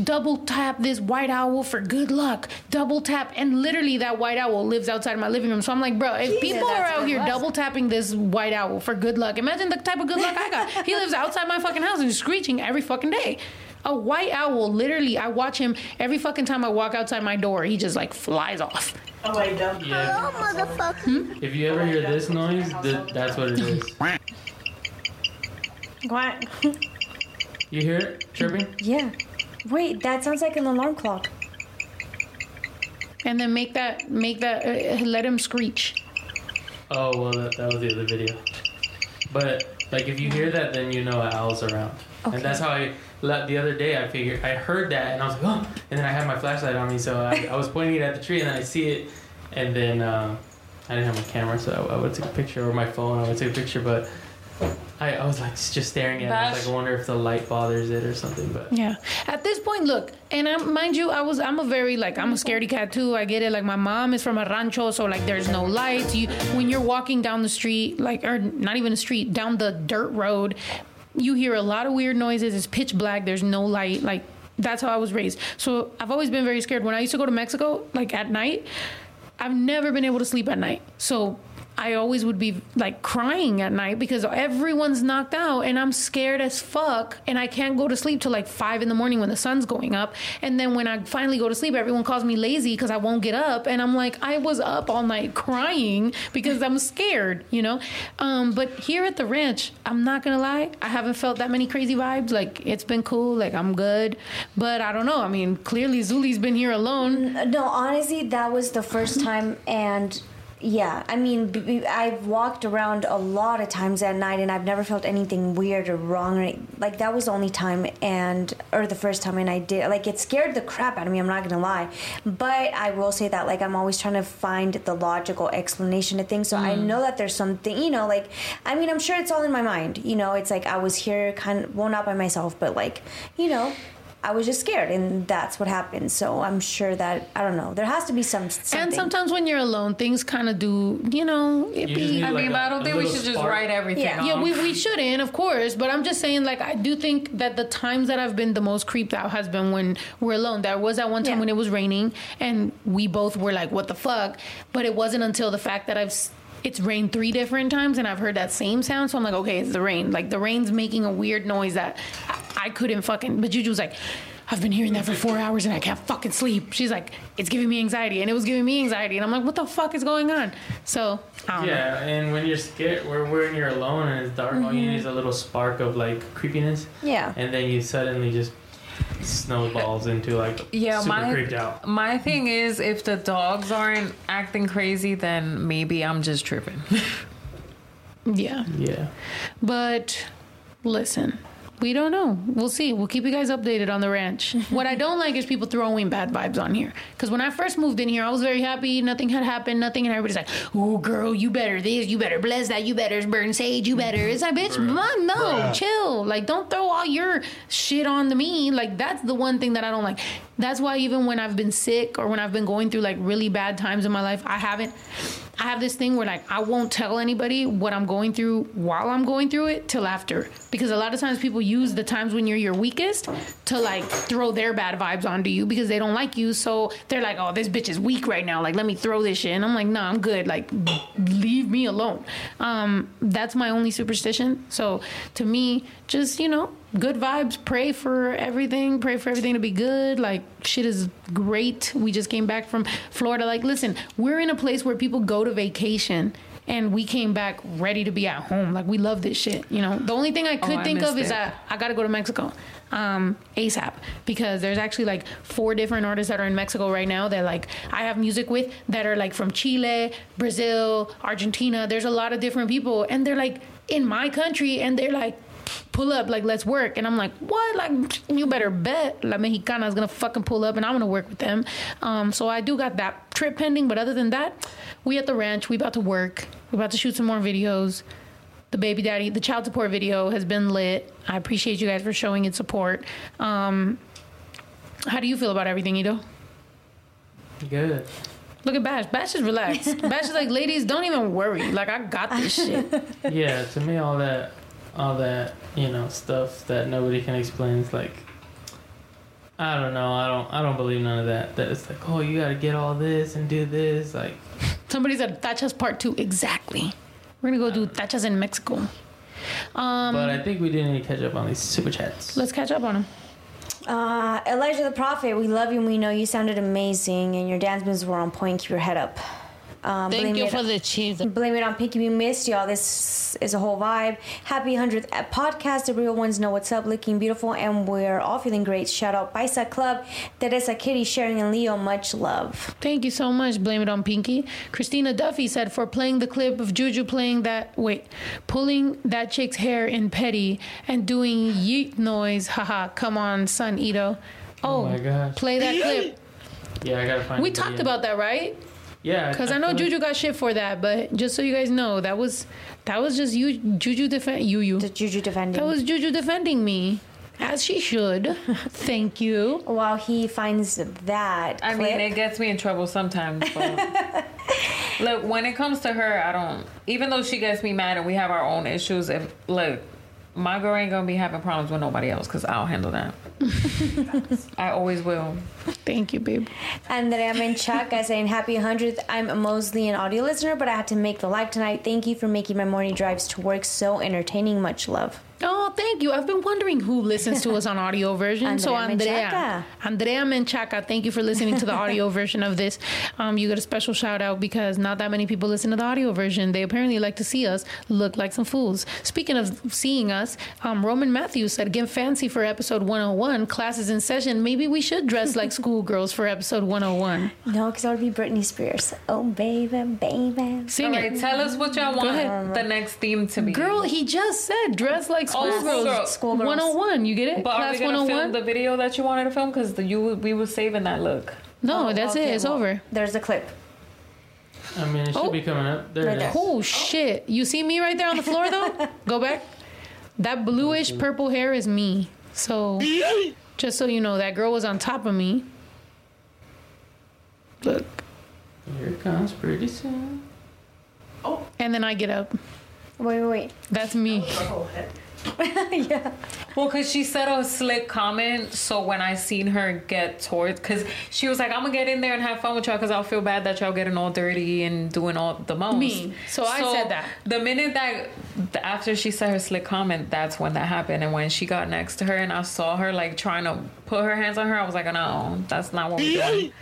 double tap this white owl for good luck. Double tap. And literally that white owl lives outside my living room. So I'm like, bro, if people are out here was. double tapping this white owl for good luck, imagine the type of good luck I got. He lives outside my fucking house and he's screeching every fucking day. A white owl, literally, I watch him every fucking time I walk outside my door. He just like flies off. Oh, I don't. Yeah. Hmm? If you ever hear this noise, th- that's what it is. Quack. You hear it chirping? Yeah. Wait, that sounds like an alarm clock. And then make that, make that, uh, let him screech. Oh well, that, that was the other video. But like if you hear that, then you know Al's around. Okay. And that's how I le- the other day I figured I heard that and I was like oh, and then I had my flashlight on me, so I, I was pointing it at the tree and then I see it, and then uh, I didn't have my camera, so I, I would take a picture or my phone. I would take a picture, but. I, I was like just staring at it. I was like, I wonder if the light bothers it or something. But Yeah. At this point, look, and I, mind you, I was I'm a very like I'm a scaredy cat too. I get it. Like my mom is from a rancho, so like there's no lights. You when you're walking down the street, like or not even a street, down the dirt road, you hear a lot of weird noises. It's pitch black. There's no light. Like that's how I was raised. So I've always been very scared. When I used to go to Mexico, like at night, I've never been able to sleep at night. So I always would be like crying at night because everyone's knocked out and I'm scared as fuck and I can't go to sleep till like five in the morning when the sun's going up. And then when I finally go to sleep, everyone calls me lazy because I won't get up. And I'm like, I was up all night crying because I'm scared, you know? Um, but here at the ranch, I'm not gonna lie, I haven't felt that many crazy vibes. Like it's been cool, like I'm good. But I don't know. I mean, clearly Zuli's been here alone. No, honestly, that was the first time, and yeah, I mean, I've walked around a lot of times at night, and I've never felt anything weird or wrong. Or, like that was the only time, and or the first time, and I did like it scared the crap out of me. I'm not gonna lie, but I will say that like I'm always trying to find the logical explanation to things. So I mm. know that there's something, you know, like I mean, I'm sure it's all in my mind. You know, it's like I was here, kind of, well, not by myself, but like, you know. I was just scared, and that's what happened. So I'm sure that I don't know. There has to be some. Something. And sometimes when you're alone, things kind of do, you know, it You be. I like mean, a- but I don't think we little should just write everything Yeah. off. Yeah, we, we shouldn't, of course. But I'm just saying, like, I do think that the times that I've been the most creeped out has been when we're alone. There was that one time Yeah. when it was raining, and we both were like, "What the fuck?" But it wasn't until the fact that I've s- it's rained three different times, and I've heard that same sound. So I'm like, okay, it's the rain. Like the rain's making a weird noise that I, I couldn't fucking. But Juju was like. I've been hearing that for four hours and I can't fucking sleep. She's like, it's giving me anxiety, and it was giving me anxiety, and I'm like, what the fuck is going on? So, I don't know. Yeah, and when you're scared, where when you're alone and it's dark, all you mm-hmm. need is a little spark of like creepiness, yeah. and then you suddenly just snowballs into like Yeah, super my- creeped out. My thing is, if the dogs aren't acting crazy, then maybe I'm just tripping. Yeah. Yeah, But listen, we don't know. We'll see. We'll keep you guys updated on the ranch. what I don't like is people throwing bad vibes on here. Because when I first moved in here, I was very happy. Nothing had happened. Nothing. And everybody's like, "Oh, girl, you better this. You better bless that. You better burn sage. You better." It's like, bitch, mom, no, chill. Like, don't throw all your shit on to me. Like, that's the one thing that I don't like. That's why even when I've been sick or when I've been going through like really bad times in my life, I haven't. I have this thing where like I won't tell anybody what I'm going through while I'm going through it till after. Because a lot of times people use the times when you're your weakest to like throw their bad vibes onto you because they don't like you. So they're like, oh, this bitch is weak right now. Like, let me throw this shit. And I'm like, nah, I'm good. Like, leave me alone. Um, that's my only superstition. So to me, just, you know, good vibes. Pray for everything. Pray for everything to be good. Like, shit is great. We just came back from Florida. Like, listen, we're in a place where people go to vacation. And we came back ready to be at home. Like we love this shit. You know, the only thing I could I think of is that I got to go to Mexico um, ASAP because there's actually like four different artists that are in Mexico right now that like I have music with that are like from Chile, Brazil, Argentina. There's a lot of different people, and they're like in my country, and they're like. Pull up, like let's work, and I'm like, what? Like you better bet. La Mexicana is gonna fucking pull up, and I'm gonna work with them. Um, so I do got that trip pending, but other than that, we at the ranch, we about to work, we about to shoot some more videos. The baby daddy the child support video has been lit. I appreciate you guys for showing it support. Um how do you feel about everything Ito? good. look at bash. Bash is relaxed. Bash is like ladies don't even worry. Like i got this shit. Yeah, to me, all that, all that, you know, stuff that nobody can explain It's like, I don't know. I don't. I don't believe none of that. That it's like, oh, you got to get all this and do this. Like, somebody said tachas part two exactly we're gonna go do tachas in mexico um but I think we didn't need to catch up on these super chats. let's catch up on them Uh, Elijah the Prophet, we love you and we know you sounded amazing and your dance moves were on point. Keep your head up. Um, Thank you it- for the cheese. Blame it on Pinky. We missed y'all. This is a whole vibe. Happy 100th podcast. The real ones know what's up. Looking beautiful. And we're all feeling great. Shout out Paisa Club. Teresa, Kitty, Sharon, and Leo. Much love. Thank you so much. Blame it on Pinky. Christina Duffy said for playing the clip of Juju playing that wait, pulling that chick's hair in petty and doing yeet noise. Haha. Come on, son Ito. Oh, my gosh. play that clip. Yeah, I gotta find. We talked video. about that, right? Yeah, Because I know like- Juju got shit for that, but just so you guys know, that was that was just you, Juju defend you, you. The Juju defending. That was Juju defending me, as she should. Thank you. While he finds that I clip, mean, it gets me in trouble sometimes. But look, when it comes to her, I don't. Even though she gets me mad and we have our own issues, if look, my girl ain't gonna be having problems with nobody else because I'll handle that. I always will. Thank you, babe. Andrea Menchaca saying happy 100th. I'm mostly an audio listener, but I had to make the live tonight. Thank you for making my morning drives to work so entertaining. Much love. Oh, thank you. I've been wondering who listens to us on audio version. so Andrea Andrea, Andrea Menchaca, thank you for listening to the audio version of this. Um, you get a special shout out because not that many people listen to the audio version. They apparently like to see us look like some fools. Speaking of seeing us, um, Roman Matthews said, "Get fancy for episode 101. Classes in session. Maybe we should dress like schoolgirls for episode 101. No, because that would be Britney Spears. Oh, baby, baby. Sing All it." right, tell us what y'all want the next theme to be. Girl, he just said dress like Oh, schoolgirls. schoolgirls. 101, you get it? but are Class we gonna 101? film oh the video that you wanted to film? Because you we were saving that look. no, oh, that's Okay, it. It's well, over. There's a clip. I mean, it should Oh. be coming up. There Right it there. is. Oh shit! You see me right there on the floor though? Go back. That bluish purple hair is me. So just so you know, that girl was on top of me. Look, Here it comes pretty soon. Oh. And then I get up. Wait, wait, wait. That's me. The whole head. yeah. Well, because she said a slick comment, so when I seen her get towards, because she was like, "I'm gonna get in there and have fun with y'all, because I'll feel bad that y'all getting all dirty and doing all the most." Me. So I said that. The minute that after she said her slick comment, that's when that happened. And when she got next to her and I saw her like trying to put her hands on her, I was like, "No, that's not what we're doing.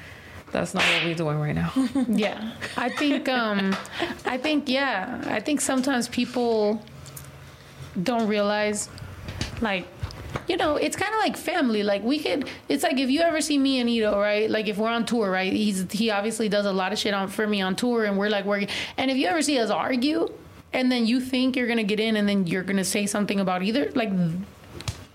That's not what we're doing right now." Yeah, I think. Um, I think. Yeah, I think sometimes people don't realize, like, you know, it's kind of like family. Like we could. It's like if you ever see me and Ito, right? Like if we're on tour, right? He's he obviously does a lot of shit on for me on tour, and we're like working. And if you ever see us argue, and then you think you're gonna get in, and then you're gonna say something about either, like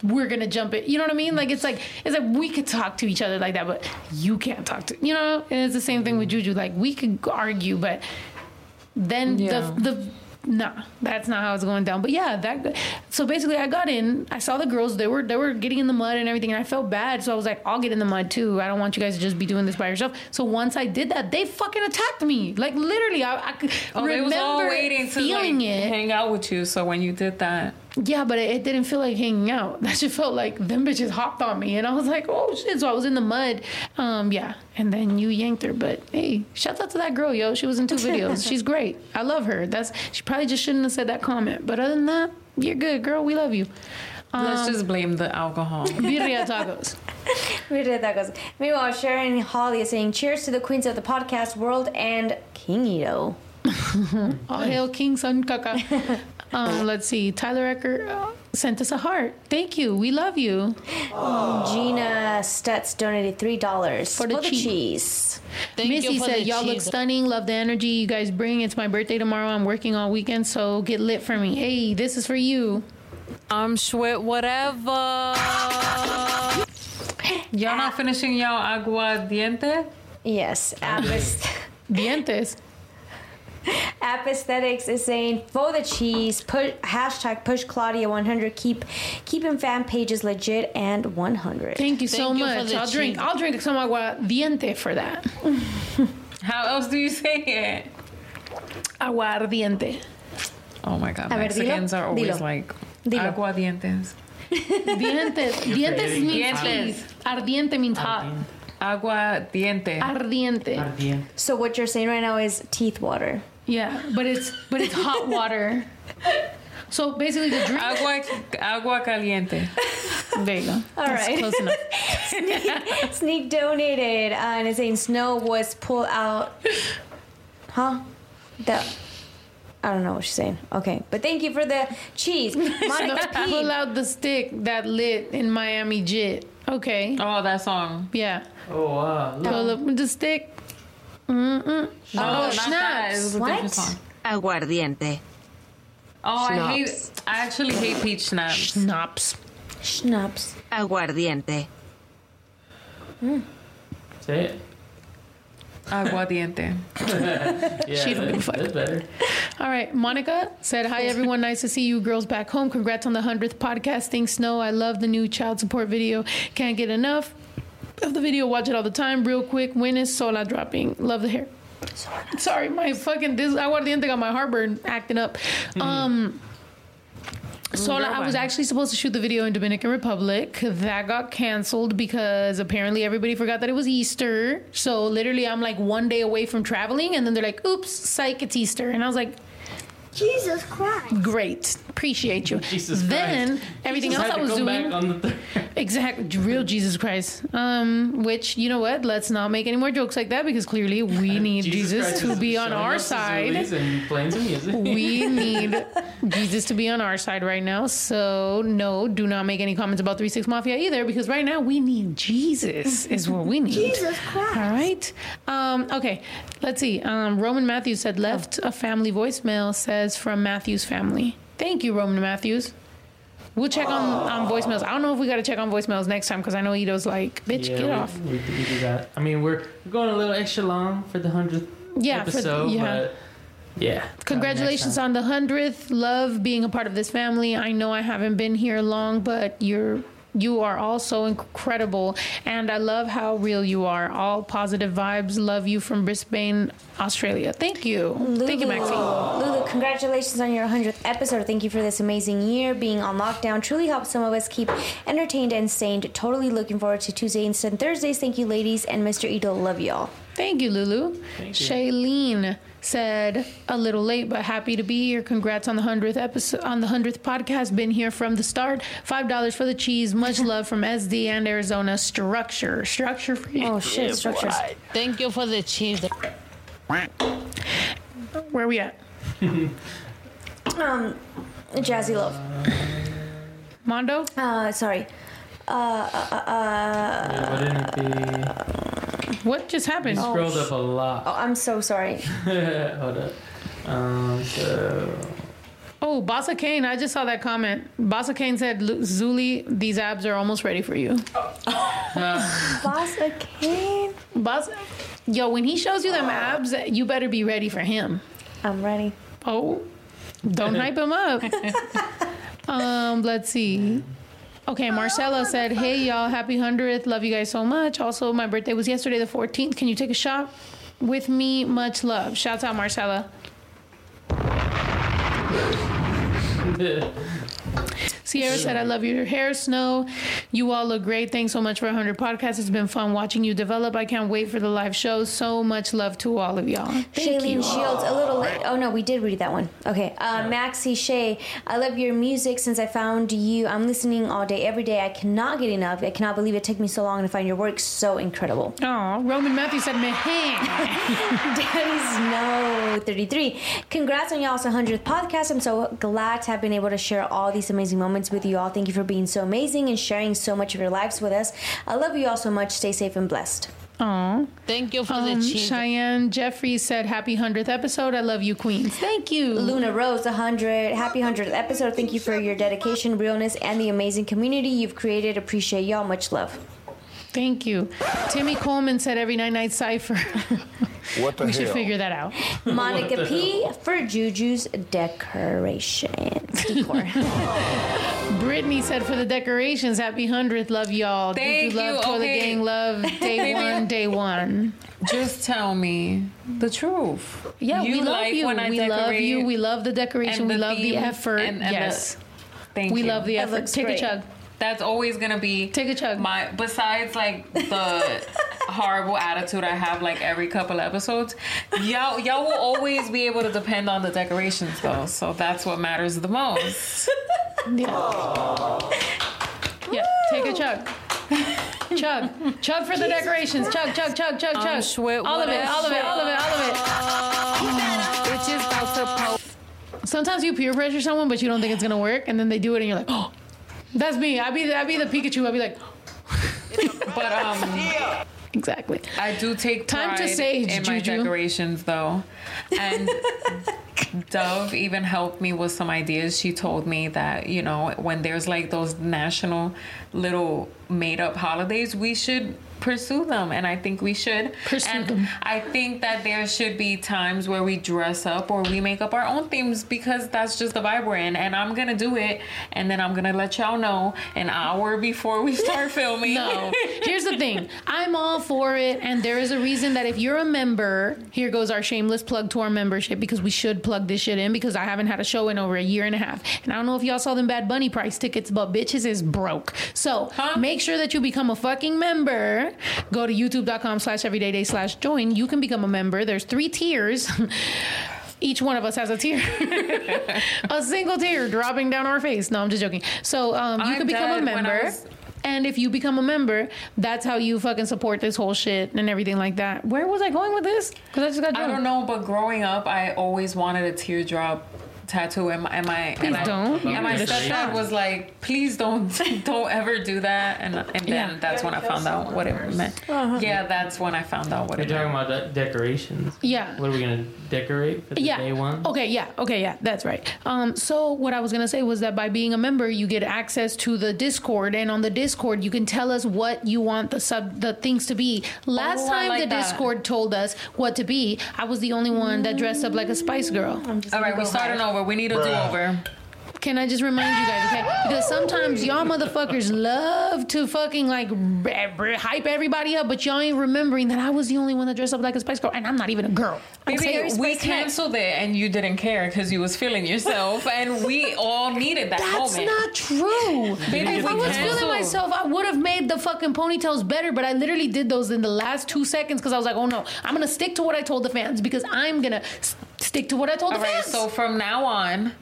we're gonna jump it. You know what I mean? Like it's like it's like we could talk to each other like that, but you can't talk to you know. And it's the same thing with Juju. Like we could argue, but then Yeah. the the nah, that's not how it's going down. But yeah, that so basically I got in, I saw the girls, they were they were getting in the mud and everything, and I felt bad. So I was like, I'll get in the mud too. I don't want you guys to just be doing this by yourself. So once I did that, they fucking attacked me. Like literally, I, I could Oh, they remember was all waiting to feeling like, it. hang out with you. So when you did that, Yeah, but it, it didn't feel like hanging out. That just felt like them bitches hopped on me, and I was like, "Oh shit!" So I was in the mud. Um, yeah, and then you yanked her. But hey, shout out to that girl, yo. She was in two videos. She's great. I love her. That's she probably just shouldn't have said that comment. But other than that, you're good, girl. We love you. let's just blame the alcohol. Birria tacos. We tacos. Meanwhile, Sharon Holly is saying, "Cheers to the queens of the podcast world and King Ito." All hail King Sun Kaka. Um, let's see. Tyler Ecker uh, sent us a heart. Thank you. We love you. Gina Stutz donated three dollars For the cheese. cheese. Thank Missy you for said, the "Y'all look stunning. Love the energy you guys bring. It's my birthday tomorrow. I'm working all weekend, so get lit for me. Hey, this is for you. I'm Schwit, whatever. Y'all not finishing y'all agua diente? Yes, Apis- Dientes. Aesthetics is saying for the cheese. Put hashtag push Claudia 100. Keep keeping fan pages legit and 100. Thank you so Thank you much. the I'll drink. cheese. I'll drink some agua diente for that. How else do you say it? Agua ardiente. Oh my god, A ver, dilo. Are always Dilo. like Dilo. agua dientes. Dientes. Dientes forgetting means Dientes. teeth. Ardiente means hot. Agua diente. Ardiente. Ardiente. So what you're saying right now is teeth water. Yeah, but it's but it's hot water. So basically, the drink. Agua, agua caliente. There you go. All That's right. close enough. Sneak donated uh, and it's saying snow was pulled out. Huh? The. I don't know what she's saying. Okay, but thank you for the cheese. Monica Pull out the stick that lit in Miami Jit. Okay. Oh, that song. Yeah. Oh wow. Pull up the stick. Mm-mm. No, oh, not snaps. What? Aguardiente. Oh, I hate. I actually hate peach schnapps. Schnapps. Schnapps. Aguardiente. Hmm. Say it. Aguardiente. Yeah, She don't give a fuck. better. All right, Monica said, "Hi everyone, nice to see you girls back home. Congrats on the hundredth podcasting. Snow, I love the new child support video. Can't get enough of the video. Watch it all the time. Real quick, when is Sola dropping? Love the hair. Sorry, my fucking this. Think got my heartburn acting up. Um." Sola, I was actually supposed to shoot the video in Dominican Republic. That got canceled because apparently everybody forgot that it was Easter. So literally, I'm like one day away from traveling, and then they're like, "Oops, psych, it's Easter," and I was like, Jesus Christ. Great. Appreciate you. Jesus then Christ. everything Jesus else had I to was come doing. back on the. Exactly. Real Jesus Christ. Um, which, you know what? Let's not make any more jokes like that because clearly we need Jesus, Christ to be on our us the side. And playing some music. We need Jesus to be on our side right now. So, no, do not make any comments about 3 6 Mafia either because right now we need Jesus, is what we need. Jesus Christ. All right. Um, okay. Let's see. Um, Roman Matthews said, left a family voicemail, says from Matthews family. Thank you, Roman Matthews. We'll check on, on voicemails. I don't know if we got to check on voicemails next time because I know Ito's like, bitch, yeah, get we, off. We, we do that. I mean, we're going a little extra long for the hundredth Yeah, for- episode, yeah. but yeah. Congratulations on the 100th. Love being a part of this family. I know I haven't been here long, but you're you are all so incredible and I love how real you are. All positive vibes. Love you from Brisbane, Australia. Thank you. Thank you, Maxine. Lulu, congratulations on your 100th episode. Thank you for this amazing year. Being on lockdown truly helps some of us keep entertained and sane. Totally looking forward to Tuesdays and Thursdays. Thank you, ladies. And Mr. Ito, love y'all. Thank you, Lulu. Thank you. Shailene said a little late but happy to be here. Congrats on the hundredth episode on the hundredth podcast. Been here from the start. Five dollars for the cheese. Much love from SD and Arizona. Structure, structure for you. Oh, shit, structures. Thank you for the cheese. Where are we at? Um, Jazzy Love. Mondo. Uh, sorry. Uh, uh, uh, uh, Yeah, wouldn't it What just happened? You scrolled up a lot. oh, I'm so sorry. Hold up. Um, so Oh, Bossa Kane, I just saw that comment. Bossa Kane said, "Lu- Zuli, these abs are almost ready for you. Boss Kane. Bossa, yo, when he shows you them abs, you better be ready for him. I'm ready. Oh, don't hype him up. um, let's see. Okay, Marcella said, "Hey y'all, happy hundredth. Love you guys so much. Also, my birthday was yesterday, the fourteenth. Can you take a shot with me? Much love. Shouts out, Marcella. Sierra said, I love your hair, Snow. You all look great. Thanks so much for 100 podcasts. It's been fun watching you develop. I can't wait for the live show. So much love to all of y'all. Thank Shailene you. Shields, a little late. Oh no, we did read that one. Okay. Uh, Maxie Shay, I love your music since I found you. I'm listening all day, every day. I cannot get enough. I cannot believe it took me so long to find your work. So incredible. Oh, Roman Matthews said, Meh. Daddy Snow 33. Congrats on y'all's 100th podcast. I'm so glad to have been able to share all these amazing moments with you all. Thank you for being so amazing and sharing so much of your lives with us. I love you all so much. Stay safe and blessed. Oh, Thank you for um, the cheese. Cheyenne Jeffries said, Happy 100th episode. I love you, Queens. Thank you. Luna Rose, 100. Happy 100th episode. Thank you for your dedication, realness, and the amazing community you've created. Appreciate y'all. Much love. Thank you. Timmy Coleman said, Every night night cipher. What the we should figure that out. Monica P for Juju's decorations. Decor. Brittany said, For the decorations, Happy 100th. Love y'all. Thank Juju love, you. Toilet Okay. Gang love. Day one, day one. Just tell me the truth. Yeah, You we love like you. when I we love decorate you. We love the decoration. and We the love the theme effort. and- and the- yes. Thank we you. love the That effort. looks Take great. a chug. That's always gonna be Take a chug. my besides like the horrible attitude I have like every couple episodes. Y'all y'all will always be able to depend on the decorations though, so that's what matters the most. Yeah. Yeah. Take a chug. chug. Chug for the decorations. Chug, chug, chug, chug, chug. sweat all of it, all of it, all of it, all of it. Sometimes you peer pressure someone, but you don't think it's gonna work, and then they do it, and you're like, oh, that's me. I'd be, I'd be the Pikachu. I'd be like, But um, exactly. I do take Time to sage, in my Juju. decorations though, and Dove even helped me with some ideas. She told me that you know when there's like those national little made up holidays, we should pursue them, and I think we should Pursue and them. I think that there should be times where we dress up or we make up our own themes because that's just the vibe we're in, and I'm gonna do it, and then I'm gonna let y'all know an hour before we start filming. No. Here's the thing. I'm all for it, and there is a reason that if you're a member, here goes our shameless plug to our membership because we should plug this shit in because I haven't had a show in over a year and a half. And I don't know if y'all saw them Bad Bunny price tickets, but bitches is broke. So make sure that you become a fucking member. Go to youtube.com slash everydayday slash join. You can become a member. There's three tiers. Each one of us has a tier, a single tear dropping down our face. No, I'm just joking. So um, you I'm can become a dead when I member. was- And if you become a member, that's how you fucking support this whole shit and everything like that. Where was I going with this? Because I just got I don't know, but growing up, I always wanted a teardrop tattoo. And my, and my, Please and I- don't. and my You're stepdad was like, "Please don't, don't ever do that." And and then Yeah. that's when I found out what it meant. Uh-huh. Yeah, that's when I found out what You're it talking meant. about de- decorations. Yeah. What are we gonna decorate for the yeah. day one? Okay, yeah. Okay, yeah. That's right. Um, so what I was gonna say was that by being a member, you get access to the Discord, and on the Discord, you can tell us what you want the sub the things to be. Last Oh, time like the that. Discord told us what to be, I was the only one that dressed up like a Spice Girl. All right, we're starting over. We need a do over. Can I just remind you guys, okay? Because sometimes y'all motherfuckers love to fucking like r- r- hype everybody up, but y'all ain't remembering that I was the only one that dressed up like a Spice Girl, and I'm not even a girl. Maybe Okay? we Spice Girl. canceled it and you didn't care because you was feeling yourself, and we all needed that That's moment. not true. Baby, if I we was canceled. feeling myself, I would have made the fucking ponytails better, but I literally did those in the last two seconds because I was like, oh no, I'm gonna stick to what I told the fans because I'm gonna s- stick to what I told all the right, fans. so from now on,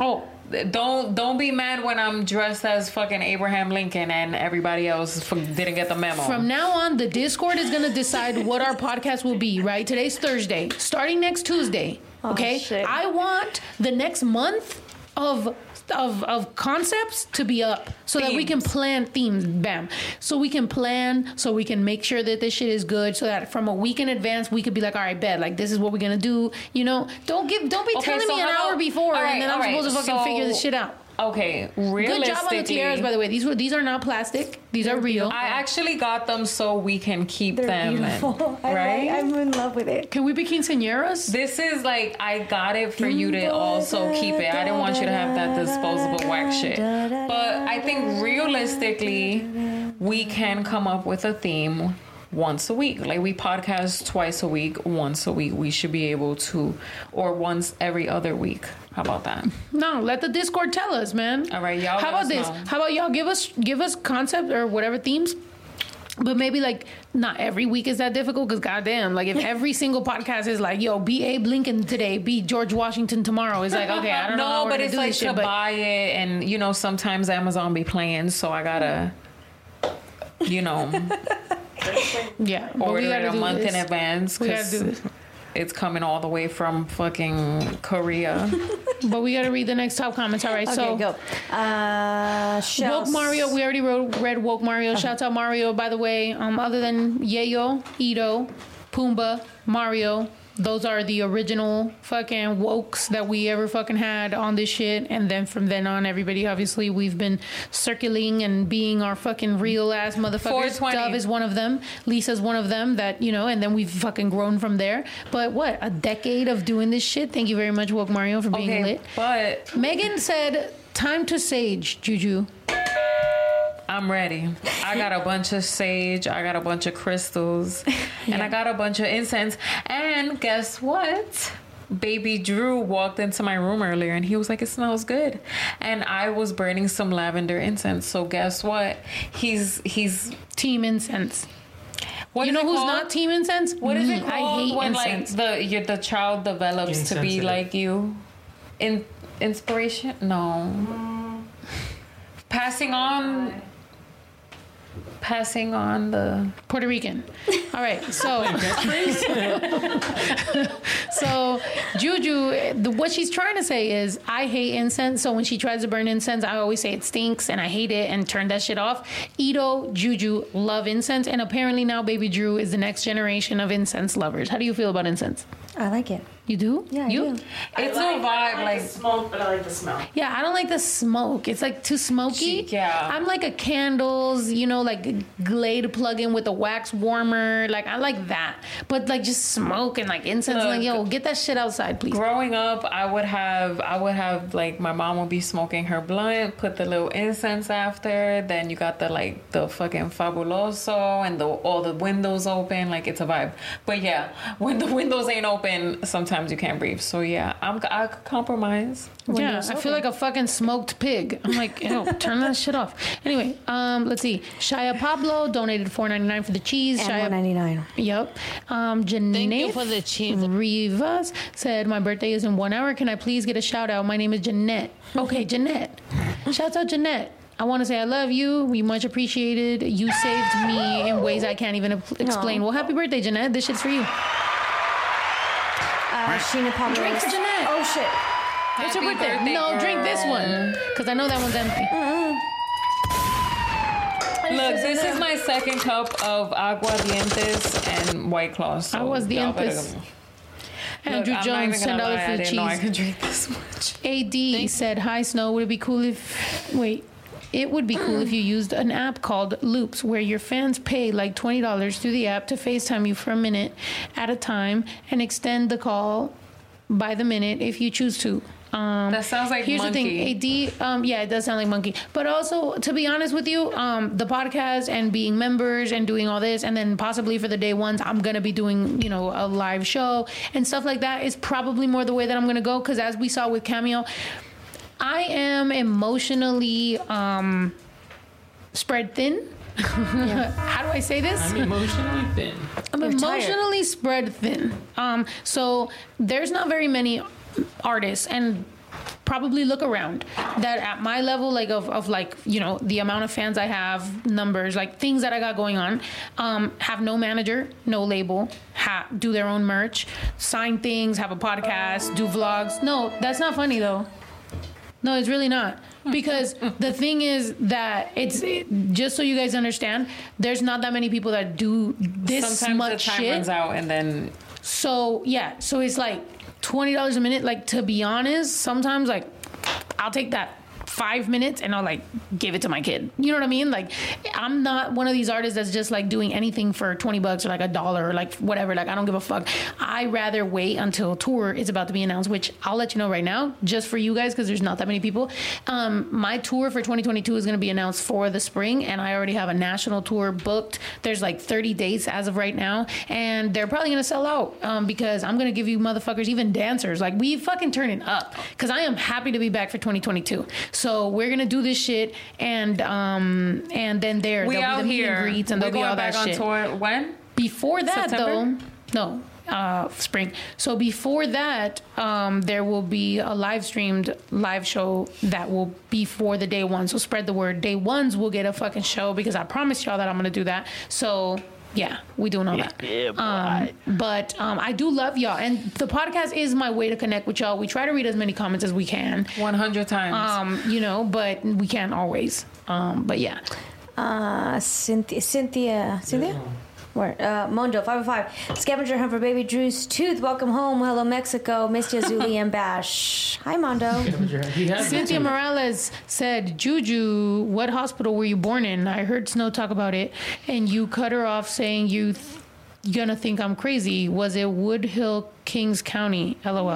oh, Don't don't be mad when I'm dressed as fucking Abraham Lincoln and everybody else f- didn't get the memo. From now on, the Discord is going to decide what our podcast will be, right? Today's Thursday. Starting next Tuesday, oh, okay? shit. I want the next month of of of concepts to be up so that we can plan themes bam. So we can plan so we can make sure that this shit is good so that from a week in advance we could be like all right bet like this is what we're gonna do you know? Don't give don't be Okay, telling so me an how hour before right, and then i'm right, supposed to fucking figure this shit out okay, good job on the tiaras by the way these were these are not plastic these are real I actually got them so we can keep They're them, beautiful. I right? like, I'm in love with it. can we be quinceañeras This is like I got it for you to also keep it. I didn't want you to have that disposable wax shit. But I think realistically, we can come up with a theme once a week. Like we podcast twice a week, once a week. We should be able to, or once every other week. How about that? No, let the Discord tell us, man. All right, y'all How about this? know. How about y'all give us give us concept or whatever themes? But maybe like not every week is that difficult because goddamn, like if every single podcast is like, yo, be Abe Lincoln today, be George Washington tomorrow, it's like okay, I don't know. No, but it's like to shit, buy it, and you know sometimes Amazon be playing, so I gotta, you know, yeah, order it a month this. in advance We gotta do this. It's coming all the way from fucking Korea. But we gotta read the next top comments. All right, Okay, so go. Uh, Woke shells. Mario, we already wrote, read Woke Mario. Shout out Mario, by the way. Um, other than Yayo, Ito, Pumbaa, Mario, those are the original fucking wokes that we ever fucking had on this shit. And then from then on, everybody obviously we've been circling and being our fucking real ass motherfuckers. 420. Dove is one of them. Lisa's one of them. That you know, and then we've fucking grown from there. But what a decade of doing this shit. Thank you very much, Woke Mario, for being Okay, lit. but Megan said, "Time to sage, Juju." I'm ready. I got a bunch of sage, I got a bunch of crystals, and I got a bunch of incense. And guess what? Baby Drew walked into my room earlier and he was like, It smells good. And I was burning some lavender incense. So guess what? He's he's Team incense. what you know who's called? not team incense? What is it Mm, called I hate when incense. like the your, the child develops to be like you? In inspiration? No. Passing on passing on the Puerto Rican. All right, so so Juju, the, what she's trying to say is, I hate incense. So when she tries to burn incense, I always say it stinks and I hate it and turn that shit off. Ito, Juju love incense, and apparently now Baby Drew is the next generation of incense lovers. How do you feel about incense? I like it. You do? Yeah, I you? do. It's I a like, vibe, I like, like the smoke, but I like the smell. Yeah, I don't like the smoke. It's like too smoky. Yeah. I'm like a candles, you know, like Glade plug-in with a wax warmer. Like I like that. But like just smoke and like incense. like yo, get that shit outside, please. growing up i would have i would have like my mom would be smoking her blunt put the little incense after then you got the like the fucking fabuloso and the all the windows open like it's a vibe but yeah when the windows ain't open sometimes you can't breathe so yeah i'm i compromise Yeah, I feel like a fucking smoked pig. I'm like, ew, turn that shit off. Anyway, um, let's see. Shia Pablo donated four ninety nine for the cheese. And Shia, one ninety nine. Yep. Um, Thank you for the cheese. Rivas said, My birthday is in one hour. Can I please get a shout out? My name is Jeanette. Okay, Jeanette. Shout out, Jeanette. I want to say I love you. We much appreciated. You saved me in ways I can't even ep- explain. Well, happy birthday, Jeanette. This shit's for you. Uh, Sheena Pablo. Drink for Jeanette. Oh shit. What's your birthday? birthday, no, drink this one. Because I know that one's empty. look this is my second cup of aguardientes and white claw so y'all better Aguardientes. Andrew Look, Jones, even ten gonna dollars lie, for I the didn't know I cheese. could drink this much AD said, "Hi Snow, would it be cool if wait, it would be cool if you used an app called Loops where your fans pay like $20 through the app to FaceTime you for a minute at a time and extend the call by the minute if you choose to." Um, That sounds like here's monkey. the thing, AD. Um, yeah, it does sound like monkey. But also, to be honest with you, um, the podcast and being members and doing all this, and then possibly for the day ones, I'm gonna be doing you know a live show and stuff like that is probably more the way that I'm gonna go. Because as we saw with Cameo, I am emotionally um, spread thin. How do I say this? I'm emotionally thin. I'm You're tired. emotionally spread thin. Um, so there's not very many artists and probably look around that at my level like of, of like you know the amount of fans i have numbers like things that i got going on um, have no manager no label ha- do their own merch sign things have a podcast do vlogs no that's not funny though no, it's really not. Because the thing is that it's it- just so you guys understand, there's not that many people that do this sometimes much the time shit. runs out and then So yeah, so it's like twenty dollars a minute. Like to be honest, sometimes like I'll take that five minutes and I'll like give it to my kid. You know what I mean? Like I'm not one of these artists that's just like doing anything for twenty bucks or like a dollar or like whatever. Like I don't give a fuck. I rather wait until tour is about to be announced, which I'll let you know right now, just for you guys because there's not that many people. Um, my tour for 2022 is going to be announced for the spring, and I already have a national tour booked. There's like 30 dates as of right now, and they're probably going to sell out um, because I'm going to give you motherfuckers, even dancers, like we fucking turn it up because I am happy to be back for 2022. So we're gonna do this shit, and um, and then there we there'll out be the meet here and greets, and we're there'll be going all back that on shit. tour when Before that, September? though, no, uh, spring. So before that, um, there will be a live streamed live show that will be for the day one. So spread the word. Day ones will get a fucking show because I promised y'all that I'm gonna do that. So. Yeah, we doing all that. Yeah. Um, but um, I do love y'all, and the podcast is my way to connect with y'all. We try to read as many comments as we can, 100 times um, you know, but we can't always. Um, but yeah, Uh, Cynthia, Cynthia, Cynthia? Where? Uh, Mondo, 505. Scavenger hunt for baby Drew's tooth. Welcome home. Hello, Mexico. Missed you, Zuli and Bash. Hi, Mondo. He has Cynthia. Morales said, Juju, what hospital were you born in? I heard Snow talk about it, and you cut her off saying you th- gonna think I'm crazy. Was it Woodhull, Kings County? LOL.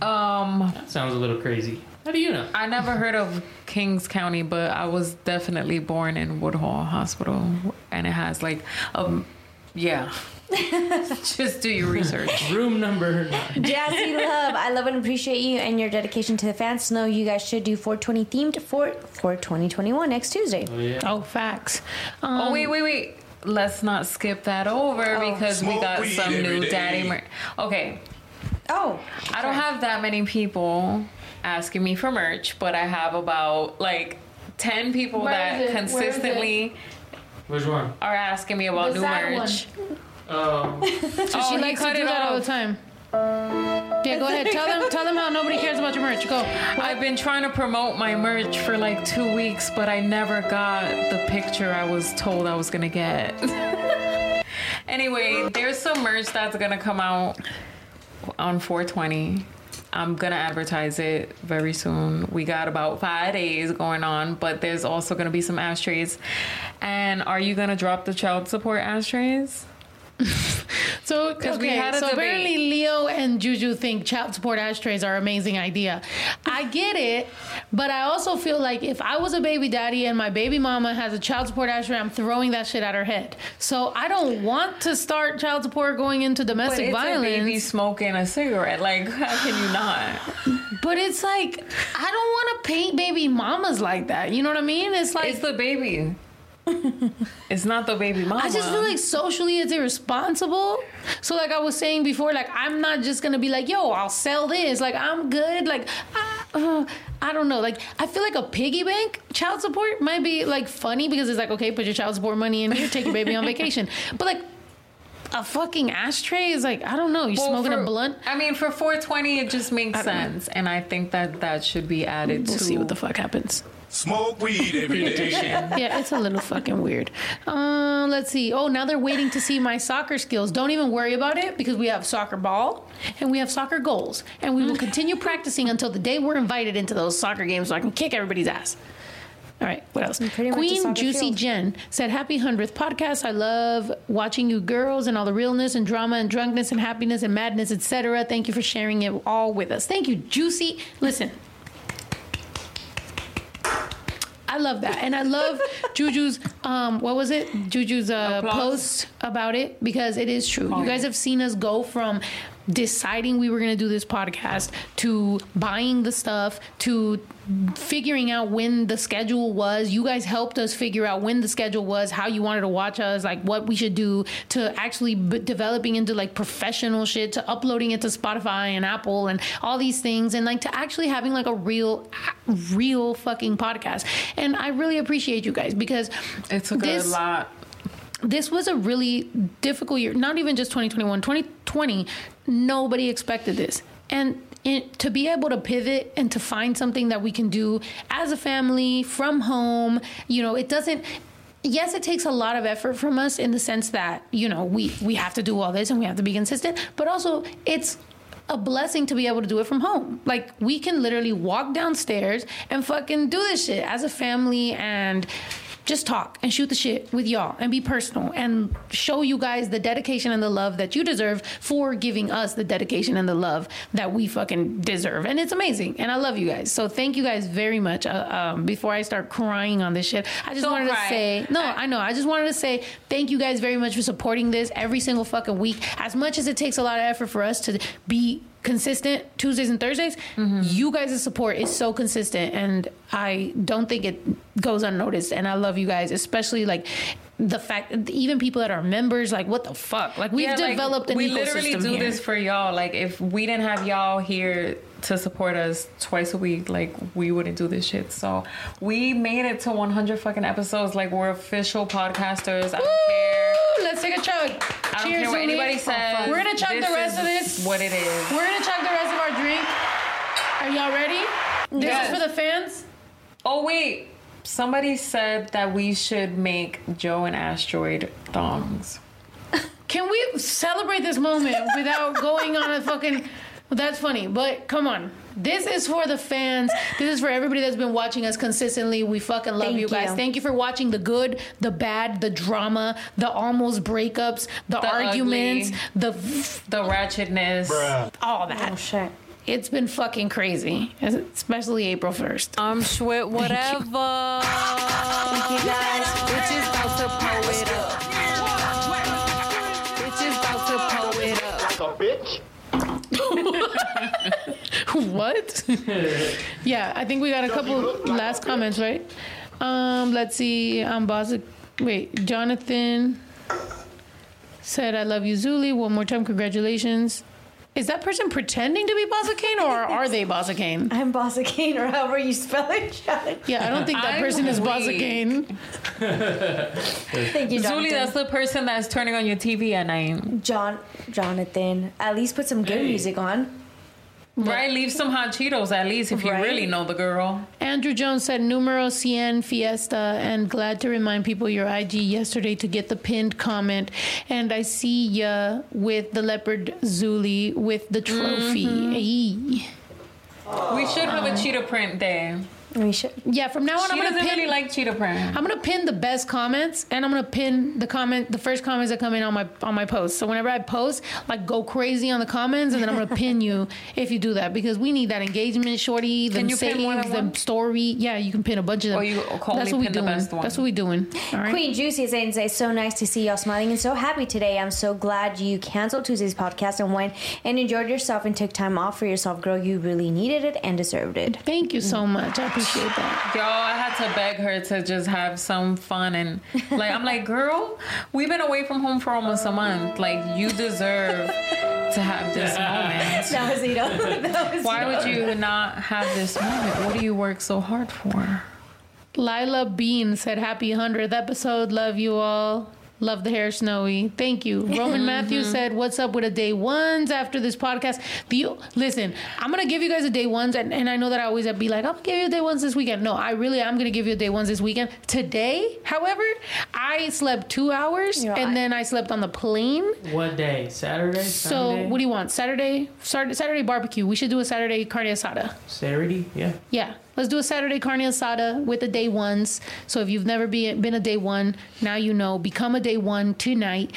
um That sounds a little crazy. How do you know? I never heard of Kings County, but I was definitely born in Woodhull Hospital, and it has like, um, yeah. Just do your research. Room number. Jazzy Love, I love and appreciate you and your dedication to the fans. Know you guys should do 420 themed for for 2021 next Tuesday. Oh yeah. Oh, facts. Um, oh wait, wait, wait. Let's not skip that over because we got some new daddy. Mer- okay, Oh, I don't have that many people asking me for merch, but I have about like ten people Where that is it? Where is it? consistently Which one? are asking me about The new sad merch. Oh. so Oh, she he likes to cut do it that all off. the time. Yeah, go ahead. Tell them. Tell them how nobody cares about your merch. Go. I've been trying to promote my merch for like two weeks, but I never got the picture I was told I was gonna get. anyway, there's some merch that's gonna come out on 420. I'm gonna advertise it very soon. We got about five days going on, but there's also gonna be some ashtrays. And are you gonna drop the child support ashtrays? So, 'Cause we okay, had so debate. apparently Leo and Juju think child support ashtrays are an amazing idea. I get it, but I also feel like if I was a baby daddy and my baby mama has a child support ashtray, I'm throwing that shit at her head. So I don't want to start child support going into domestic it's violence. a baby smoking a cigarette. Like, how can you not? But it's like I don't want to paint baby mamas like that. You know what I mean? It's like It's the baby. It's not the baby mama. I just feel like socially it's irresponsible. So like I was saying before, like I'm not just gonna be like, yo, I'll sell this. Like I'm good. Like I, uh, I don't know. Like I feel like a piggy bank child support might be like funny because it's like okay, put your child support money in here, take your baby on vacation. But like a fucking ashtray is like I don't know. You're Well, smoking for- a blunt. I mean, for 420, it just makes don't know. sense, and I think that that should be added We'll to. see what the fuck happens. Smoke weed every day. yeah, it's a little fucking weird. Uh, let's see. Oh, now they're waiting to see my soccer skills. Don't even worry about it because we have soccer ball and we have soccer goals, and we will continue practicing until the day we're invited into those soccer games so I can kick everybody's ass. All right, what else? Queen Juicy field. Jen said, Happy 100th podcast. I love watching you girls and all the realness and drama and drunkenness and happiness and madness, etc. Thank you for sharing it all with us. Thank you, Juicy. Listen, I love that, and I love Juju's. Um, what was it? Juju's uh, post about it because it is true. Oh, you guys yeah. have seen us go from deciding we were going to do this podcast to buying the stuff to figuring out when the schedule was. You guys helped us figure out when the schedule was, how you wanted to watch us, like what we should do to actually b- developing into like professional shit to uploading it to Spotify and Apple and all these things and like to actually having like a real real fucking podcast. And I really appreciate you guys because it took this- a lot. This was a really difficult year. Not even just 2021, 2020. Nobody expected this, and to be able to pivot and to find something that we can do as a family from home, you know, it doesn't. Yes, it takes a lot of effort from us in the sense that you know we we have to do all this and we have to be consistent, but also it's a blessing to be able to do it from home. Like we can literally walk downstairs and fucking do this shit as a family and just talk and shoot the shit with y'all and be personal and show you guys the dedication and the love that you deserve for giving us the dedication and the love that we fucking deserve. And it's amazing. And I love you guys. So thank you guys very much. Uh, um, before I start crying on this shit, I just Don't wanted cry. to say, no, I know. I just wanted to say thank you guys very much for supporting this every single fucking week. As much as it takes a lot of effort for us to be consistent Tuesdays and Thursdays, mm-hmm. you guys' support is so consistent and I don't think it goes unnoticed. And I love you guys, especially like the fact even people that are members, like what the fuck? Like we've Yeah, like, developed an we literally do here. this for y'all. Like if we didn't have y'all here to support us twice a week, like we wouldn't do this shit. So we made it to 100 fucking episodes. Like we're official podcasters. I don't care. Woo! Let's take a chug. I don't Cheers, care what anybody says. We're gonna chug the rest of this. What it is. We're gonna chug the rest of our drink. Are y'all ready? This Yes. is for the fans. Oh wait, somebody said that we should make Joe and Asteroid thongs. Can we celebrate this moment without going on a fucking? That's funny, but come on. This is for the fans. This is for everybody that's been watching us consistently. We fucking love Thank you guys. you. Thank you for watching the good, the bad, the drama, the almost breakups, the, The arguments, ugly. the The ratchetness. all that. Oh shit. It's been fucking crazy, especially April 1st. I'm Schwit, whatever. Thank you guys. Bitches about to pull it up. Bitches about to pull it up. Like a bitch. what? yeah, I think we got a couple last comments, right? Um, let's see. Um, boss. Wait, Jonathan said, "I love you, Zuli." One more time, congratulations. Is that person pretending to be Bossa Kane or are they Bossa Kane? I'm Bossa Kane, or however you spell it, Sean. Yeah, I don't think that I'm person is Bossa weak. Kane. Thank you, Jonathan. Zuli, that's the person that's turning on your TV at night. John, Jonathan. At least put some good Hey. music on. Right? Leave some hot Cheetos at least if you Right. really know the girl. Andrew Jones said numero cien fiesta and glad to remind people your IG yesterday to get the pinned comment. And I see ya with the leopard Zuli with the trophy. Mm-hmm. Ayy. We should have a cheetah print there. We should. Yeah, from now on She I'm gonna doesn't pin really like cheetah print. I'm gonna pin the best comments, and I'm gonna pin the comment, the first comments that come in on my on my post. So whenever I post, like go crazy on the comments, and then I'm gonna pin you if you do that because we need that engagement, shorty. The Can you pin more saves, than the one? story. Yeah, you can pin a bunch of them. Or you call That's me what we pin the doing. best one. That's what we doing. All right. Queen Juicy is saying, "It's so nice to see y'all smiling and so happy today. I'm so glad you canceled Tuesday's podcast and went and enjoyed yourself and took time off for yourself, girl. You really needed it and deserved it. Thank you so much. I appreciate that. Y'all, I had to beg her to just have some fun and like I'm like, girl, we've been away from home for almost a month. Like you deserve to have this moment. That was Ito. That was Why Ito. would you not have this moment? What do you work so hard for? Lila Bean said, "Happy hundredth episode. Love you all." Love the hair, Snowy. Thank you. Roman mm-hmm. Matthews said, "What's up with a day ones after this podcast?" The listen, I'm gonna give you guys a day ones, and, and I know that I always be like, "I'm gonna give you a day ones this weekend." No, I really am gonna give you a day ones this weekend. Today, however, I slept two hours, Yeah, and I- then I slept on the plane. What day? Saturday? So, Sunday? what do you want? Saturday, Saturday, Saturday barbecue. We should do a Saturday carne asada. Saturday? Yeah. Yeah, let's do a Saturday carne asada with the day ones. So if you've never been been a day one, now you know. Become a day one tonight.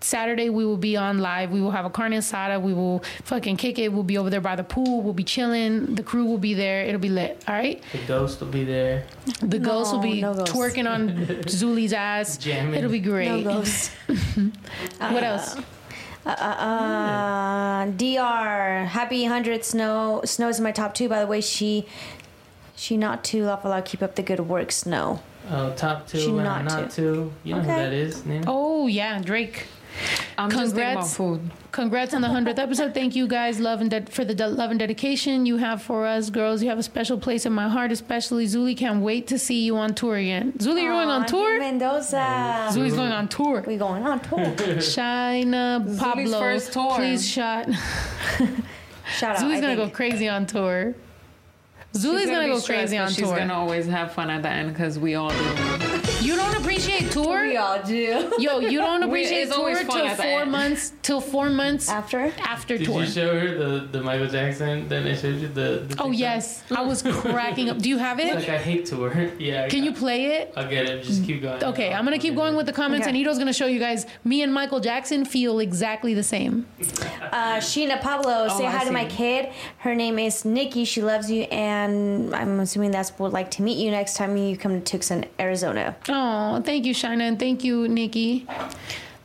Saturday we will be on live. We will have a carne asada. We will fucking kick it. We'll be over there by the pool. We'll be chilling. The crew will be there. It'll be lit. All right. The ghost will be there. The ghost will be no ghost. twerking on Zuli's ass. Jamming. It'll be great. No ghosts. What else? Uh, uh, Dr. Happy hundred Snow. Snow is in my top two. By the way, she she not too laugh aloud. Keep up the good work, Snow. Oh, uh, top two She not not, to. two. You know Okay. who that is, Nina? Oh yeah, Drake. I'm just Congrats. food. Congrats on the hundredth episode. Thank you guys, love and de- for the de- love and dedication you have for us, girls. You have a special place in my heart, especially Zuli. Can't wait to see you on tour again. Zuli, you're going on tour. Mendoza. Zuli's going on tour. We going on tour. Shina Pablo, first tour. please shot. Shout out. Zuli's I gonna go crazy on tour. Zuli's She's gonna, go crazy on She's tour. gonna always have fun at the end because we all do. You don't appreciate tour. We all do. Yo, you don't appreciate it's tour till four end. months. Till four months After. after Did tour. you show her the, the Michael Jackson that I showed you? The, the oh yes, I was cracking up. Do you have it? like I hate tour. yeah. I Can you play it? I'll get it. Just keep going. Okay, I'll- I'm gonna keep going with the comments, Okay. and Ito's gonna show you guys. Me and Michael Jackson feel exactly the same. Uh, Sheena Pablo, say I hi to my kid. Her name is Nikki. She loves you, and I'm assuming that's would like to meet you next time you come to Tucson, Arizona. Oh, thank you, Shina, and thank you, Nikki.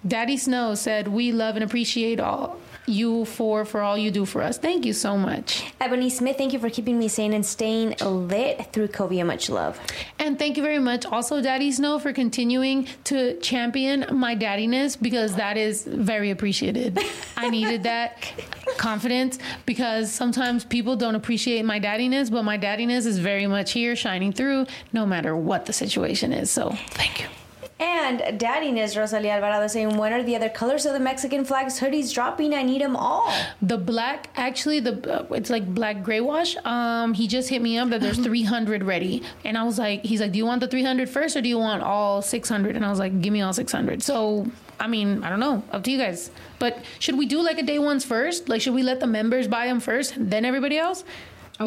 Daddy Snow said, "We love and appreciate all you for for all you do for us. Thank you so much, Ebony Smith, thank you for keeping me sane and staying lit through COVID. Much love. and thank you very much, also Daddy Snow, for continuing to champion my daddiness because that is very appreciated. I needed that confidence because sometimes people don't appreciate my daddiness, but my daddiness is very much here, shining through, no matter what the situation is. So, thank you." And Daddy Daddiness Rosalia Alvarado saying, when are the other colors of the Mexican flags hoodies dropping? I need them all. The black, actually, the uh, it's like black gray wash. Um, he just hit me up that there's 300 ready, and I was like, he's like, do you want the 300 first or do you want all 600? And I was like, give me all 600. So, I mean, I don't know, up to you guys. But should we do like a day ones first? Like, should we let the members buy them first, then everybody else?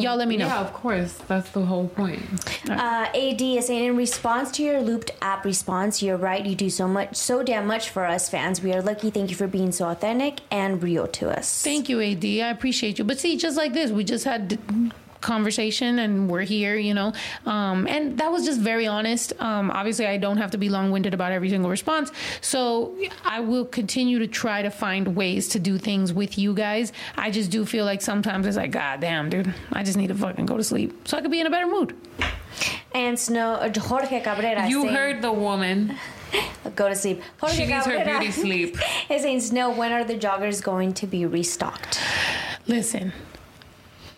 Y'all let me know. Yeah, of course. That's the whole point. Uh, AD is saying, in response to your looped app response, you're right. You do so much, so damn much for us fans. We are lucky. Thank you for being so authentic and real to us. Thank you, AD. I appreciate you. But see, just like this, we just had conversation and we're here, you know. Um, and that was just very honest. Um, obviously, I don't have to be long winded about every single response. So I will continue to try to find ways to do things with you guys. I just do feel like sometimes it's like, God damn, dude, I just need to fucking go to sleep so I could be in a better mood. And Snow uh, Jorge Cabrera. You saying, heard the woman. Go to sleep. She needs her beauty sleep. is saying, Snow, when are the joggers going to be restocked? Listen,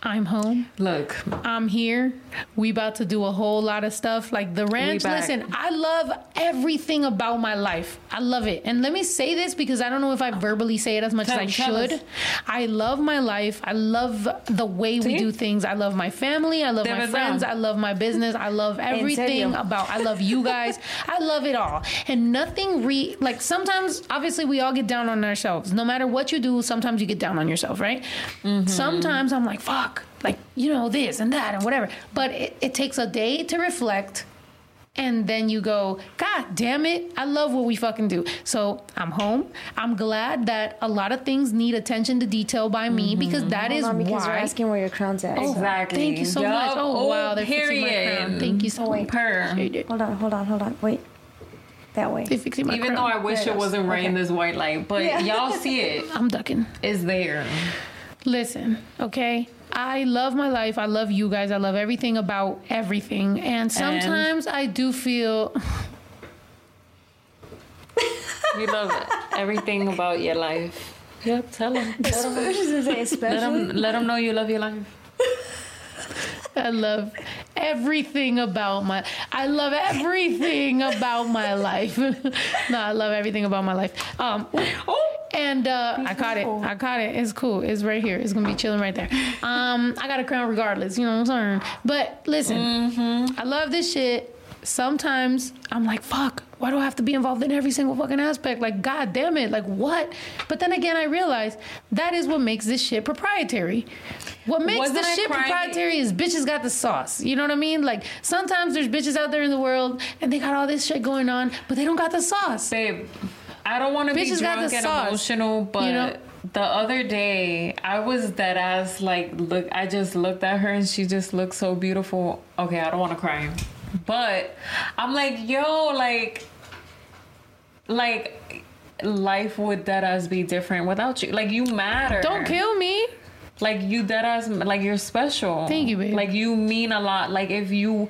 I'm home. Look, I'm here. We about to do a whole lot of stuff. Like the ranch. Listen, I love everything about my life. I love it. And let me say this because I don't know if I verbally say it as much Tell- as I tell us. should. I love my life. I love the way we do things. I love my family. I love my friends. I love my business. I love everything about. I love you guys. I love it all. And nothing re like sometimes obviously we all get down on ourselves. No matter what you do, sometimes you get down on yourself, right? Mm-hmm. Sometimes I'm like, fuck, like, you know, this and that and whatever. But it, it takes a day to reflect. And then you go, God damn it, I love what we fucking do. So I'm home. I'm glad that a lot of things need attention to detail by me because that is Mm-hmm. Hold on, because why. you're asking where your crown's at. Oh, exactly. Thank you so Yup. much. Oh, wow, they're fixing my period. crown. Thank you so Oh, wait. much. Per. Hold on, hold on, hold on. Wait. That way. They're fixing my Even though. I wish There it it is. wasn't right in Okay. this white light, but Yeah. y'all see it. I'm ducking. It's there. Listen, okay? I love my life. I love you guys. I love everything about everything. And sometimes I do feel We love everything about your life. Yep, tell them. Let them, let Especially. them, let them know you love your life. I love everything about my I love everything about my life. no, I love everything about my life. Um and uh, I caught it. I caught it. It's cool. It's right here. It's gonna be chilling right there. Um, I got a crown regardless. You know what I'm saying? But listen, I love this shit. Sometimes I'm like, fuck. Why do I have to be involved in every single fucking aspect? Like, god damn it. Like, what? But then again, I realize that is what makes this shit proprietary. What makes Wasn't this shit crying- proprietary is bitches got the sauce. You know what I mean? Like sometimes there's bitches out there in the world and they got all this shit going on, but they don't got the sauce. Babe, I don't want to be Bitches got drunk the and sauce, emotional, but you know? the other day I was dead ass like look. I just looked at her and she just looked so beautiful. Okay, I don't want to cry, but I'm like, yo, like, like. Life would dead ass be different without you. Like you matter. Don't kill me. Like you that ass like you're special. Thank you, babe. Like you mean a lot. Like if you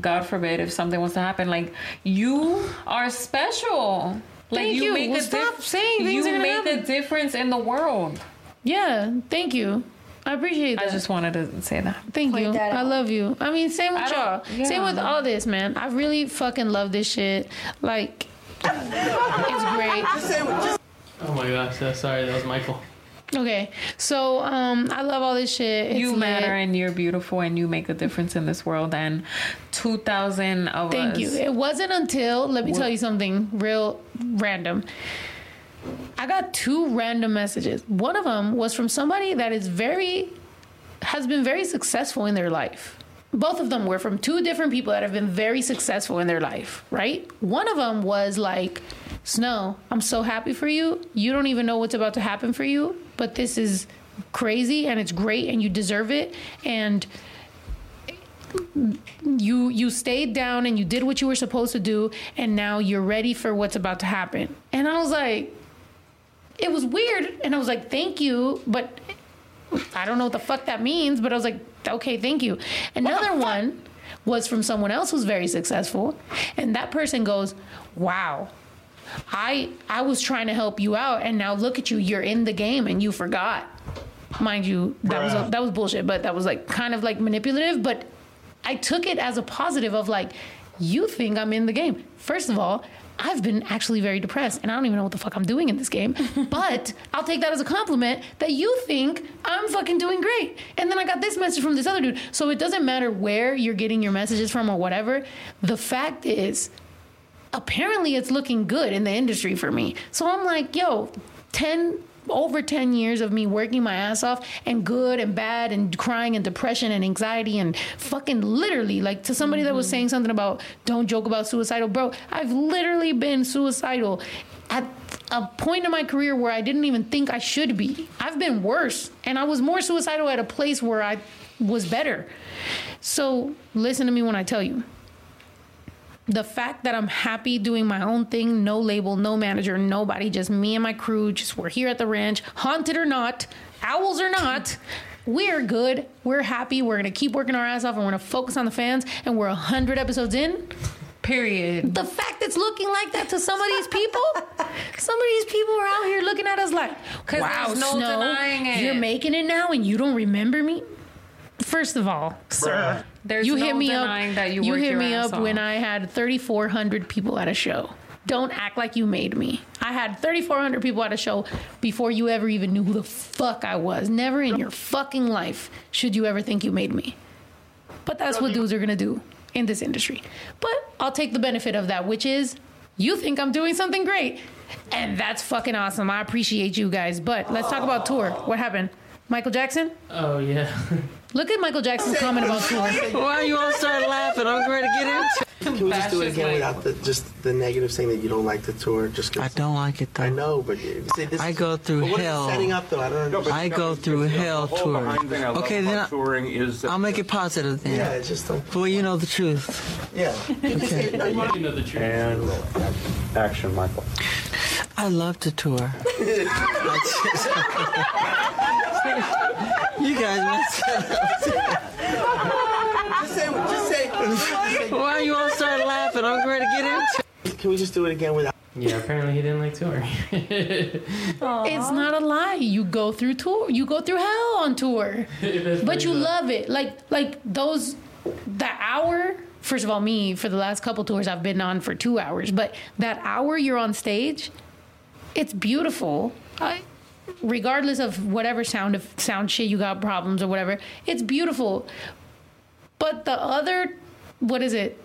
God forbid if something was to happen, like you are special. Like Thank you. make Well, a stop dif- saying things You make a difference in the world. Yeah, thank you. I appreciate that. I just wanted to say that. Thank Point you. that I love you. I mean, same with y'all. don't- Same with all this, man. I really fucking love this shit. Like, it's great. Oh my gosh, so sorry, that was Michael. Okay, so um, I love all this shit. It's you lit. matter and you're beautiful and you make a difference in this world and 2000 of Thank us you. It wasn't until let me tell you something real random. I got two random messages. One of them was from somebody that is very has been very successful in their life. Both of them were from two different people that have been very successful in their life, right? One of them was like, Snow, I'm so happy for you. You don't even know what's about to happen for you, but this is crazy and it's great and you deserve it. And you you stayed down and you did what you were supposed to do and now you're ready for what's about to happen and i was like it was weird and i was like thank you but i don't know what the fuck that means but i was like okay thank you. Another one was from someone else who's very successful and that person goes wow i i was trying to help you out and now look at you you're in the game and you forgot. Mind you that was Bruh. that was bullshit but that was like kind of like manipulative but i took it as a positive of like you think i'm in the game. First of all I've been actually very depressed and I don't even know what the fuck I'm doing in this game. But I'll take that as a compliment that you think I'm fucking doing great. And then I got this message from this other dude. So it doesn't matter where you're getting your messages from or whatever. The fact is, apparently it's looking good in the industry for me. So I'm like, yo, 10 over 10 years of me working my ass off and good and bad and crying and depression and anxiety and fucking literally like to somebody that was mm-hmm. saying something about don't joke about suicidal. Bro I've literally been suicidal at a point in my career where I didn't even think I should be. I've been worse and I was more suicidal at a place where I was better. So listen to me when I tell you the fact that I'm happy doing my own thing, no label, no manager, nobody, just me and my crew, just we're here at the ranch, haunted or not, owls or not, we're good, we're happy, we're gonna keep working our ass off, and we're gonna focus on the fans, and we're 100 episodes in. Period. The fact it's looking like that to some of these people, some of these people are out here looking at us like, 'Cause wow, there's no Snow, denying it." you're making it now and you don't remember me? First of all, sir, There's you no hit me denying up. that you you hit me ass up when. I had 3,400 people at a show. Don't act like you made me. I had 3,400 people at a show before you ever even knew who the fuck I was. Never in your fucking life should you ever think you made me. But that's what dudes are gonna do in this industry. But I'll take the benefit of that, which is you think I'm doing something great. And that's fucking awesome. I appreciate you guys. But let's talk about tour. What happened? Michael Jackson? Oh yeah. Look at Michael Jackson's comment about tour. Why are you all start laughing? I'm ready to get into Can we just do it again without the, just the negative saying that you don't like the tour? Just I don't like it though. I know, but you see, this I go through but what is it hell. setting up though? I don't understand. I go through hell touring. Okay, then I, touring is I'll make it positive then. Yeah, it's just don't. Well, you know the truth. Yeah. Okay. you know the truth. And action, Michael. I love to tour. you guys messed up. Just say, just say. Why are you all start laughing? I'm ready to get into Can we just do it again without? Yeah, apparently he didn't like touring. It's not a lie. You go through tour. You go through hell on tour. but you love it. Like like those the hour. First of all, me for the last couple tours I've been on for two hours, but that hour you're on stage, it's beautiful. I, regardless of whatever sound of sound shit you got problems or whatever, it's beautiful. But the other, what is it?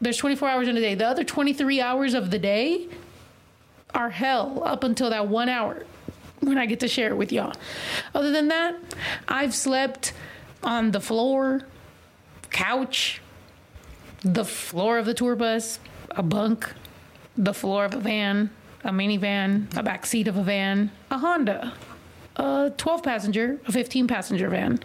There's 24 hours in a day. The other 23 hours of the day are hell up until that one hour when I get to share it with y'all. Other than that, I've slept on the floor, couch, the floor of the tour bus, a bunk, the floor of a van, a minivan, a back seat of a van, a Honda, a 12 passenger, a 15 passenger van.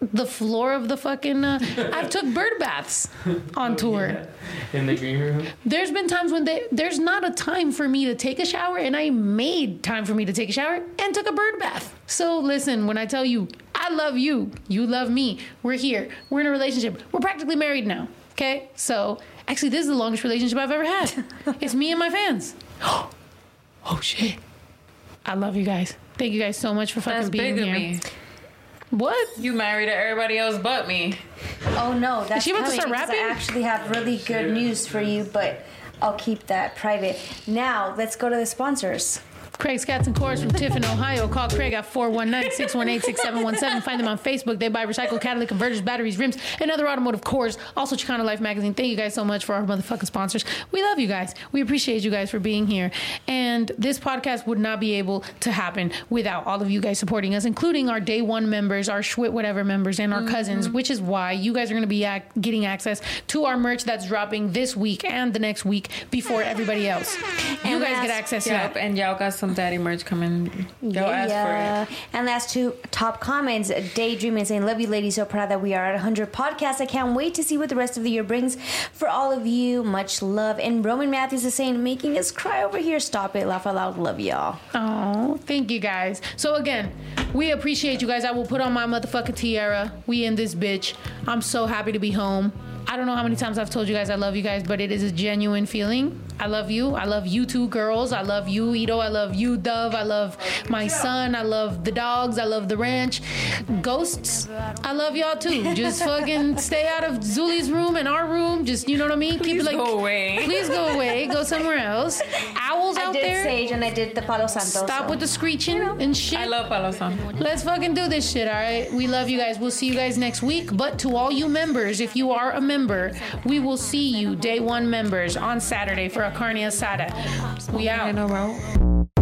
The floor of the fucking. Uh, I've took bird baths on tour. In the green room. There's been times when they, there's not a time for me to take a shower, and I made time for me to take a shower and took a bird bath. So listen, when I tell you, I love you, you love me, we're here, we're in a relationship, we're practically married now. Okay, so actually, this is the longest relationship I've ever had. it's me and my fans. oh shit! I love you guys. Thank you guys so much for fucking That's being big of here. Me. What? You married to everybody else but me. Oh no, that's she about to coming start because rapping? I actually have really good news for you, but I'll keep that private. Now let's go to the sponsors. Craig's Cats and Cores from Tiffin, Ohio. Call Craig at 419-618-6717. Find them on Facebook. They buy recycled catalytic converters, batteries, rims, and other automotive cores. Also Chicano Life Magazine. Thank you guys so much for our motherfucking sponsors. We love you guys. We appreciate you guys for being here. And this podcast would not be able to happen without all of you guys supporting us, including our day one members, our Schwit whatever members, and our mm-hmm. cousins, which is why you guys are going to be ac- getting access to our merch that's dropping this week and the next week before everybody else. You guys get access to Yep, that. and y'all got some daddy merch coming. Asked Yeah. for it. And last two top comments. Daydreaming saying, Love you, ladies. So proud that we are at 100 podcasts. I can't wait to see what the rest of the year brings for all of you. Much love. And Roman Matthews is saying, Making us cry over here. Stop it. Laugh out loud. Love y'all. Oh, thank you guys. So again, we appreciate you guys. I will put on my motherfucking tiara. We in this bitch. I'm so happy to be home. I don't know how many times I've told you guys I love you guys, but it is a genuine feeling. I love you. I love you two girls. I love you, Ito. I love you, Dove. I love my son. I love the dogs. I love the ranch. Ghosts. I love y'all too. Just fucking stay out of Zuli's room and our room. Just you know what I mean? Keep Please it like go away. Please go away. Go somewhere else. Owls I out did there. Sage and I did the Palo Santo. Stop so. with the screeching and shit. I love Palo Santo. Let's fucking do this shit, all right? We love you guys. We'll see you guys next week. But to all you members, if you are a member, we will see you day one members on Saturday for a carne asada. We out.